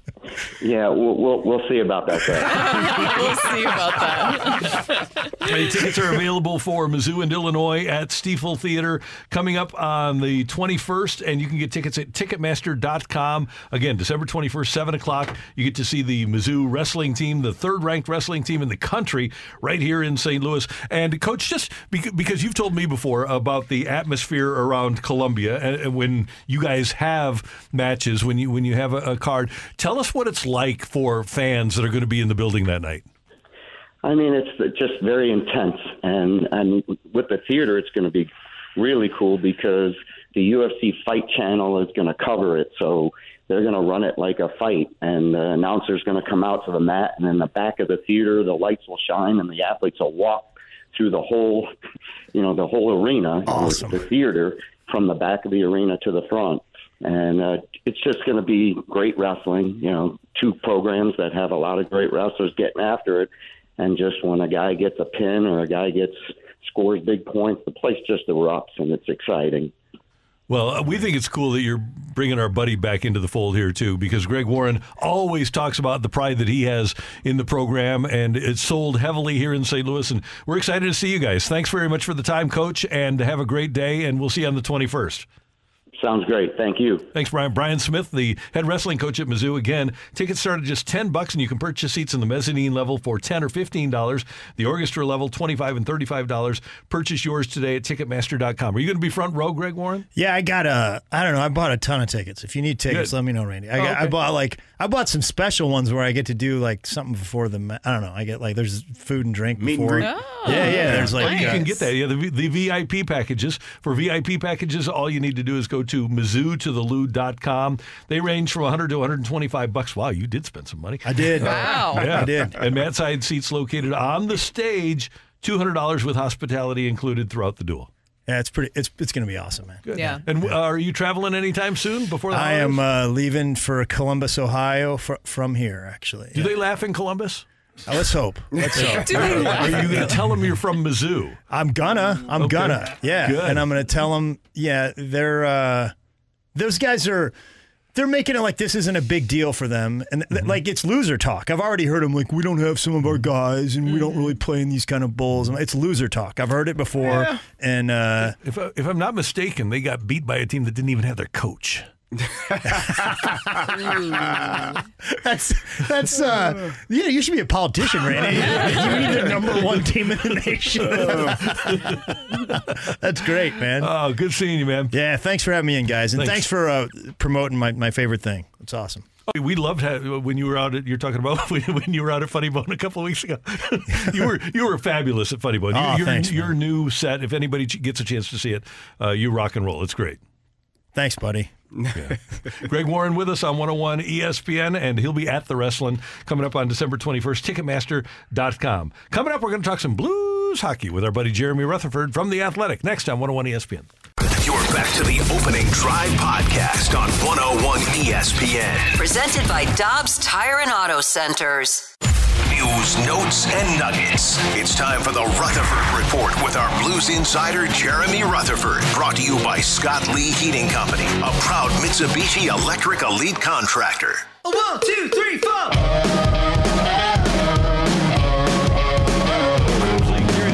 Yeah, we'll we'll, we'll see about that. We'll see about that. Hey, tickets are available for Mizzou and Illinois at Stifel Theater coming up on the 21st, and you can get tickets at Ticketmaster.com. Again, December 21st, 7 o'clock. You get to see the Mizzou wrestling team, the third ranked wrestling team in the country, right here in St. Louis. And, Coach, just because you've told me before about the atmosphere around Columbia and, and when you guys have matches, when you, when you have a, a card, tell us what it's like for fans that are going to be in the building that night. I mean, it's just very intense, and and with the theater, it's going to be really cool because the UFC Fight Channel is going to cover it. So they're going to run it like a fight, and the announcer's going to come out to the mat, and in the back of the theater, the lights will shine, and the athletes will walk through the whole, you know, the whole arena, Awesome. the theater, from the back of the arena to the front. And uh, it's just going to be great wrestling. You know, two programs that have a lot of great wrestlers getting after it. And just when a guy gets a pin or a guy gets scores big points, the place just erupts and it's exciting. Well, uh, we think it's cool that you're bringing our buddy back into the fold here too, because Greg Warren always talks about the pride that he has in the program, and it's sold heavily here in St. Louis. And we're excited to see you guys. Thanks very much for the time, Coach, and have a great day. And we'll see you on the 21st. Sounds great. Thank you. Thanks, Brian. Brian Smith, the head wrestling coach at Mizzou. Again, tickets start at just ten bucks, and you can purchase seats in the mezzanine level for ten or fifteen dollars. The orchestra level, twenty-five and thirty-five dollars. Purchase yours today at Ticketmaster.com. Are you going to be front row, Greg Warren? Yeah, I got a. I don't know. I bought a ton of tickets. If you need tickets, Good. let me know, Randy. I, Oh, got, I bought like I bought some special ones where I get to do like something before the. ma- I don't know. I get like there's food and drink Meet and before. greet. Oh, yeah, yeah. There's like you uh, can get that. Yeah, the, the VIP packages. For VIP packages, all you need to do is go to mizzou to the loo.com. They range from 100 to 125 bucks. Wow, you did spend some money. I did. Wow. Yeah. I did. And mat side seats located on the stage, $200 with hospitality included throughout the duel. Yeah, it's pretty. It's it's gonna be awesome, man. Good. Yeah. And uh, are you traveling anytime soon before the I am uh, leaving for Columbus, Ohio, fr- from here. Actually, Do they laugh in Columbus? Uh, let's hope. Let's hope. Do Are you going to tell them you're from Mizzou? I'm gonna. I'm Okay. gonna. Yeah. Good. And I'm gonna tell them. Yeah, they're. uh Those guys are. They're making it like this isn't a big deal for them, and th- like it's loser talk. I've already heard them like we don't have some of our guys, and we don't really play in these kind of bowls. It's loser talk. I've heard it before, and uh, If, I, if I'm not mistaken, they got beat by a team that didn't even have their coach. That's that's uh you know you should be a politician, Randy. you need the number one team in the nation. that's great, man. Oh, good seeing you, man. Yeah, thanks for having me in, guys, and Thanks. thanks, for uh, promoting my, my favorite thing. It's awesome. Oh, We loved ha- when you were out at. You're talking about when, when you were out at Funny Bone a couple of weeks ago. you were you were fabulous at Funny Bone. Oh, your, thanks, your new set. If anybody gets a chance to see it, uh, you rock and roll. It's great. Thanks, buddy. Yeah. Greg Warren with us on 101 ESPN, and he'll be at the wrestling coming up on December 21st. Ticketmaster.com. Coming up, we're going to talk some blues hockey with our buddy Jeremy Rutherford from The Athletic next on 101 ESPN. You're back to the opening drive podcast on 101 ESPN. Presented by Dobbs Tire and Auto Centers. News, notes, and nuggets. It's time for the Rutherford Report with our Blues insider, Jeremy Rutherford. Brought to you by Scott Lee Heating Company, a proud Mitsubishi Electric Elite contractor. One, two, three, four.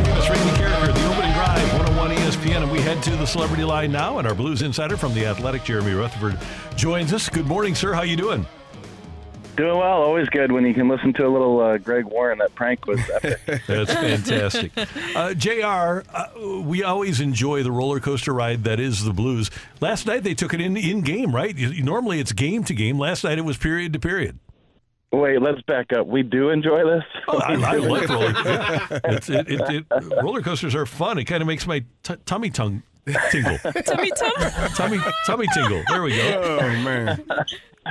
Davis, Randy Karraker, the opening drive, 101 ESPN, and we head to the celebrity line now, and our Blues insider from The Athletic, Jeremy Rutherford, joins us. Good morning, sir. How you doing? Doing well. Always good when you can listen to a little uh, Greg Warren. That prank was epic. That's fantastic. Uh, JR, uh, we always enjoy the roller coaster ride that is the Blues. Last night they took it in in game, right? You- Normally it's game to game. Last night it was period to period. Wait, let's back up. We do enjoy this. Oh, I, I like roller it's, it, it, it, Roller coasters are fun. It kind of makes my t- tummy tongue tingle. tummy tum. tummy tummy tingle. There we go. Oh man.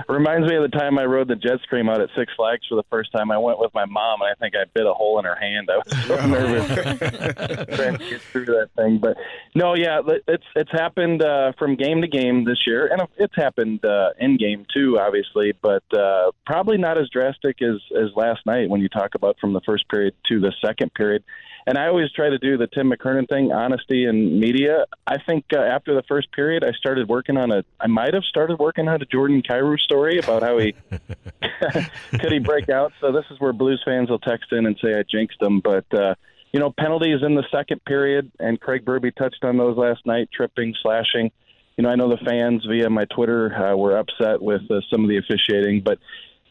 Reminds me of the time I rode the jet stream out at Six Flags for the first time. I went with my mom, and I think I bit a hole in her hand. I was so nervous trying to get through that thing. But no, yeah, it's it's happened uh, from game to game this year, and it's happened uh, in game too, obviously. But uh, probably not as drastic as as last night when you talk about from the first period to the second period. And I always try to do the Tim McKernan thing, honesty in media. I think uh, after the first period, I started working on a. I might have started working on a Jordan Kyrou story about how he could he break out. So this is where Blues fans will text in and say I jinxed him. But uh, you know, penalties in the second period, and Craig Berube touched on those last night: tripping, slashing. You know, I know the fans via my Twitter uh, were upset with uh, some of the officiating, but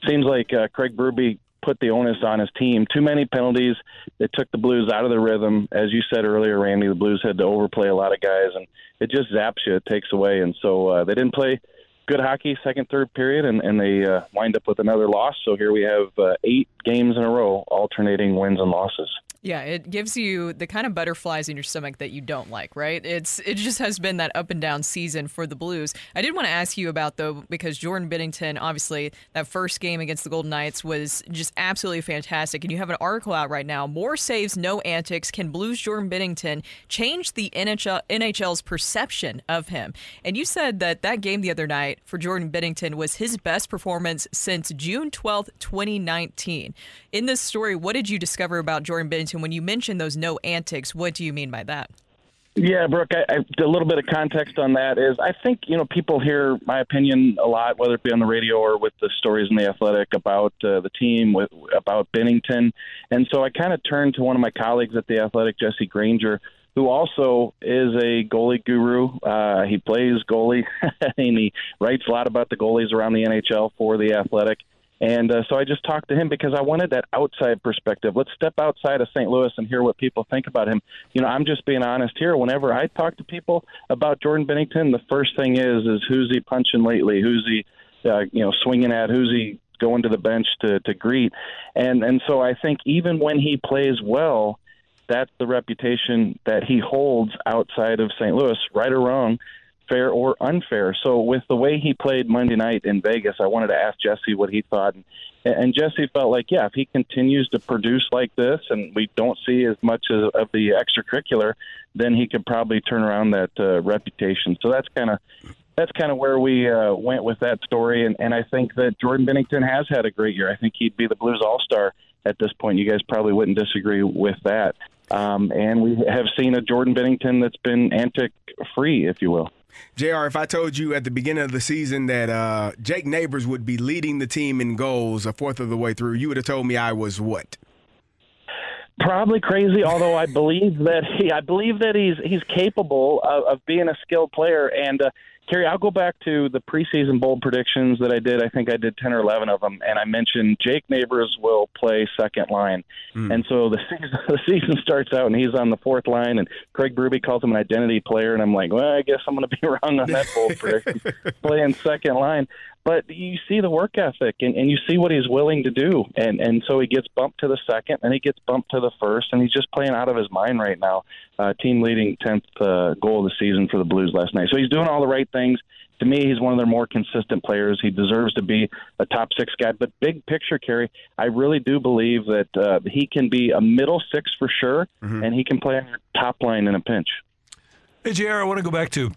seems like uh, Craig Berube put the onus on his team. Too many penalties. It took the Blues out of the rhythm. As you said earlier, Randy, the Blues had to overplay a lot of guys, and it just zaps you. It takes away. And so uh, they didn't play good hockey second, third period, and, and they uh, wind up with another loss. So here we have uh, eight games in a row, alternating wins and losses. Yeah, it gives you the kind of butterflies in your stomach that you don't like, right? It's it just has been that up and down season for the Blues. I did want to ask you about though because Jordan Binnington, obviously that first game against the Golden Knights was just absolutely fantastic, and you have an article out right now: more saves, no antics. Can Blues Jordan Binnington change the NHL NHL's perception of him? And you said that that game the other night for Jordan Binnington was his best performance since June twelfth, twenty nineteen. In this story, what did you discover about Jordan Binnington when you mention those no antics? What do you mean by that? Yeah, Brooke, I, I, a little bit of context on that is I think, you know, people hear my opinion a lot, whether it be on the radio or with the stories in the athletic about uh, the team, with about Binnington. And so I kind of turned to one of my colleagues at the athletic, Jesse Granger, who also is a goalie guru. Uh, he plays goalie and he writes a lot about the goalies around the NHL for the athletic. And uh, so I just talked to him because I wanted that outside perspective. Let's step outside of St. Louis and hear what people think about him. You know, I'm just being honest here. Whenever I talk to people about Jordan Binnington, the first thing is is who's he punching lately? Who's he, uh, you know, swinging at? Who's he going to the bench to to greet? And and so I think even when he plays well, that's the reputation that he holds outside of St. Louis, right or wrong fair or unfair. So with the way he played Monday night in Vegas, I wanted to ask Jesse what he thought. And, and Jesse felt like, yeah, if he continues to produce like this and we don't see as much of, of the extracurricular, then he could probably turn around that uh, reputation. So that's kind of that's kind of where we uh, went with that story. And, and I think that Jordan Binnington has had a great year. I think he'd be the Blues All Star at this point. You guys probably wouldn't disagree with that. Um, and we have seen a Jordan Binnington that's been antic free, if you will. JR, if I told you at the beginning of the season that uh, Jake Neighbours would be leading the team in goals a fourth of the way through, you would have told me I was what? Probably crazy, although I believe that he, I believe that he's he's capable of, of being a skilled player. And uh, Carey, I'll go back to the preseason bold predictions that I did. I think I did 10 or 11 of them, and I mentioned Jake Neighbours will play second line. Hmm. And so the season, the season starts out, and he's on the fourth line, and Craig Berube calls him an identity player, and I'm like, well, I guess I'm going to be wrong on that bold prediction, playing second line. But you see the work ethic, and, and you see what he's willing to do, and and so he gets bumped to the second, and he gets bumped to the first, and he's just playing out of his mind right now. Uh, team leading tenth uh, goal of the season for the Blues last night, so he's doing all the right things. To me, he's one of their more consistent players. He deserves to be a top six guy. But big picture, Carey, I really do believe that uh, he can be a middle six for sure, and he can play on your top line in a pinch. Hey, JR, I want to go back to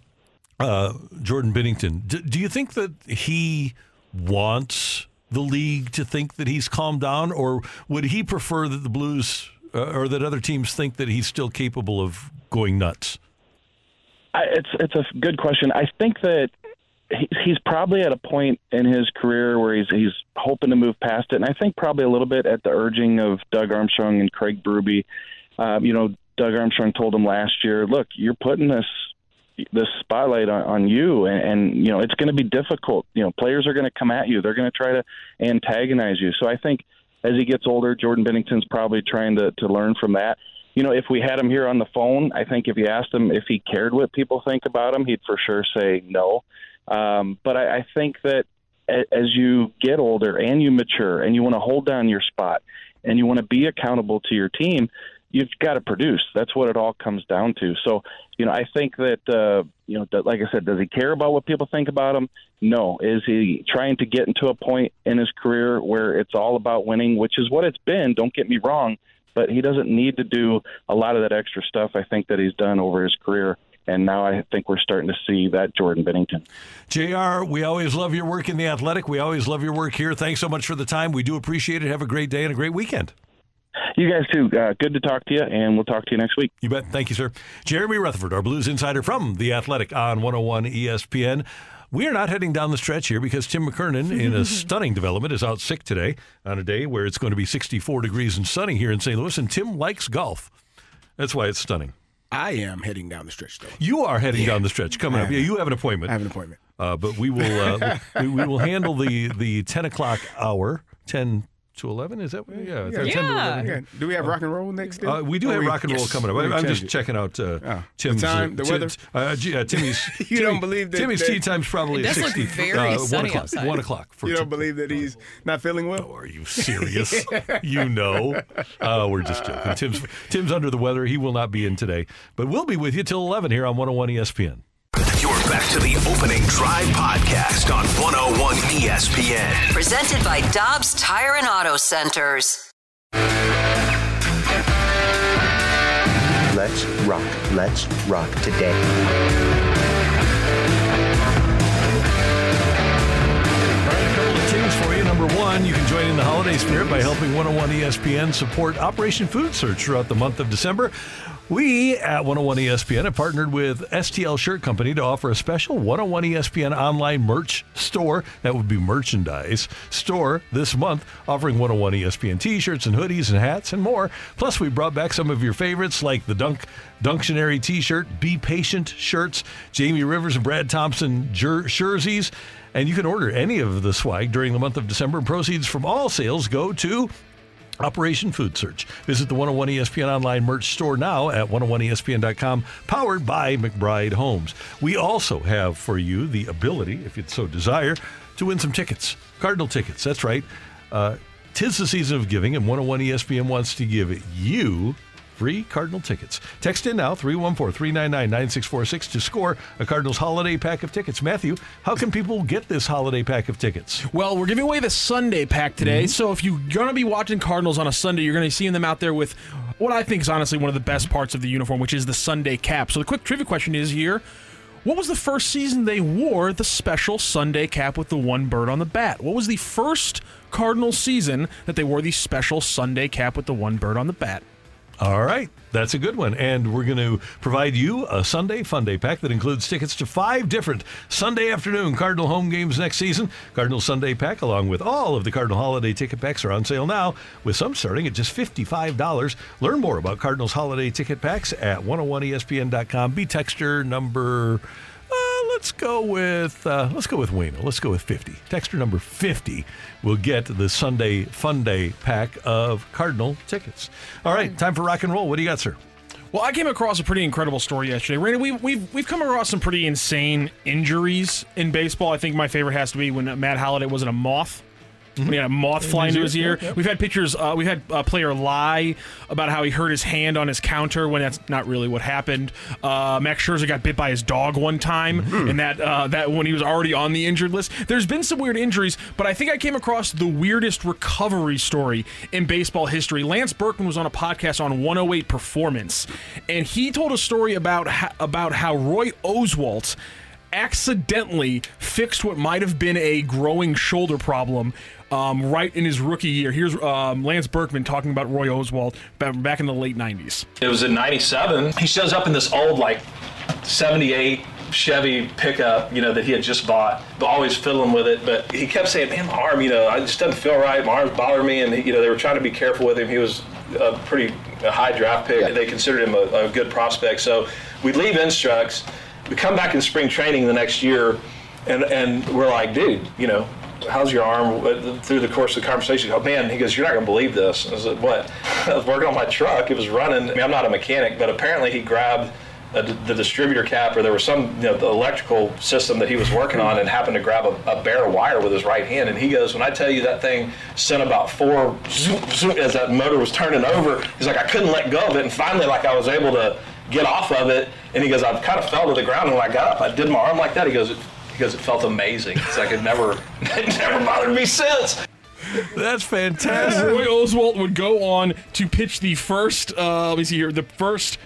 uh, Jordan Binnington. D- do you think that he wants the league to think that he's calmed down, or would he prefer that the Blues uh, or that other teams think that he's still capable of going nuts? I, it's it's a good question. I think that he, he's probably at a point in his career where he's he's hoping to move past it, and I think probably a little bit at the urging of Doug Armstrong and Craig Berube. Um, you know, Doug Armstrong told him last year, "Look, you're putting this this spotlight on, on you, and, and you know it's going to be difficult. You know, players are going to come at you; they're going to try to antagonize you. So I think as he gets older, Jordan Binnington's probably trying to to learn from that." you know, if we had him here on the phone, I think if you asked him if he cared what people think about him, he'd for sure say no. Um, but I, I think that as you get older and you mature and you want to hold down your spot and you want to be accountable to your team, you've got to produce. That's what it all comes down to. So, you know, I think that, uh, you know, like I said, does he care about what people think about him? No. Is he trying to get into a point in his career where it's all about winning, which is what it's been? Don't get me wrong but he doesn't need to do a lot of that extra stuff I think that he's done over his career. And now I think we're starting to see that Jordan Binnington. JR, we always love your work in the athletic. We always love your work here. Thanks so much for the time. We do appreciate it. Have a great day and a great weekend. You guys too. Uh, good to talk to you, and we'll talk to you next week. You bet. Thank you, sir. Jeremy Rutherford, our Blues insider from The Athletic on 101 ESPN. We are not heading down the stretch here because Tim McKernan, in a stunning development, is out sick today on a day where it's going to be 64 degrees and sunny here in St. Louis, and Tim likes golf. That's why it's stunning. I am heading down the stretch, though. You are heading down the stretch coming I up. Yeah, you have an appointment. I have an appointment. Uh, but we will uh, we, we will handle the the 10 o'clock hour, 10 to 11. Is that yeah? Yeah. 10 to 11. Yeah. Do we have rock and roll next? Uh, we do Oh, have rock and roll yes. coming up. I, I'm just it. checking out uh, Oh. Timm's The time, the uh, weather? Uh, uh, Timmy's. You Timmy- don't believe that- Timmy's that- tea time's probably It at does look 60. very uh, one sunny o'clock. outside. One o'clock. For You don't believe that he's not feeling well? Oh, are you serious? you know. Uh, we're just joking. Tim's Tim's under the weather. He will not be in today, but we'll be with you till 11 here on 101 ESPN. You're back to the opening drive podcast on 101 ESPN. Presented by Dobbs Tire and Auto Centers. Let's rock. Let's rock today. couple of things for you. Number one, you can join in the holiday spirit by helping 101 ESPN support Operation Food Search throughout the month of December. We at 101 ESPN have partnered with STL Shirt Company to offer a special 101 ESPN online merch store. That would be merchandise store this month, offering 101 ESPN t-shirts and hoodies and hats and more. Plus, we brought back some of your favorites like the Dunk Dunctionary t-shirt, Be Patient shirts, Jamie Rivers and Brad Thompson jer- jerseys. And you can order any of the swag during the month of December. Proceeds from all sales go to Operation Food Search. Visit the 101 ESPN online merch store now at 101ESPN.com, powered by McBride Homes. We also have for you the ability, if you so desire, to win some tickets. Cardinal tickets, that's right. Uh, tis the season of giving, and 101 ESPN wants to give you free Cardinal tickets. Text in now, 314 399 9646 to score a Cardinals holiday pack of tickets. Matthew, how can people get this holiday pack of tickets? Well, we're giving away the Sunday pack today. Mm-hmm. So if you're going to be watching Cardinals on a Sunday, you're going to see them out there with what I think is honestly one of the best parts of the uniform, which is the Sunday cap. So the quick trivia question is here. What was the first season they wore the special Sunday cap with the one bird on the bat? What was the first Cardinal season that they wore the special Sunday cap with the one bird on the bat? All right, that's a good one. And we're going to provide you a Sunday Fun Day pack that includes tickets to five different Sunday afternoon Cardinal home games next season. Cardinal Sunday pack, along with all of the Cardinal holiday ticket packs, are on sale now, with some starting at just $55. Learn more about Cardinals holiday ticket packs at 101ESPN.com. Be texter number. Let's go with uh, let's go with Wayno. Let's go with 50. Texter number 50 will get the Sunday Fun Day pack of Cardinal tickets. All right, time for rock and roll. What do you got, sir? Well, I came across a pretty incredible story yesterday. Randy, we've, we've, we've come across some pretty insane injuries in baseball. I think my favorite has to be when Matt Holliday wasn't a moth. When he had a moth In fly his into ear? his ear. Yep, yep. We've had pictures. Uh, we've had a player lie about how he hurt his hand on his counter when that's not really what happened. Uh, Max Scherzer got bit by his dog one time, and that uh, that when he was already on the injured list. There's been some weird injuries, but I think I came across the weirdest recovery story in baseball history. Lance Berkman was on a podcast on 108 Performance, and he told a story about ho- about how Roy Oswalt accidentally fixed what might have been a growing shoulder problem um, right in his rookie year. Here's um, Lance Berkman talking about Roy Oswalt ba- back in the late 90s. It was in 97. He shows up in this old, like, 78 Chevy pickup, you know, that he had just bought, but always fiddling with it. But he kept saying, man, my arm, you know, I just doesn't feel right. My arm's bothering me. And, you know, they were trying to be careful with him. He was a pretty a high draft pick. They considered him a, a good prospect. So we leave Instructs. We come back in spring training the next year, and, and we're like, dude, you know, how's your arm Uh, through the course of the conversation? Oh man, he goes, you're not gonna believe this. I said, what? I was working on my truck. It was running. I mean, I'm not a mechanic, but apparently he grabbed a, the distributor cap, or there was some you know the electrical system that he was working on, and happened to grab a, a bare wire with his right hand. And he goes, when I tell you that thing sent about four zoom, zoom, as that motor was turning over, he's like, I couldn't let go of it, and finally, like I was able to get off of it. And he goes, I kind of fell to the ground, and when I got up, I did my arm like that. He goes. He goes, it felt amazing. It's like it never, it never bothered me since. That's fantastic. Roy Oswalt would go on to pitch the first, uh, let me see here, the first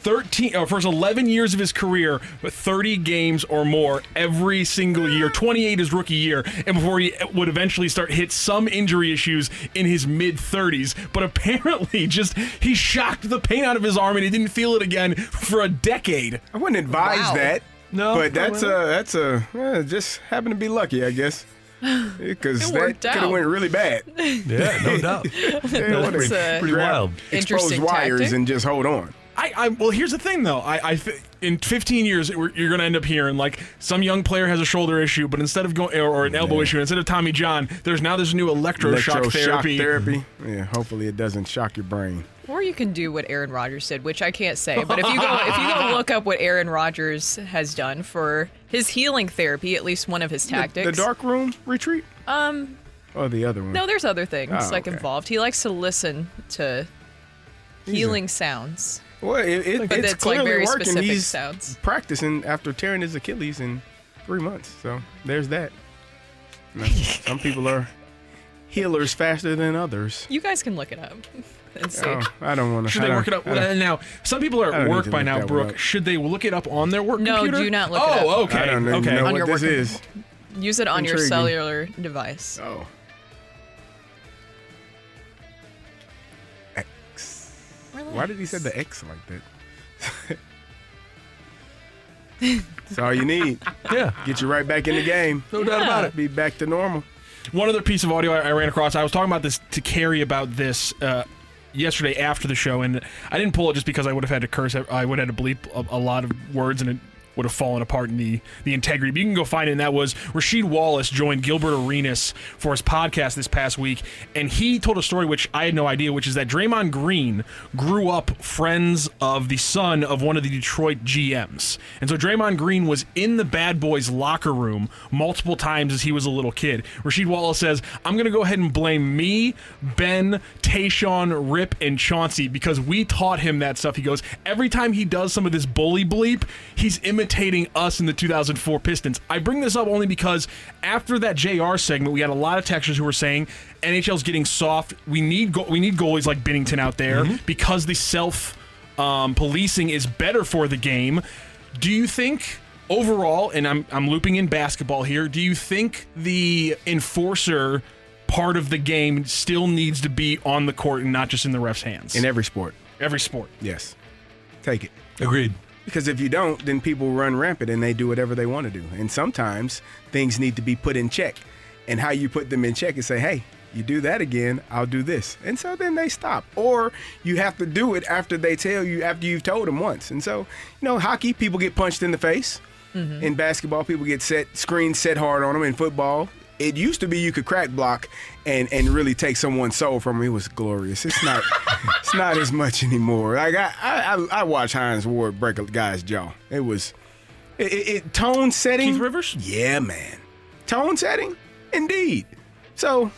13, or first 11 years of his career, with 30 games or more every single year, 28 his rookie year, and before he would eventually start hit some injury issues in his mid 30s. But apparently, just he shocked the pain out of his arm and he didn't feel it again for a decade. I wouldn't advise Wow. that. No, but that's a that's a eh, just happened to be lucky, I guess. Because that worked could have out. went really bad. Yeah, no doubt. Yeah, That's would've a Pretty grabbed wild. Exposed Interesting wires tactic. and just hold on. I, I well, here's the thing though. I, I th- in 15 years we're, you're going to end up hearing like some young player has a shoulder issue, but instead of going or, or an elbow issue, instead of Tommy John, there's now there's a new electroshock Electroshock therapy. therapy. Yeah, hopefully it doesn't shock your brain. Or you can do what Aaron Rodgers did, which I can't say. But if you go if you go look up what Aaron Rodgers has done for his healing therapy, at least one of his tactics. the dark room retreat Um, or the other one? no, there's other things Oh, like okay. involved. He likes to listen to healing sounds. Well, it, it, But it's it's, like, clearly very working. specific He's sounds. practicing after tearing his Achilles in three months. So there's that. You know, some people are healers faster than others. You guys can look it up and see. Oh, I don't want to. Should they work it up? Now, some people are at work by now, Brooke. up. Should they look it up on their work No, computer? do not look oh, it up. okay. I don't okay. know On what your this work is. Use it on your cellular device. Oh. X. Why did he say the X like that? That's all you need. Yeah. Get you right back in the game. No doubt about it. Be back to normal. One other piece of audio I, I ran across. I was talking about this to Carey about this uh, yesterday after the show, and I didn't pull it just because I would have had to curse. I would have had to bleep a, a lot of words, and it would have fallen apart in the the integrity. But you can go find it. And that was Rasheed Wallace joined Gilbert Arenas for his podcast this past week, and he told a story which I had no idea, which is that Draymond Green grew up friends of the son of one of the Detroit GMs, and so Draymond Green was in the Bad Boys locker room multiple times as he was a little kid. Rasheed Wallace says, "I'm going to go ahead and blame me, Ben, Tayshaun, Rip, and Chauncey because we taught him that stuff." He goes, "Every time he does some of this bully bleep, he's imitating us in the 2004 Pistons." I bring this up only because after that JR segment, we had a lot of texters who were saying NHL's getting soft. We need go- we need goalies like Binnington out there because the self um, policing is better for the game. Do you think overall, and I'm I'm looping in basketball here, do you think the enforcer part of the game still needs to be on the court and not just in the ref's hands? In every sport. Every sport. Yes. Take it. Agreed. Because if you don't, then people run rampant and they do whatever they want to do. And sometimes things need to be put in check. And how you put them in check is say, hey, you do that again, I'll do this. And so then they stop. Or you have to do it after they tell you, after you've told them once. And so, you know, hockey, people get punched in the face. Mhm. In basketball, people get set screens set hard on them. In football, it used to be you could crack block and and really take someone's soul from them. It was glorious. It's not it's not as much anymore. Like I I, I, I watched Hines Ward break a guy's jaw. It was it, it, it tone setting. Keith Rivers. Yeah, man. Tone setting, indeed. So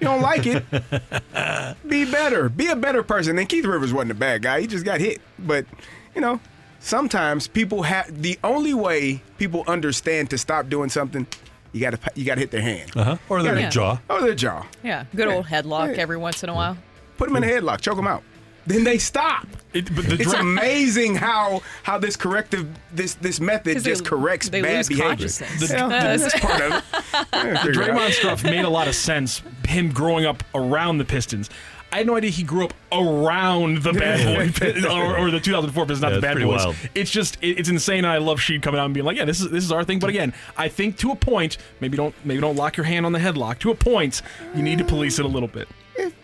you don't like it. be better. Be a better person. And Keith Rivers wasn't a bad guy. He just got hit. But, you know, sometimes people have the only way people understand to stop doing something, you gotta you gotta hit their hand. Uh-huh. Or their Yeah. jaw. Or their jaw. Yeah, good old headlock every once in a while. Put them in a headlock, choke them out. Then they stop. but the it's dra- amazing how how this corrective this this method 'Cause they- just corrects they bad lose behavior. consciousness. Yeah, The- that's part of it. The figure it. Draymond stuff made a lot of sense. Him growing up around the Pistons. I had no idea he grew up around the bad boy Pistons, or, or the 2004 Pistons, not Yeah, the it's bad pretty boys. wild. It's just it, it's insane. I love Sheed coming out and being like, "Yeah, this is this is our thing." But again, I think to a point, maybe don't maybe don't lock your hand on the headlock. To a point, you need to police it a little bit.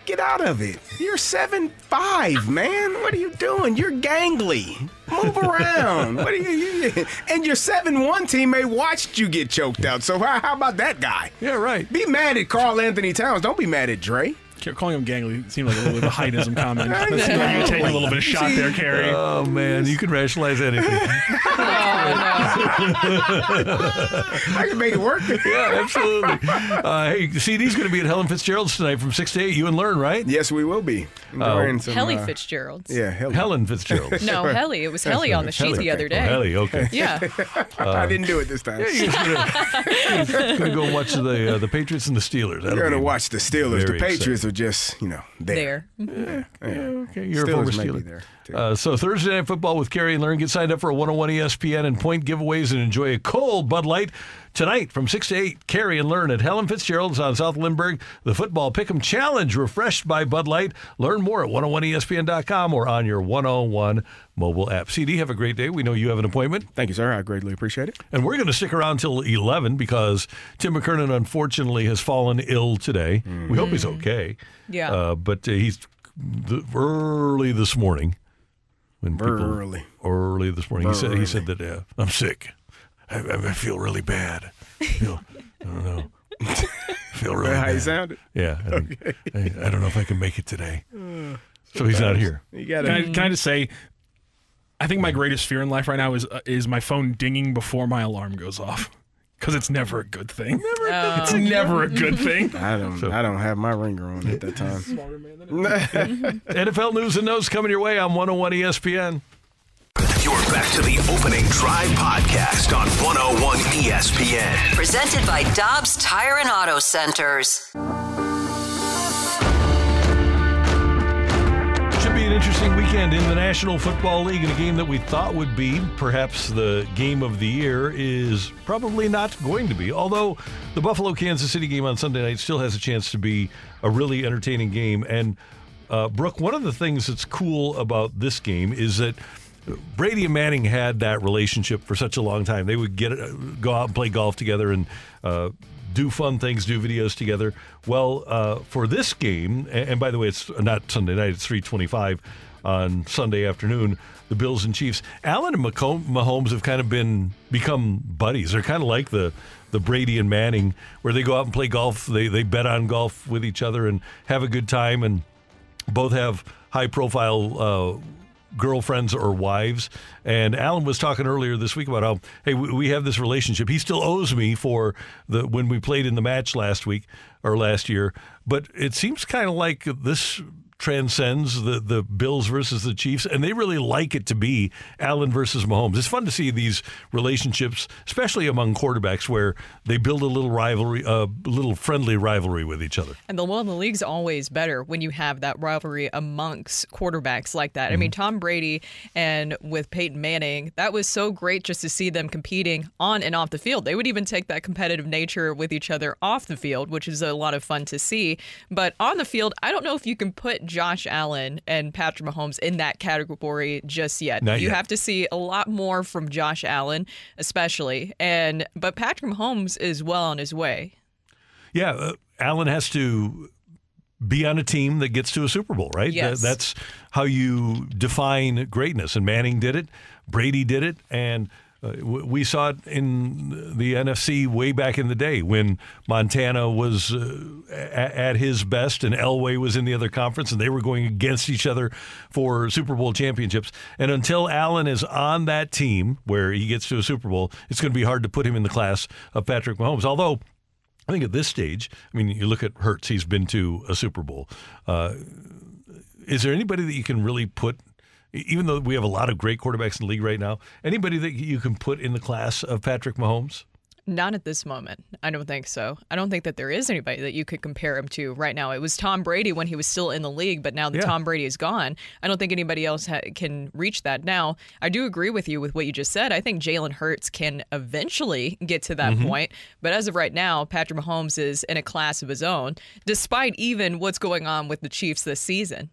Get out of it. You're seven five, man. What are you doing? You're gangly. Move around. what are you, you? And your seven one teammate watched you get choked out. So how, how about that guy? Yeah, right. Be mad at Karl Anthony Towns. Don't be mad at Dre. Calling him gangly seemed like a little bit of a heightism comment. That seemed like you taking a little bit of shot there, Carey. Oh man, you can rationalize anything. I can make it work. yeah, absolutely. Uh, hey, CD's going to be at Helen Fitzgerald's tonight from six to eight. You and Learn, right? Yes, we will be. Enjoying some, Helly uh, Fitzgerald's. Yeah, Helly. Helen Fitzgerald. No, Helly. It was Helly on the sheet the other day. Oh, Helly, okay. Yeah. I didn't do it this time. Yeah, you're just gonna, gonna go watch the uh, the Patriots and the Steelers. That'll You're gonna be watch the Steelers. The very Patriots are just, you know, there. There. Mm-hmm. Yeah, okay. You're Steelers a former may be Steeler. there, Uh, so Thursday night football with Carey and Learn. Get signed up for a 101 ESPN and point giveaways and enjoy a cold Bud Light tonight from 6 to 8. Carey and Learn at Helen Fitzgerald's on South Lindbergh. The Football Pick'em Challenge refreshed by Bud Light. Learn more at 101ESPN.com or on your 101 mobile app. CD, have a great day. We know you have an appointment. Thank you, sir. I greatly appreciate it. And we're going to stick around till 11 because Tim McKernan unfortunately has fallen ill today. We hope he's okay. Yeah. Uh, but uh, he's the, early this morning. When people, Early. early this morning, he said he said that uh, I'm sick. I, I I feel really bad. I feel, I don't know. I feel really How you bad. sounded? Yeah. I, don't- I, I don't know if I can make it today. So he's not here. You got Can I, can I just say, I think my greatest fear in life right now is uh, is my phone dinging before my alarm goes off. Because it's never a good thing. Oh. It's never a good thing. I don't. I don't have my ringer on at that time. NFL news and notes coming your way on 101 ESPN. You're back to the opening drive podcast on 101 ESPN. Presented by Dobbs Tire and Auto Centers. An interesting weekend in the National Football League, and a game that we thought would be perhaps the game of the year is probably not going to be. Although the Buffalo Kansas City game on Sunday night still has a chance to be a really entertaining game. And uh, Brooke, one of the things that's cool about this game is that Brady and Manning had that relationship for such a long time. They would get uh, go out and play golf together and uh, do fun things, do videos together. Well, uh, for this game, and, by the way, it's not Sunday night; it's three twenty-five on Sunday afternoon. The Bills and Chiefs. Allen and Mahomes have kind of been become buddies. They're kind of like the the Brady and Manning, where they go out and play golf. They they bet on golf with each other and have a good time and both have high profile uh, girlfriends or wives. And Allen was talking earlier this week about how, hey, we, have this relationship. He still owes me for the when we played in the match last week or last year. But it seems kind of like this transcends the, the Bills versus the Chiefs, and they really like it to be Allen versus Mahomes. It's fun to see these relationships, especially among quarterbacks, where they build a little rivalry, a little friendly rivalry with each other. And the well, the league's always better when you have that rivalry amongst quarterbacks like that. I mean, mhm. Tom Brady and with Peyton Manning, that was so great just to see them competing on and off the field. They would even take that competitive nature with each other off the field, which is a lot of fun to see. But on the field, I don't know if you can put Josh Allen and Patrick Mahomes in that category just yet. Not you yet. have to see a lot more from Josh Allen, especially. And but Patrick Mahomes is well on his way. Yeah, uh, Allen has to be on a team that gets to a Super Bowl, right? Yes. That- that's how you define greatness. And Manning did it, Brady did it, and Uh, we saw it in the NFC way back in the day when Montana was uh, a- at his best and Elway was in the other conference and they were going against each other for Super Bowl championships. And until Allen is on that team where he gets to a Super Bowl, it's going to be hard to put him in the class of Patrick Mahomes. Although, I think at this stage, I mean, you look at Hurts, he's been to a Super Bowl. Uh, is there anybody that you can really put, even though we have a lot of great quarterbacks in the league right now, anybody that you can put in the class of Patrick Mahomes? Not at this moment. I don't think so. I don't think that there is anybody that you could compare him to right now. It was Tom Brady when he was still in the league, but now that Yeah. Tom Brady is gone, I don't think anybody else ha- can reach that. Now, I do agree with you with what you just said. I think Jalen Hurts can eventually get to that Mm-hmm. Mhm. point, but as of right now, Patrick Mahomes is in a class of his own, despite even what's going on with the Chiefs this season.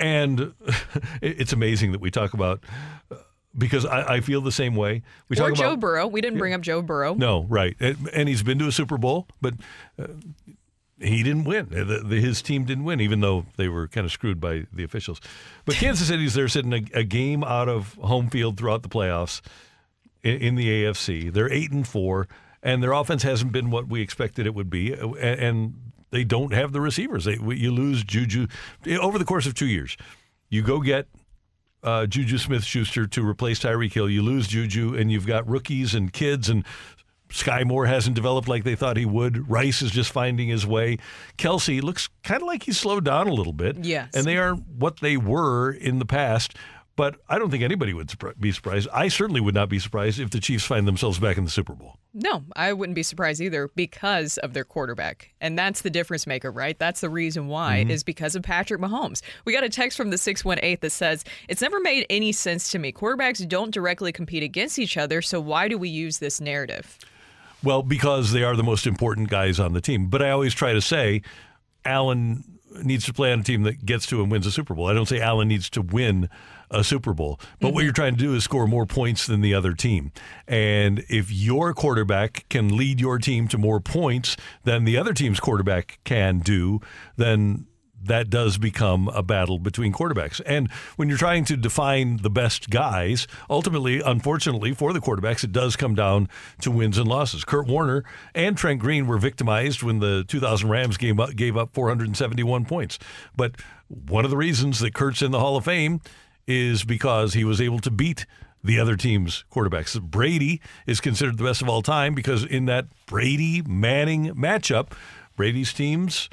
And it's amazing that we talk about uh, because I, I feel the same way. We or talk Joe about Burrow. We didn't bring up Joe Burrow. no, right, and, and he's been to a Super Bowl, but uh, he didn't win. The, the, his team didn't win, even though they were kind of screwed by the officials. But Kansas City's there sitting a, a game out of home field throughout the playoffs in, in the AFC. They're eight and four, and their offense hasn't been what we expected it would be, uh, and, and they don't have the receivers. They, you lose Juju over the course of two years. You go get uh, Juju Smith Schuster to replace Tyreek Hill. You lose Juju, and you've got rookies and kids, and Skyy Moore hasn't developed like they thought he would. Rice is just finding his way. Kelce looks kind of like he's slowed down a little bit. Yes. And they aren't what they were in the past. But I don't think anybody would be surprised. I certainly would not be surprised if the Chiefs find themselves back in the Super Bowl. No, I wouldn't be surprised either because of their quarterback. And that's the difference maker, right? That's the reason why, Mhm. is because of Patrick Mahomes. We got a text from the 618 that says, It's never made any sense to me. Quarterbacks don't directly compete against each other, so why do we use this narrative? Well, because they are the most important guys on the team. But I always try to say Allen needs to play on a team that gets to and wins a Super Bowl. I don't say Allen needs to win a Super Bowl. But what mm-hmm. you're trying to do is score more points than the other team. And if your quarterback can lead your team to more points than the other team's quarterback can do, then that does become a battle between quarterbacks. And when you're trying to define the best guys, ultimately, unfortunately for the quarterbacks, it does come down to wins and losses. Kurt Warner and Trent Green were victimized when the 2000 Rams gave up, gave up 471 points. But one of the reasons that Kurt's in the Hall of Fame is because he was able to beat the other team's quarterbacks. Brady is considered the best of all time because in that Brady Manning matchup, Brady's teams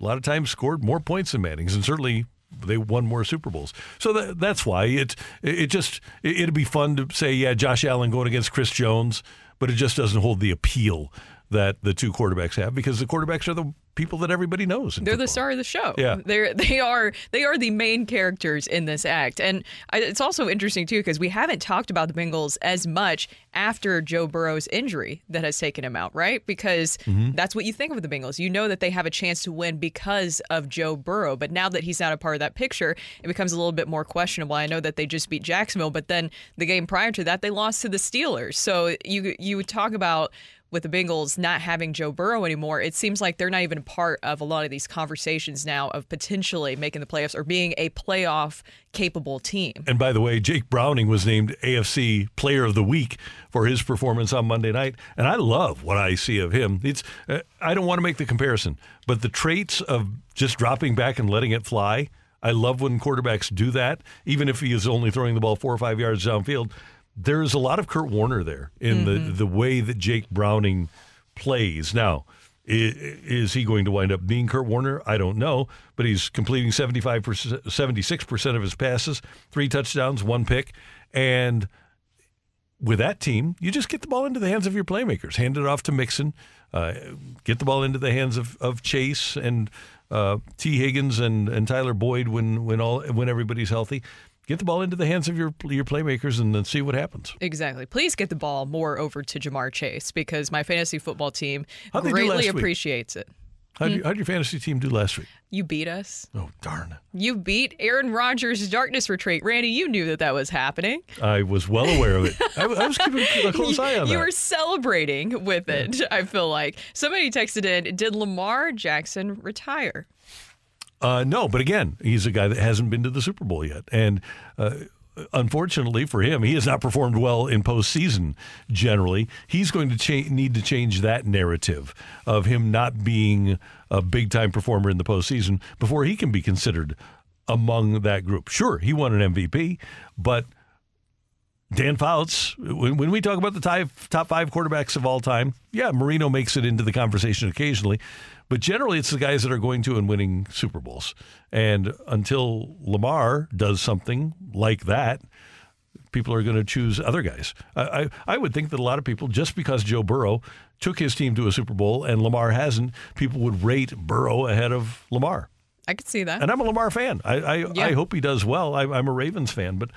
a lot of times scored more points than Manning's, and certainly they won more Super Bowls. So that, that's why it it just it, it'd be fun to say, yeah, Josh Allen going against Chris Jones, but it just doesn't hold the appeal that the two quarterbacks have because the quarterbacks are the people that everybody knows. They're the star of the show. Yeah. they're they are they are the main characters in this act, and I, it's also interesting too because we haven't talked about the Bengals as much after Joe Burrow's injury that has taken him out, right? Because Mm-hmm. Mhm. that's what you think of the Bengals. You know that they have a chance to win because of Joe Burrow, but now that he's not a part of that picture, it becomes a little bit more questionable. I know that they just beat Jacksonville, but then the game prior to that, they lost to the Steelers. So you you talk about with the Bengals not having Joe Burrow anymore, it seems like they're not even part of a lot of these conversations now of potentially making the playoffs or being a playoff capable team. And by the way, Jake Browning was named AFC Player of the Week for his performance on Monday night, and I love what I see of him. It's uh, I don't want to make the comparison, but the traits of just dropping back and letting it fly. I love when quarterbacks do that, even if he is only throwing the ball four or five yards downfield. There's a lot of Kurt Warner there in the the way that Jake Browning plays. Now, i- is he going to wind up being Kurt Warner? I don't know, but he's completing 75%, 76% of his passes, three touchdowns, one pick. And with that team, you just get the ball into the hands of your playmakers, hand it off to Mixon, uh, get the ball into the hands of, of Chase and uh, Tee Higgins and, and Tyler Boyd when when all when everybody's healthy. Get the ball into the hands of your your playmakers and then see what happens. Exactly. Please get the ball more over to Ja'Marr Chase because my fantasy football team How'd greatly last week? appreciates it. How'd, Hmm. you, how'd your fantasy team do last week? You beat us. Oh, darn. You beat Aaron Rodgers' darkness retreat. Randy, you knew that that was happening. I was well aware of it. I, I was keeping a close eye on you that. were celebrating with it, I feel like. Somebody texted in Did Lamar Jackson retire? Uh, no, but again, he's a guy that hasn't been to the Super Bowl yet, and uh, unfortunately for him, he has not performed well in postseason generally. He's going to cha- need to change that narrative of him not being a big time performer in the postseason before he can be considered among that group. Sure, he won an MVP, but Dan Fouts, when, when we talk about the top, top five quarterbacks of all time, yeah, Marino makes it into the conversation occasionally, but generally it's the guys that are going to and winning Super Bowls. And until Lamar does something like that, people are going to choose other guys. I, I, I would think that a lot of people, just because Joe Burrow took his team to a Super Bowl and Lamar hasn't, people would rate Burrow ahead of Lamar. I could see that. And I'm a Lamar fan. I I, Yeah. I hope he does well. I, I'm a Ravens fan, but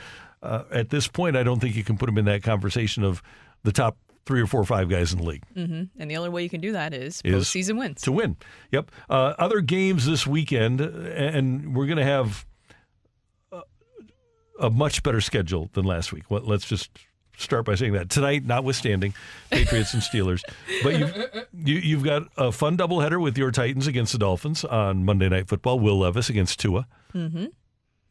uh, at this point, I don't think you can put him in that conversation of the top three or four or five guys in the league. hmm And the only way you can do that is Is postseason wins. to win. Yep. Uh, other games this weekend, and we're going to have a, a much better schedule than last week. Well, let's just start by saying that tonight, notwithstanding Patriots and Steelers, but you've, you, you've got a fun doubleheader with your Titans against the Dolphins on Monday Night Football. Will Levis against Tua. hmm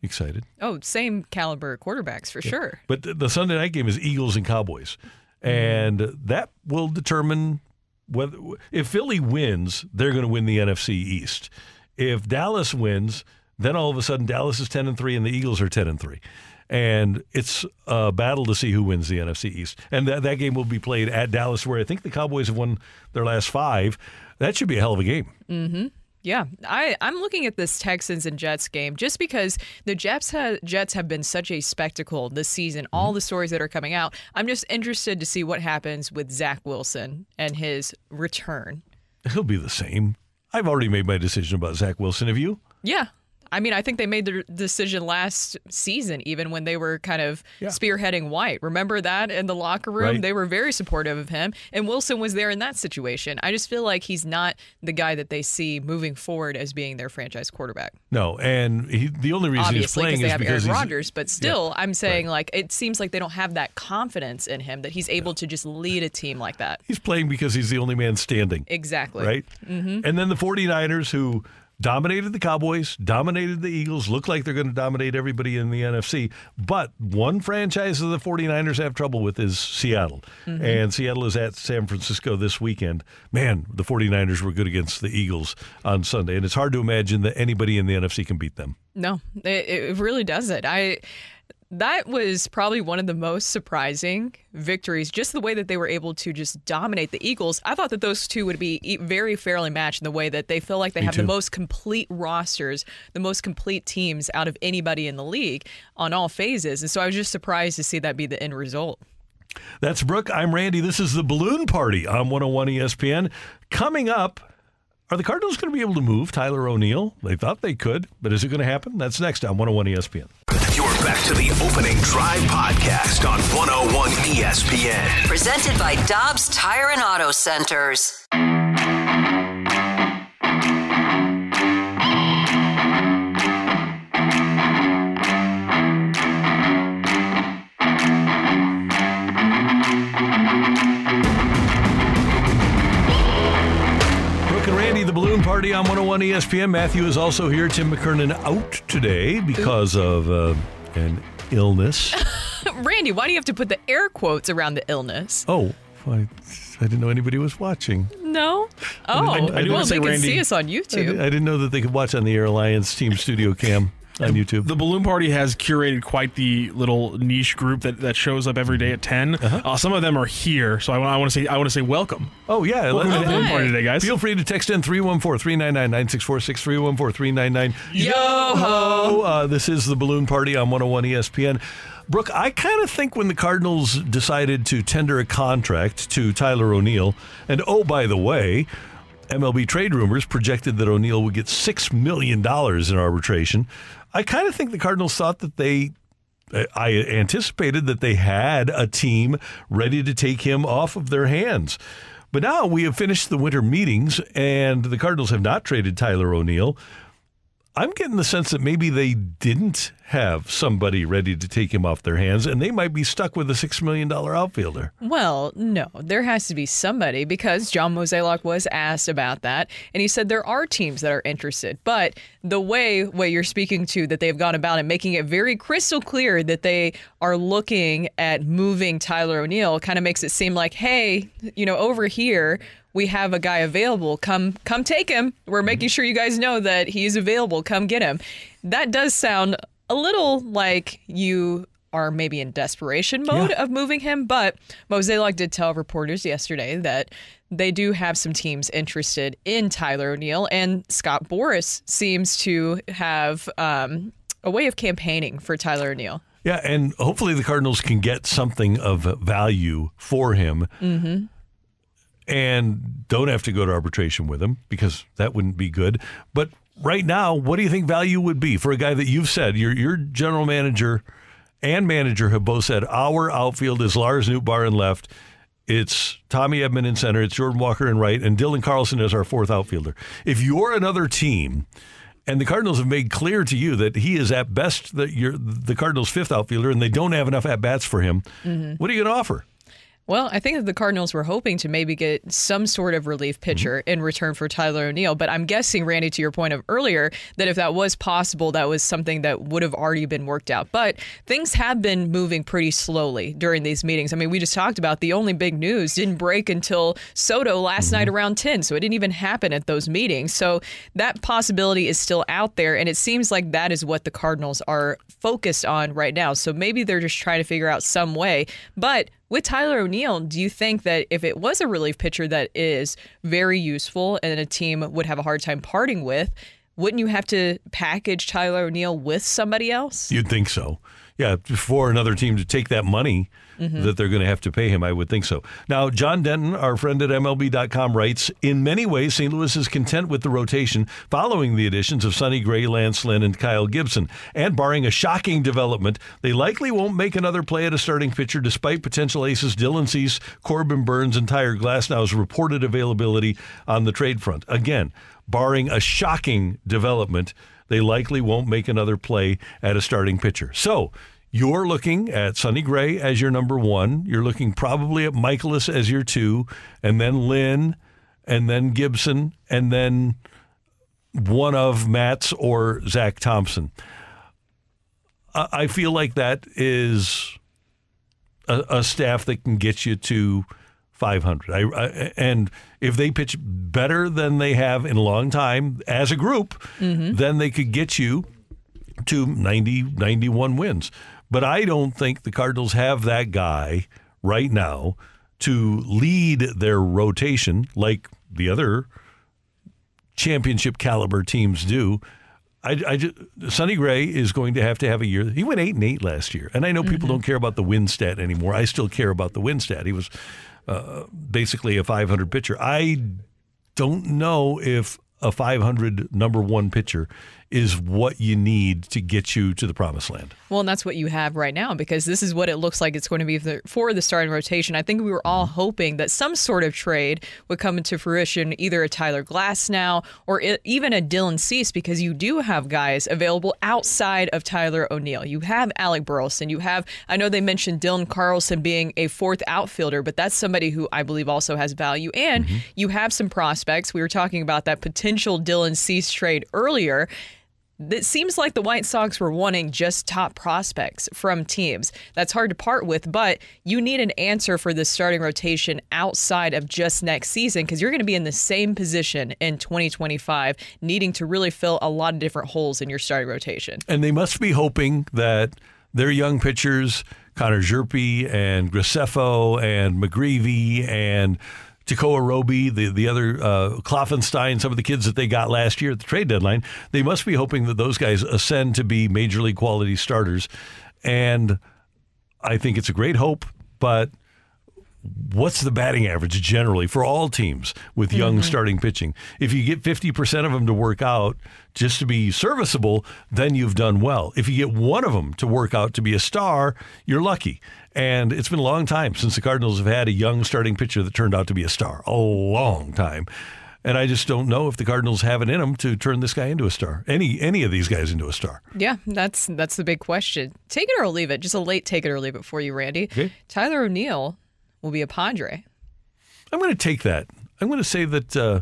Excited. Oh, same caliber quarterbacks for sure. But the, the Sunday night game is Eagles and Cowboys, and that will determine whether if Philly wins, they're going to win the NFC East. If Dallas wins, then all of a sudden Dallas is ten and three, and the Eagles are ten and three. And it's a battle to see who wins the NFC East. And that, that game will be played at Dallas, where I think the Cowboys have won their last five. That should be a hell of a game. hmm Yeah, I, I'm looking at this Texans and Jets game just because the Jets ha- Jets have been such a spectacle this season. All mm-hmm. the stories that are coming out, I'm just interested to see what happens with Zach Wilson and his return. He'll be the same. I've already made my decision about Zach Wilson. Have you? Yeah. I mean, I think they made the decision last season, even when they were kind of spearheading White. Remember that in the locker room? Right. They were very supportive of him, and Wilson was there in that situation. I just feel like he's not the guy that they see moving forward as being their franchise quarterback. No, and he, the only reason he's Obviously, playing they is have because Aaron Rodgers, but still, I'm saying like it seems like they don't have that confidence in him that he's able to just lead a team like that. He's playing because he's the only man standing. Exactly. Right? hmm And then the 49ers, who dominated the Cowboys, dominated the Eagles, look like they're going to dominate everybody in the NFC. But one franchise that the 49ers have trouble with is Seattle. Mhm. And Seattle is at San Francisco this weekend. Man, the 49ers were good against the Eagles on Sunday. And it's hard to imagine that anybody in the NFC can beat them. No, it, it really doesn't. I that was probably one of the most surprising victories. Just the way that they were able to just dominate the Eagles. I thought that those two would be very fairly matched in the way that they feel like they Me have too. the most complete rosters, the most complete teams out of anybody in the league on all phases. And so I was just surprised to see that be the end result. That's Brooke. I'm Randy. This is the Balloon Party on 101 ESPN. Coming up, are the Cardinals going to be able to move Tyler O'Neill? They thought they could, but is it going to happen? That's next on 101 ESPN. You're back to the opening drive podcast on 101 ESPN. Presented by Dobbs Tire and Auto Centers. Brooke and Randy, the Balloon Party on 101 ESPN. Matthew is also here. Tim McKernan out today because of uh, an illness. Randy, why do you have to put the air quotes around the illness? Oh, I, I didn't know anybody was watching. No. Oh, didn't- I didn't well, they can Randy- see us on YouTube. di- I didn't know that they could watch on the Air Alliance Team Studio Cam on YouTube. The Balloon Party has curated quite the little niche group that, that shows up every day at 10 uh some of them are here, so I, want to say I want to say welcome. Oh yeah, welcome to the Balloon Party today, guys. Feel free to text in 314-399-9646, 314-399. Yo-ho! Uh, this is the Balloon Party on 101 ESPN. Brooke, I kind of think when the Cardinals decided to tender a contract to Tyler O'Neill, and oh, by the way, MLB trade rumors projected that O'Neill would get $6 million in arbitration. I kind of think the Cardinals thought that they I anticipated that they had a team ready to take him off of their hands. But now we have finished the winter meetings and the Cardinals have not traded Tyler O'Neill. I'm getting the sense that maybe they didn't have somebody ready to take him off their hands, and they might be stuck with a $6 million outfielder. Well, no, there has to be somebody because John Mozeliak was asked about that, and he said there are teams that are interested. But the way what you're speaking to that they've gone about it, making it very crystal clear that they are looking at moving Tyler O'Neill, kind of makes it seem like, hey, you know, over here we have a guy available. Come, come take him. We're making mm-hmm. sure you guys know that he's available. Come get him. That does sound a little like you are maybe in desperation mode of moving him, but Mozeliak did tell reporters yesterday that they do have some teams interested in Tyler O'Neill, and Scott Boras seems to have um, a way of campaigning for Tyler O'Neill. Yeah, and hopefully the Cardinals can get something of value for him Mm-hmm. and don't have to go to arbitration with him because that wouldn't be good. But right now, what do you think value would be for a guy that you've said your your general manager and manager have both said our outfield is Lars Nootbaar in left. It's Tommy Edman in center. It's Jordan Walker in right, and Dylan Carlson is our fourth outfielder. If you're another team, and the Cardinals have made clear to you that he is at best the, you're the Cardinals' fifth outfielder, and they don't have enough at bats for him, Mhm. what are you going to offer? Well, I think that the Cardinals were hoping to maybe get some sort of relief mm-hmm. pitcher in return for Tyler O'Neill. But I'm guessing, Randy, to your point of earlier, that if that was possible, that was something that would have already been worked out. But things have been moving pretty slowly during these meetings. I mean, we just talked about the only big news didn't break until Soto last mm-hmm. night around 10. So it didn't even happen at those meetings. So that possibility is still out there. And it seems like that is what the Cardinals are focused on right now. So maybe they're just trying to figure out some way. But with Tyler O'Neill, do you think that if it was a relief pitcher that is very useful and a team would have a hard time parting with, wouldn't you have to package Tyler O'Neill with somebody else? You'd think so. Yeah, for another team to take that money Mhm. that they're going to have to pay him, I would think so. Now, John Denton, our friend at MLB.com, writes In many ways, St. Louis is content with the rotation following the additions of Sonny Gray, Lance Lynn, and Kyle Gibson. And barring a shocking development, they likely won't make another play at a starting pitcher despite potential aces Dylan Cease, Corbin Burnes, and Tyler Glasnow's reported availability on the trade front. Again, barring a shocking development, they likely won't make another play at a starting pitcher. So you're looking at Sonny Gray as your number one. You're looking probably at Mikolas as your two, and then Lynn, and then Gibson, and then one of Matz or Zack Thompson. I I feel like that is a, a staff that can get you to 500. I, I, and if they pitch better than they have in a long time as a group, Mhm. then they could get you to 90, 91 wins. But I don't think the Cardinals have that guy right now to lead their rotation like the other championship caliber teams do. I, I just, Sonny Gray is going to have to have a year. He went eight and eight last year, and I know people don't care about the win stat anymore. I still care about the win stat. He was uh, basically a 500 pitcher. I don't know if a 500 number one pitcher is what you need to get you to the promised land. Well, and that's what you have right now because this is what it looks like it's going to be for- the starting rotation. I think we were all mm-hmm. hoping that some sort of trade would come into fruition, either a Tyler Glasnow or even a Dylan Cease, because you do have guys available outside of Tyler O'Neill. You have Alec Burleson. You have, I know they mentioned Dylan Carlson being a fourth outfielder, but that's somebody who I believe also has value. And mm-hmm. you have some prospects. We were talking about that potential Dylan Cease trade earlier. It seems like the White Sox were wanting just top prospects from teams. That's hard to part with, but you need an answer for the starting rotation outside of just next season because you're going to be in the same position in 2025, needing to really fill a lot of different holes in your starting rotation. And they must be hoping that their young pitchers, Connor Hjerpe and Graceffo and McGreevy and Tekoah Roby, the, the other uh, Kloffenstein, some of the kids that they got last year at the trade deadline, they must be hoping that those guys ascend to be major league quality starters. And I think it's a great hope, but what's the batting average generally for all teams with young Mm-hmm. starting pitching? If you get 50% of them to work out just to be serviceable, then you've done well. If you get one of them to work out to be a star, you're lucky. And it's been a long time since the Cardinals have had a young starting pitcher that turned out to be a star. A long time. And I just don't know if the Cardinals have it in them to turn this guy into a star. Any any of these guys into a star. Yeah, that's that's the big question. Take it or leave it. Just a late take it or leave it for you, Randy. Okay. Tyler O'Neill will be a Padre. I'm going to take that. I'm going to say that uh,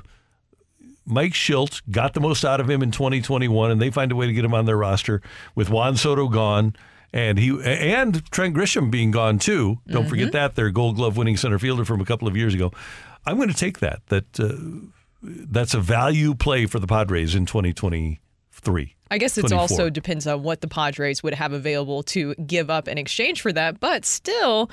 Mike Shildt got the most out of him in 2021, and they find a way to get him on their roster with Juan Soto gone. And he and Trent Grisham being gone too. Don't forget that their Gold Glove winning center fielder from a couple of years ago. I'm going to take that. That uh, that's a value play for the Padres in 2023. I guess it also depends on what the Padres would have available to give up in exchange for that. But still,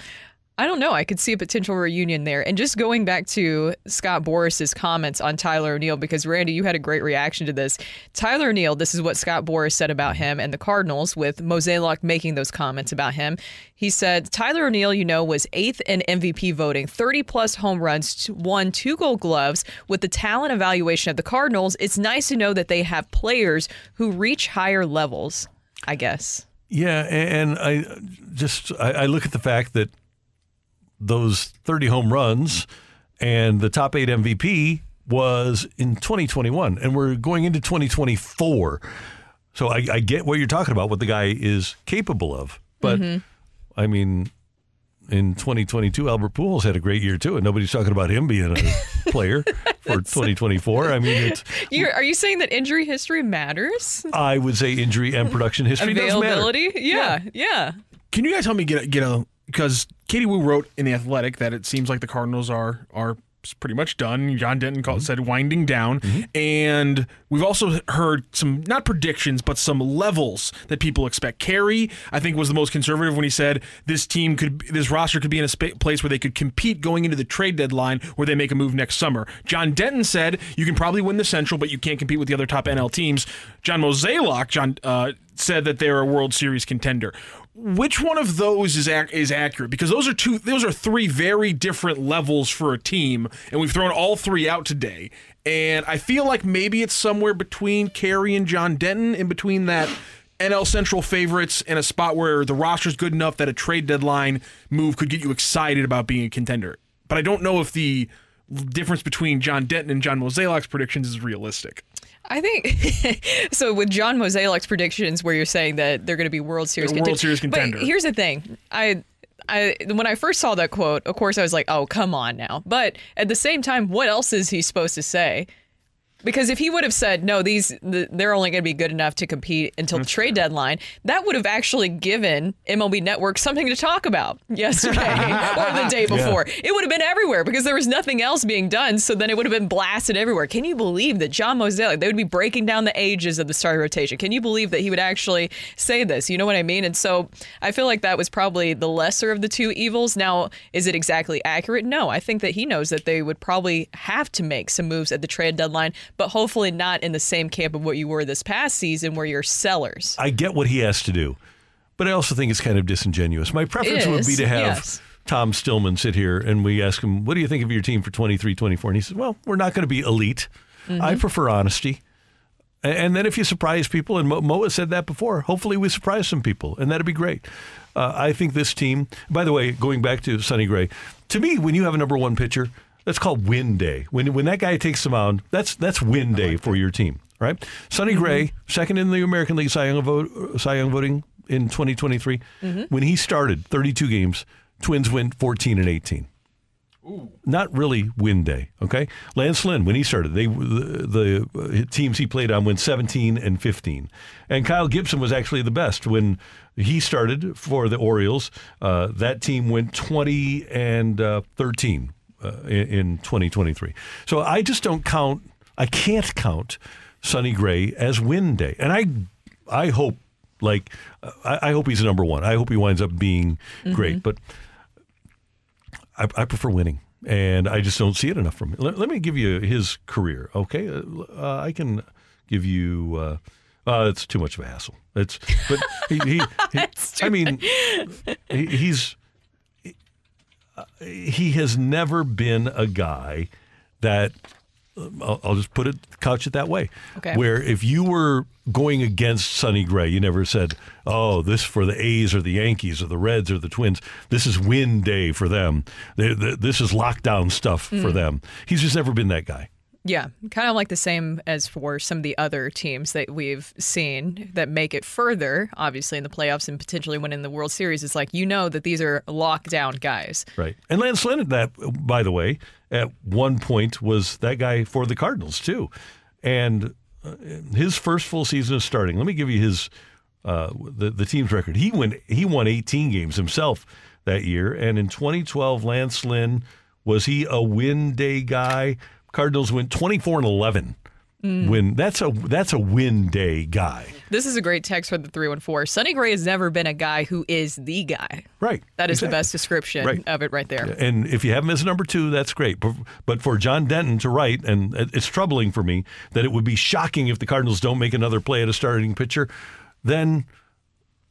I don't know. I could see a potential reunion there. And just going back to Scott Boras's comments on Tyler O'Neill, because Randy, you had a great reaction to this. Tyler O'Neill, this is what Scott Boras said about him and the Cardinals, with Mozeliak making those comments about him. He said, Tyler O'Neill, you know, was eighth in MVP voting, 30 plus home runs, won two gold gloves. With the talent evaluation of the Cardinals, it's nice to know that they have players who reach higher levels, I guess. Yeah, and I just I look at the fact that those 30 home runs and the top eight MVP was in 2021, and we're going into 2024. So I, I get what you're talking about, what the guy is capable of, but Mhm. I mean. In 2022, Albert Pujols had a great year too, and nobody's talking about him being a player for 2024. I mean, it's You're, are you saying that injury history matters? I would say injury and production history does matter. Availability? Yeah, yeah. Can you guys help me get get a because Katie Woo wrote in the Athletic that it seems like the Cardinals are are pretty much done. John Denton called, said winding down, and we've also heard some not predictions but some levels that people expect. Carey, I think, was the most conservative when he said this team could this roster could be in a spa- place where they could compete going into the trade deadline where they make a move next summer. John Denton said you can probably win the Central, but you can't compete with the other top NL teams. John Mozeliak, John uh, said that they're a World Series contender. Which one of those is ac- is accurate? Because those are two, those are three very different levels for a team, and we've thrown all three out today. And I feel like maybe it's somewhere between Carey and John Denton, in between that NL Central favorites and a spot where the roster's good enough that a trade deadline move could get you excited about being a contender. But I don't know if the difference between John Denton and John Mozeliak's predictions is realistic. I think so. With John Mozeliak's predictions, where you're saying that they're going to be World Series World Series contender. But here's the thing, I. I, when I first saw that quote, of course, I was like, "Oh, come on now!" But at the same time, what else is he supposed to say? Because if he would have said, "No, these th- they're only going to be good enough to compete until the mm-hmm. trade deadline," that would have actually given MLB Network something to talk about yesterday or the day before. It would have been everywhere because there was nothing else being done. So then it would have been blasted everywhere. Can you believe that John Mozeliak? They would be breaking down the ages of the starting rotation. Can you believe that he would actually say this? You know what I mean? And so I feel like that was probably the lesser of the two evils. Now, is it exactly accurate? No. I think that he knows that they would probably have to make some moves at the trade deadline, but hopefully not in the same camp of what you were this past season, where you're sellers. I get what he has to do, but I also think it's kind of disingenuous. My preference would be to have yes. Tom Stillman sit here and we ask him, "What do you think of your team for 23 24?" And he says, "Well, we're not going to be elite. I Mhm. prefer honesty." And then if you surprise people, and Mo- Moa said that before, hopefully we surprise some people, and that'd be great. Uh, I think this team, by the way, going back to Sonny Gray, to me, when you have a number one pitcher, that's called win day. When when that guy takes the mound, that's that's win day for your team, right? Sonny Gray, second in the American League Cy Young, vote, Cy Young voting in 2023. Mhm. When he started 32 games, Twins win 14 and 18 not really win day. Okay, Lance Lynn when he started, they the, the uh, teams he played on went 17 and 15, and Kyle Gibson was actually the best when he started for the Orioles. Uh, that team went 20 and uh, 13 uh, in, in 2023. So I just don't count. I can't count Sonny Gray as win day, and I I hope like uh, I, I hope he's number one. I hope he winds up being great, Mhm. but. I, I prefer winning, and I just don't see it enough from him. Let, let me give you his career, okay? Uh, uh, I can give you. Uh, uh, it's too much of a hassle. It's but he. he, he I mean, he, he's uh, he has never been a guy that. I'll, I'll just put it couch it that way. Okay. Where if you were going against Sonny Gray, you never said, "Oh, this for the A's or the Yankees or the Reds or the Twins. This is win day for them. They, they, this is lockdown stuff for Mm. them." He's just never been that guy. Yeah, kind of like the same as for some of the other teams that we've seen that make it further, obviously in the playoffs and potentially winning the World Series. It's like you know that these are lockdown guys. Right. And Lance Lynn, that, by the way, at one point was that guy for the Cardinals, too. And uh, his first full season of starting, let me give you his uh, the, the team's record. He went he won 18 games himself that year. And in 2012, Lance Lynn, was he a win day guy? Cardinals went 24 and 11. Mm. Win. That's a that's a win day guy. This is a great text for the 314. Sonny Gray has never been a guy who is the guy. Right. That is the best description Right. of it right there. And if you have him as number two, that's great. But- But for John Denton to write, and it's troubling for me that it would be shocking if the Cardinals don't make another play at a starting pitcher, then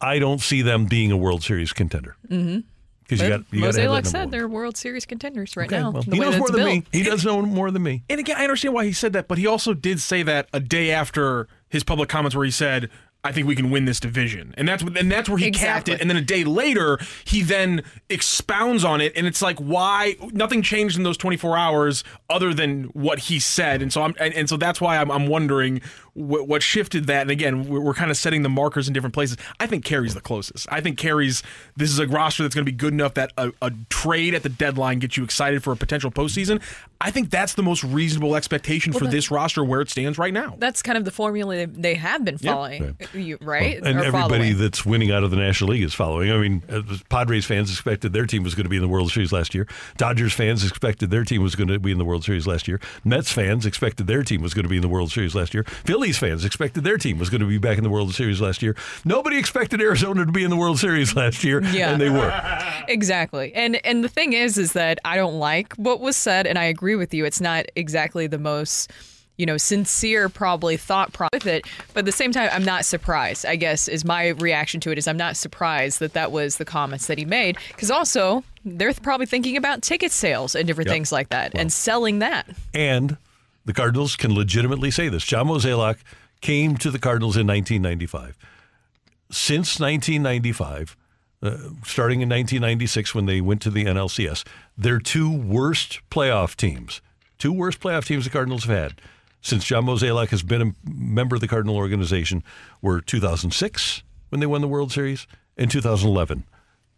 I don't see them being a World Series contender. Mm-hmm. Because you got you got to have that Mozeliak said one. they're World Series contenders right Okay, now. well, the he way knows more it's than built. me. He does know more than me. And again, I understand why he said that, but he also did say that a day after his public comments where he said, I think we can win this division. And that's and that's where he capped it. And then a day later, he then expounds on it. And it's like, why nothing changed in those 24 hours other than what he said. And so I'm and, and so that's why I'm, I'm wondering what, what shifted that. And again, we're, we're kind of setting the markers in different places. I think Carey's the closest. I think Carey's this is a roster that's going to be good enough that a, a trade at the deadline gets you excited for a potential postseason. I think that's the most reasonable expectation Well, for then- this roster where it stands right now. That's kind of the formula they- they have been Yeah. following, you, right? And Or everybody following. that's winning out of the National League is following. I mean, uh, Padres fans expected their team was going to be in the World Series last year. Dodgers fans expected their team was going to be in the World Series last year. Mets fans expected their team was going to be in the World Series last year. Phillies fans expected their team was going to be back in the World Series last year. Nobody expected Arizona to be in the World Series last year, Yeah. and they were. Exactly. And and the thing is is that I don't like what was said and I agree with you. It's not exactly the most you know, sincere probably thought pro- with it, but at the same time, I'm not surprised. I guess is my reaction to it is I'm not surprised that that was the comments that he made because also they're probably thinking about ticket sales and different Yep. things like that and selling that. And the Cardinals can legitimately say this. John Mozeliak came to the Cardinals in 1995. Since 1995, uh, starting in 1996 when they went to the NLCS, their two worst playoff teams, two worst playoff teams the Cardinals have had since John Mozeliak has been a member of the Cardinal organization were 2006 when they won the World Series and 2011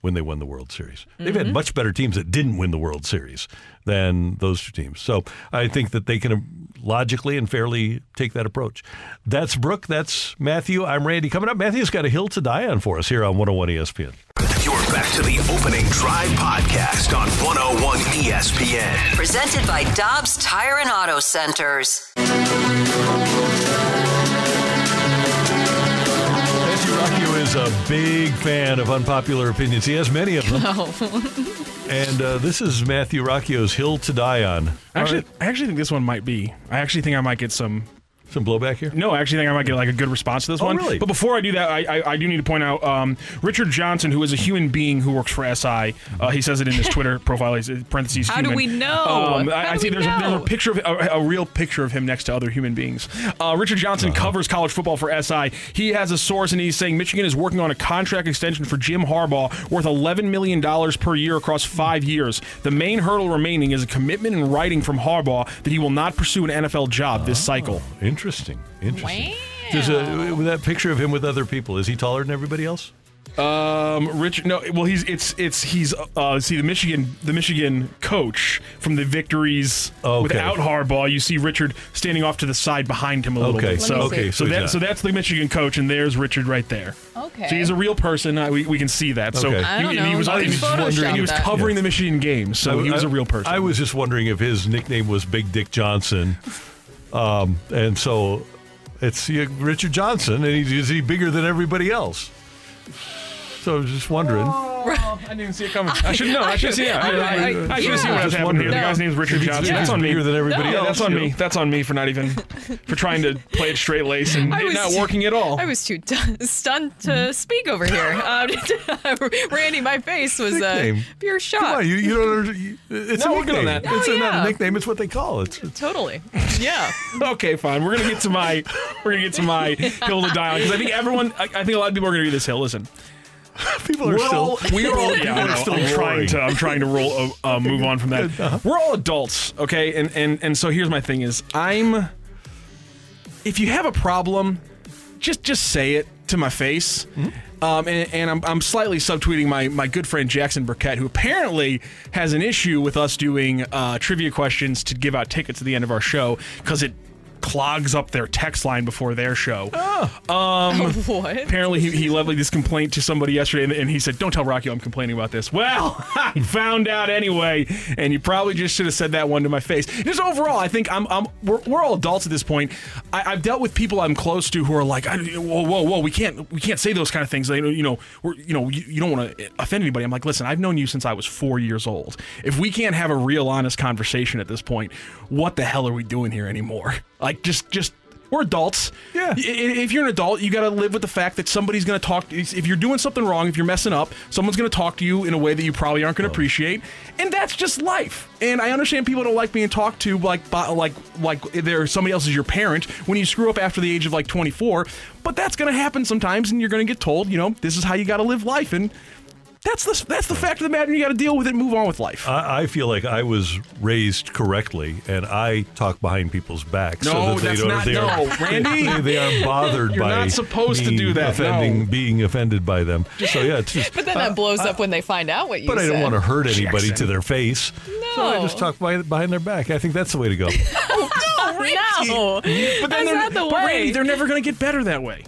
when they won the World Series. They've had Mhm. much better teams that didn't win the World Series than those two teams. So I think that they can logically and fairly take that approach. That's Brooke. That's Matthew. I'm Randy. Coming up, Matthew's got a hill to die on for us here on 101 ESPN. You're back to the opening drive podcast on 101 ESPN. Presented by Dobbs Tire and Auto Centers. Is a big fan of unpopular opinions. He has many of them. And uh, this is Matthew Rocchio's hill to die on. Actually, I actually think this one might be. I actually think I might get some some blowback here. No, I actually think I might get like a good response to this Oh, one. really? But before I do that, I, I, I do need to point out um, Richard Johnson, who is a human being who works for SI. Uh, he says it in his Twitter profile. He's in parentheses. How do we know? Um, I, I see there's a, there's a picture of a, a real picture of him next to other human beings. Uh, Richard Johnson Uh-huh. covers college football for SI. He has a source, and he's saying Michigan is working on a contract extension for Jim Harbaugh worth 11 million dollars per year across five years. The main hurdle remaining is a commitment in writing from Harbaugh that he will not pursue an NFL job this cycle. Interesting. Interesting. There's a that picture of him with other people. Is he taller than everybody else? Um, Rich. No, well, he's it's it's he's uh see the Michigan the Michigan coach from the victories Okay. without Harbaugh. You see Richard standing off to the side behind him a little Okay. bit. So Let me see. Okay, so so that not. so that's the Michigan coach, and there's Richard right there. Okay. So he's a real person. Uh, we, we can see that. So Okay. I don't he, know. he was You he was, Photoshop he was that. covering the Michigan game, so I- he was a real person. I was just wondering if his nickname was Big Dick Johnson, um, and so it's Richard Johnson, and is he bigger than everybody else? So I was just wondering. I didn't even see it coming. I should know. I should see it. I, I, I, I should have seen Yeah. what was happening here. The guy's name is Richard If Johnson. if That's on me. bigger than everybody Yeah, else, That's on me. That's on me for not even for trying to play it straight lace and I it was not too- working at all. I was too t- stunned to speak over here. Um, Randy, my face was uh, Nickname. pure shock. Come on, you, you don't. under- you- It's No, a we're good on nickname. that. It's Oh, a, not yeah. a nickname. It's what they call it. It's- Totally. Yeah. okay, fine. We're gonna get to my we're gonna get to my hill to die on because I think everyone. I, I think a lot of people are gonna do this hill. Listen, People are we're still. all, we're all, yeah, people are still I'm trying to I'm trying to roll uh, uh, move on from that. Uh-huh. We're all adults, okay? And and and so here's my thing is I'm if you have a problem, just just say it to my face. Mm-hmm. Um, and, and I'm, I'm slightly subtweeting my, my good friend Jackson Burkett, who apparently has an issue with us doing uh, trivia questions to give out tickets at the end of our show because it clogs up their text line before their show. Um, what? Apparently, he, he leveled this complaint to somebody yesterday, and, and he said, "Don't tell Rocky I'm complaining about this." Well, I found out anyway, and you probably just should have said that one to my face. Just overall, I think I'm, I'm we're, we're all adults at this point. I, I've dealt with people I'm close to who are like, I, "Whoa, whoa, whoa, we can't we can't say those kind of things." They, you know, we're, you know, you, you don't want to offend anybody. I'm like, listen, I've known you since I was four years old. If we can't have a real, honest conversation at this point, what the hell are we doing here anymore? Like, just just we're adults. Yeah. If you're an adult, you got to live with the fact that somebody's going to talk. If you're doing something wrong, if you're messing up, someone's going to talk to you in a way that you probably aren't going to appreciate, and that's just life. And I understand people don't like being talked to like by- like like they're somebody else is your parent when you screw up after the age of like 24. But that's going to happen sometimes, and you're going to get told, you know, this is how you got to live life, and that's the that's the fact of the matter. You got to deal with it, and move on with life. I, I feel like I was raised correctly, and I talk behind people's backs so that they don't. not- they no, are, Randy. They, they aren't bothered You're by. not supposed to do that, Offending, no. being offended by them. So yeah, it's just. But then that blows up when they find out what you said. But I don't want to hurt anybody Jackson. to their face. So I just talk by, behind their back. I think that's the way to go. Oh, no, But then that's they're, not the but way. Randy, they're never going to get better that way.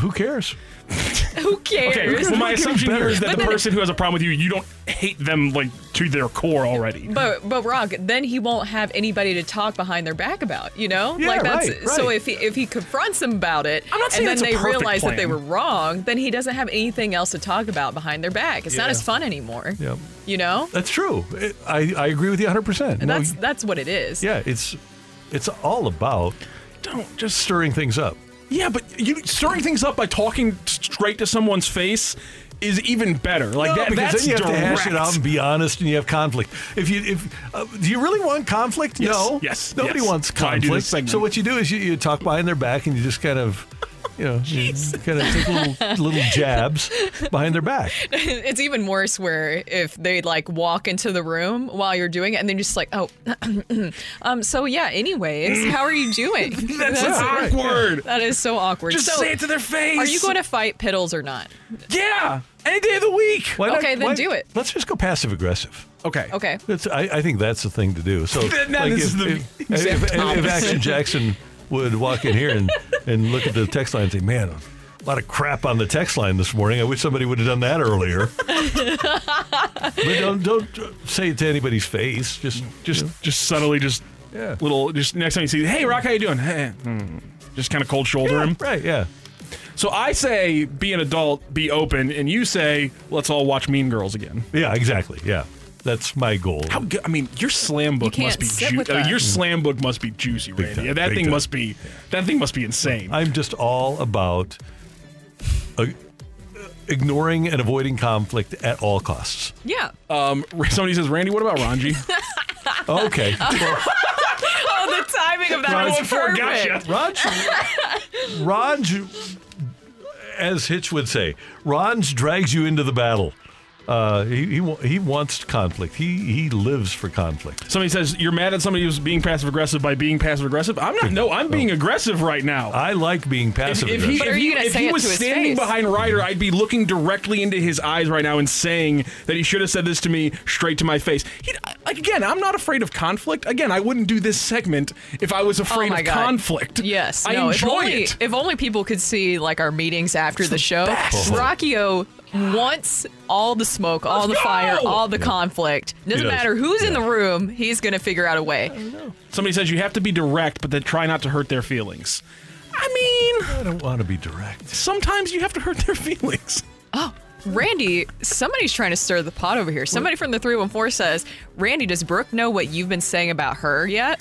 Who cares? Who cares? Okay, well, my assumption here is that But the then- person who has a problem with you, you don't hate them like to their core already. But but Rock, then he won't have anybody to talk behind their back about, you know? Yeah, like that's right, so if he if he confronts them about it I'm not saying and then they realize that they were wrong, then he doesn't have anything else to talk about behind their back. It's not as fun anymore. Yep. You know? That's true. It- I, I agree with you 100%. And No, that's that's what it is. yeah, it's it's all about don't just stirring things up. Yeah, but you stirring things up by talking straight to someone's face is even better. Like No, that, because that's then you have direct. to hash it out and be honest, and you have conflict. If you, if uh, do you really want conflict? Yes, no, yes, nobody yes. wants That's why I do this conflict. So what you do is you, you talk behind their back, and you just kind of, you know, you kind of take little little jabs behind their back. it's even worse where if they like walk into the room while you're doing it and then just like, oh, um, so yeah. Anyways, how are you doing? That's awkward. That is so awkward. Just so, say it to their face. Are you going to fight Piddles or not? Yeah, any day of the week. Why not- Okay, then why- do it. Let's just go passive aggressive. Okay. Okay. That's, I, I think that's the thing to do. So, That- that like is if, the if, if, exact if- if. Action Jackson would walk in here and, and look at the text line and say, "Man, a lot of crap on the text line this morning. I wish somebody would have done that earlier." but don't don't say it to anybody's face. Just just just subtly, just Yeah. little. Just next time you see, hey, Rock, how you doing? Hey, just kind of cold shoulder him. right. Yeah. So I say, be an adult, be open, and you say, let's all watch Mean Girls again. Yeah. Exactly. Yeah. That's my goal. How good? I mean, your slam book You must can't be sit ju- with uh, that. your slam book must be juicy, Randy. time, Yeah, that big thing time. must be that thing must be insane. I'm just all about uh, ignoring and avoiding conflict at all costs. Yeah. Um, somebody says, Randy, what about Ranji? Okay. Well, oh, the timing of that was before it perfect. Raj, Raj, as Hitch would say, Raj drags you into the battle. Uh, he, he he wants conflict. He he lives for conflict. Somebody says you're mad at somebody who's being passive aggressive by being passive aggressive. I'm not. No, I'm being aggressive right now. I like being passive if he, aggressive. If he, if he was standing face? behind Ryder, I'd be looking directly into his eyes right now and saying that he should have said this to me straight to my face. He, like again, I'm not afraid of conflict. Again, I wouldn't do this segment if I was afraid oh of God. conflict. Yes. I no, enjoy if only, it. If only people could see like our meetings after the, show. best. Rocchio wants all the smoke, all the Let's fire, go! all the conflict. Doesn't does. matter who's in the room, he's gonna figure out a way. Somebody says you have to be direct, but then try not to hurt their feelings. I mean, I don't want to be direct. sometimes you have to hurt their feelings. Oh, Randy, somebody's trying to stir the pot over here. Somebody from the 314 says, Randy, does Brooke know what you've been saying about her yet?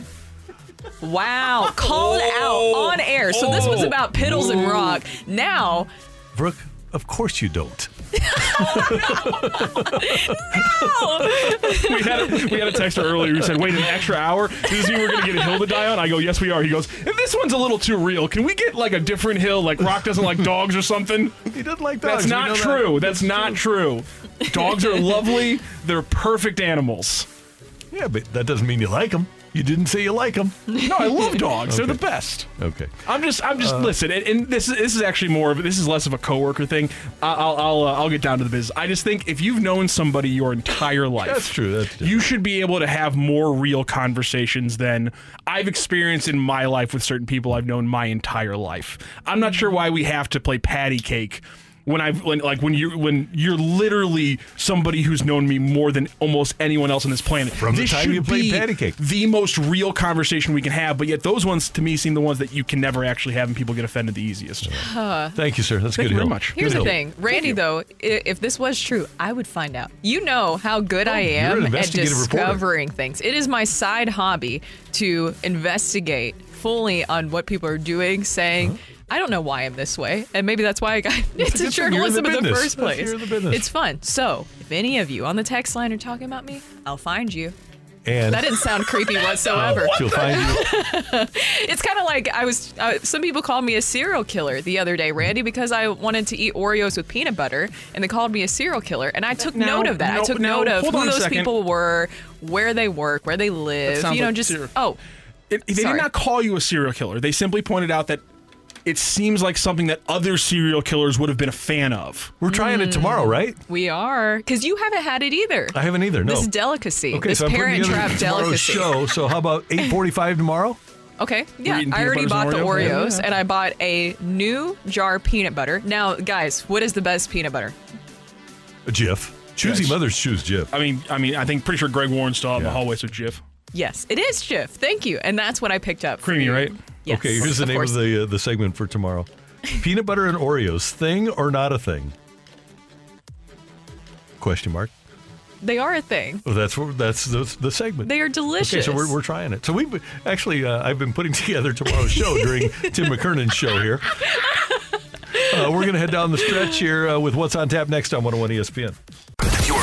Wow, called Oh. out on air. So this was Oh. about Piddles and Rock. Oh. Now, Brooke, of course you don't. we had a, we had a texter earlier who said, "Wait, an extra hour? Does this mean we're going to get a hill to die on?" I go, "Yes, we are." He goes, "If this one's a little too real, can we get like a different hill? Like Rock doesn't like dogs or something?" He doesn't like That's dogs. We not know that. true. That's not true. Dogs are lovely. They're perfect animals. Yeah, but that doesn't mean you like them. You didn't say you like them. No, I love dogs. They're the best. Okay. I'm just, I'm just Uh, listen, and, and this is this is actually more of this is less of a coworker thing. I- I'll I'll uh, I'll get down to the business. I just think if you've known somebody your entire life, That's true. That's you should be able to have more real conversations than I've experienced in my life with certain people I've known my entire life. I'm not sure why we have to play patty cake. When I've when, like when you when you're literally somebody who's known me more than almost anyone else on this planet. From the this time you played be patty cake. the most real conversation we can have, but yet those ones to me seem the ones that you can never actually have and people get offended the easiest. Uh, Thank you, sir. That's Thank good you very much. Here's Good the hill. thing, Randy. Though, if this was true, I would find out. You know how good I Oh, you're am at investigative reporter. discovering things. It is my side hobby to investigate fully on what people are doing, saying. I don't know why I'm this way, and maybe that's why I got into good in the journalism in the first place. the. It's fun. So, if any of you on the text line are talking about me, I'll find you. And That didn't sound creepy whatsoever. she'll find you. It's kind of like I was. Uh, some people called me a serial killer the other day, Randy, because I wanted to eat Oreos with peanut butter, and they called me a serial killer. And I took Now- note of that. no, I took now, note of who those second. people were, where they work, where they live. You know, like just serial- oh, It, they Sorry. did not call you a serial killer. They simply pointed out that it seems like something that other serial killers would have been a fan of. We're trying it tomorrow, mm. right? we are because you haven't had it either. I haven't either. No. This delicacy, Okay, this so I'm putting parent together trap delicacy. show. So how about 8:45 tomorrow? Okay, yeah, I already bought and the Oreo? Oreos, Yeah. and I bought a new jar of peanut butter. Now, guys, what is the best peanut butter? A Jif. Choosy Yes. mothers choose Jif. I mean, I mean, I think pretty sure Greg Warren still out in the hallways with Jif. Yes, it is Jif. Thank you, and that's what I picked up. Creamy, right? Yes, okay, here's the of name course. of the uh, the segment for tomorrow. Peanut butter and Oreos, thing or not a thing? Question mark. They are a thing. Well, that's what that's the, the segment. They are delicious. Okay, so we're, we're trying it. So we actually, uh, I've been putting together tomorrow's show during Tim McKernan's show here. Uh, we're going to head down the stretch here uh, with what's on tap next on 101 ESPN. You're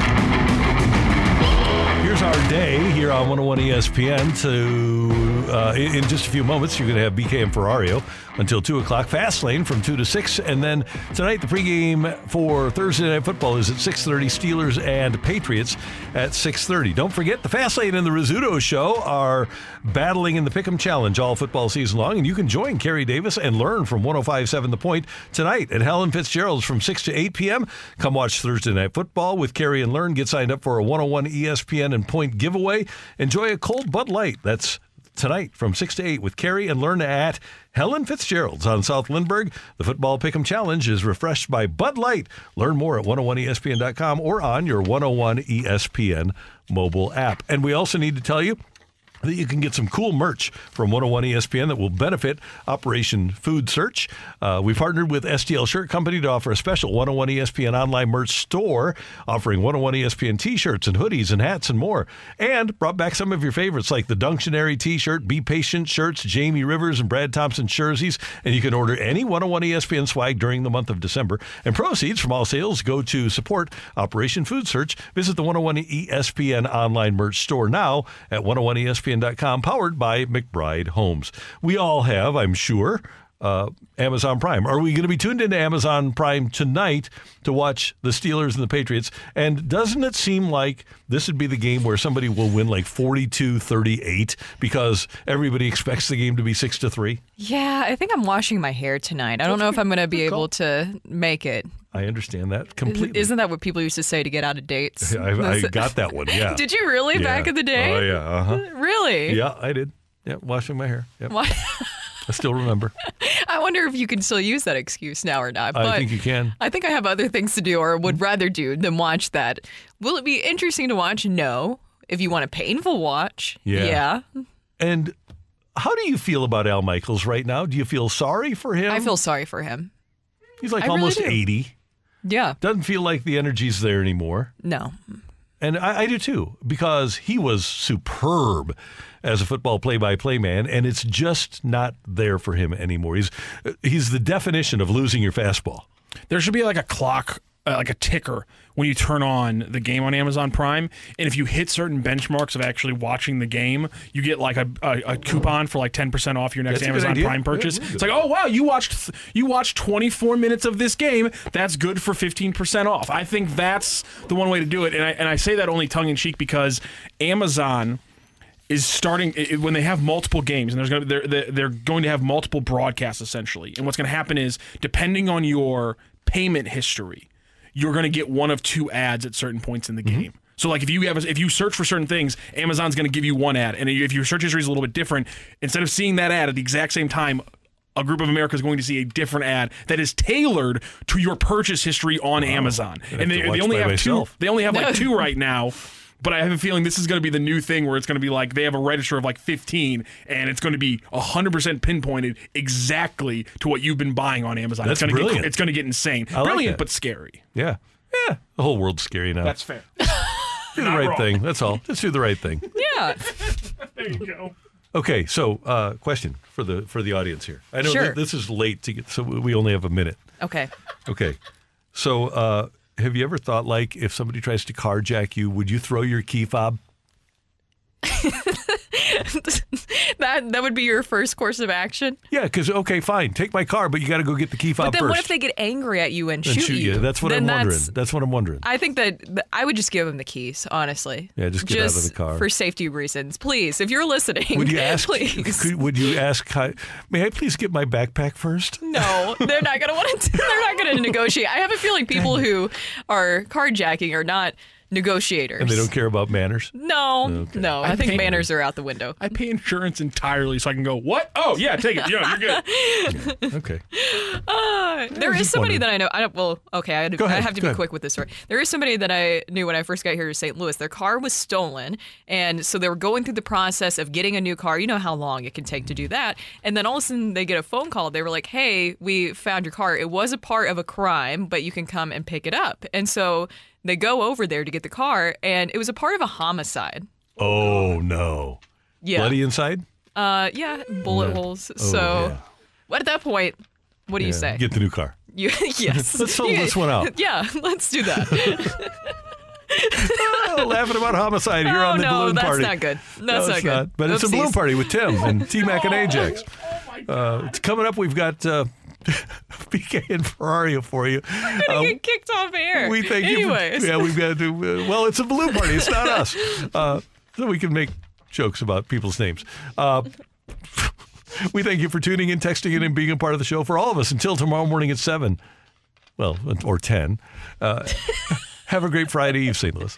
Our day here on 101 ESPN. To uh, in, in just a few moments, you're going to have BK and Ferrario until two o'clock. Fast lane from two to six, and then tonight the pregame for Thursday night football is at 6:30. Steelers and Patriots at 6:30. Don't forget the Fast lane and the Rizzuto show are battling in the Pick'em Challenge all football season long, and you can join Carey Davis and learn from 105.7 The Point tonight at Helen Fitzgerald's from 6 to 8 p.m. Come watch Thursday night football with Carey and learn. Get signed up for a 101 ESPN and Point giveaway. Enjoy a cold Bud Light. That's tonight from 6 to 8 with Carey and learn at Helen Fitzgerald's on South Lindbergh. The Football Pick'em Challenge is refreshed by Bud Light. Learn more at 101ESPN.com or on your 101 ESPN mobile app. And we also need to tell you that you can get some cool merch from 101 ESPN that will benefit Operation Food Search. Uh, we partnered with STL Shirt Company to offer a special 101 ESPN online merch store offering 101 ESPN t shirts and hoodies and hats and more. And brought back some of your favorites like the Dunctionary t shirt, Be Patient shirts, Jamie Rivers and Brad Thompson jerseys. And you can order any 101 ESPN swag during the month of December. And proceeds from all sales go to support Operation Food Search. Visit the 101 ESPN online merch store now at 101ESPN.com, powered by McBride Homes. We all have, I'm sure, uh, Amazon Prime. Are we going to be tuned into Amazon Prime tonight to watch the Steelers and the Patriots? And doesn't it seem like this would be the game where somebody will win like 42 38 because everybody expects the game to be 6 to 3? Yeah, I think I'm washing my hair tonight. I don't know if I'm going to be able to make it. I understand that completely. Isn't that what people used to say to get out of dates? I, I got that one. Yeah. Did you really Yeah. back in the day? Oh yeah. Uh huh. Really? Yeah, I did. Yeah, washing my hair. Yep. I still remember. I wonder if you can still use that excuse now or not. I think you can. I think I have other things to do or would mm-hmm. rather do than watch that. Will it be interesting to watch? No. If you want a painful watch, Yeah. yeah. And how do you feel about Al Michaels right now? Do you feel sorry for him? I feel sorry for him. He's like I almost do. 80. Yeah. Doesn't feel like the energy's there anymore. No. And I, I do too, because he was superb as a football play-by-play man, and it's just not there for him anymore. He's he's the definition of losing your fastball. There should be like a clock, uh, like a ticker when you turn on the game on Amazon Prime, and if you hit certain benchmarks of actually watching the game, you get like a, a, a coupon for like ten percent off your next That's Amazon. Prime purchase. Yeah, it's like, oh wow, you watched you watched twenty four minutes of this game. That's good for fifteen percent off. I think that's the one way to do it, and I and I say that only tongue in cheek because Amazon is starting i- when they have multiple games and there's going to they're, they're they're going to have multiple broadcasts essentially and what's going to happen is depending on your payment history you're going to get one of two ads at certain points in the game so like if you have a, if you search for certain things amazon's going to give you one ad and if your search history is a little bit different instead of seeing that ad at the exact same time a group of America is going to see a different ad that is tailored to your purchase history on Amazon, I'd and they, they only have myself. two. They only have like two right now. But I have a feeling this is going to be the new thing where it's going to be like they have a register of like 15 and it's going to be 100% pinpointed exactly to what you've been buying on Amazon. That's it's going to brilliant. get it's going to get insane. I brilliant that. but scary. Yeah, yeah. The whole world's scary now. That's fair. do the not right wrong. thing. That's all. Just do the right thing. Yeah. there you go. Okay, so uh, question for the for the audience here. I know Sure. that this is late to get, so we only have a minute. Okay. Okay, so uh, have you ever thought like if somebody tries to carjack you, would you throw your key fob? that that would be your first course of action. Yeah, because okay, fine, take my car, but you got to go get the key fob But then first. what if they get angry at you and and shoot, shoot you? That's what Then I'm that's- wondering. That's what I'm wondering. I think that I would just give them the keys, honestly. Yeah, just get out of the Just car. for safety reasons, please. If you're listening, Would you ask? please. Could, would you ask? May I please get my backpack first? No, they're not gonna want to. They're not gonna negotiate. I have a feeling people who are carjacking are not negotiators. And they don't care about manners. No, Okay. no. I, I think pay- manners are out the window. I pay insurance entirely so I can go, what? Oh, yeah, take it. Yeah, you're good. Okay. Uh, there was is just somebody wondering. that I know. I don't, well, okay, I, Go I have to be ahead. quick with this story. There is somebody that I knew when I first got here to St. Louis. Their car was stolen, and so they were going through the process of getting a new car. You know how long it can take to do that. And then all of a sudden, they get a phone call. They were like, "Hey, we found your car. It was a part of a crime, but you can come and pick it up." And so they go over there to get the car, and it was a part of a homicide. Oh no. Yeah. Bloody inside. Uh, yeah, bullet Yeah. holes. Oh, so, yeah. what at that point? What do you Yeah, say? Get the new car. You, yes. Let's fill this one out. Yeah, let's do that. Oh, laughing about homicide here Oh, on the no, balloon that's party. not good. No, That's not it's good. But it's a balloon party with Tim and T Mac and Ajax. Oh, Uh, it's coming up. We've got uh, PK and Ferrario for you. I'm gonna Uh, get kicked off air. we thank Anyways. you. For, yeah, we've got to do. Uh, well, it's a balloon party. It's not us. Uh, so we can make jokes about people's names. Uh, we thank you for tuning in, texting in, and being a part of the show for all of us until tomorrow morning at seven. Well, or ten. Uh, have a great Friday Eve, St. Louis.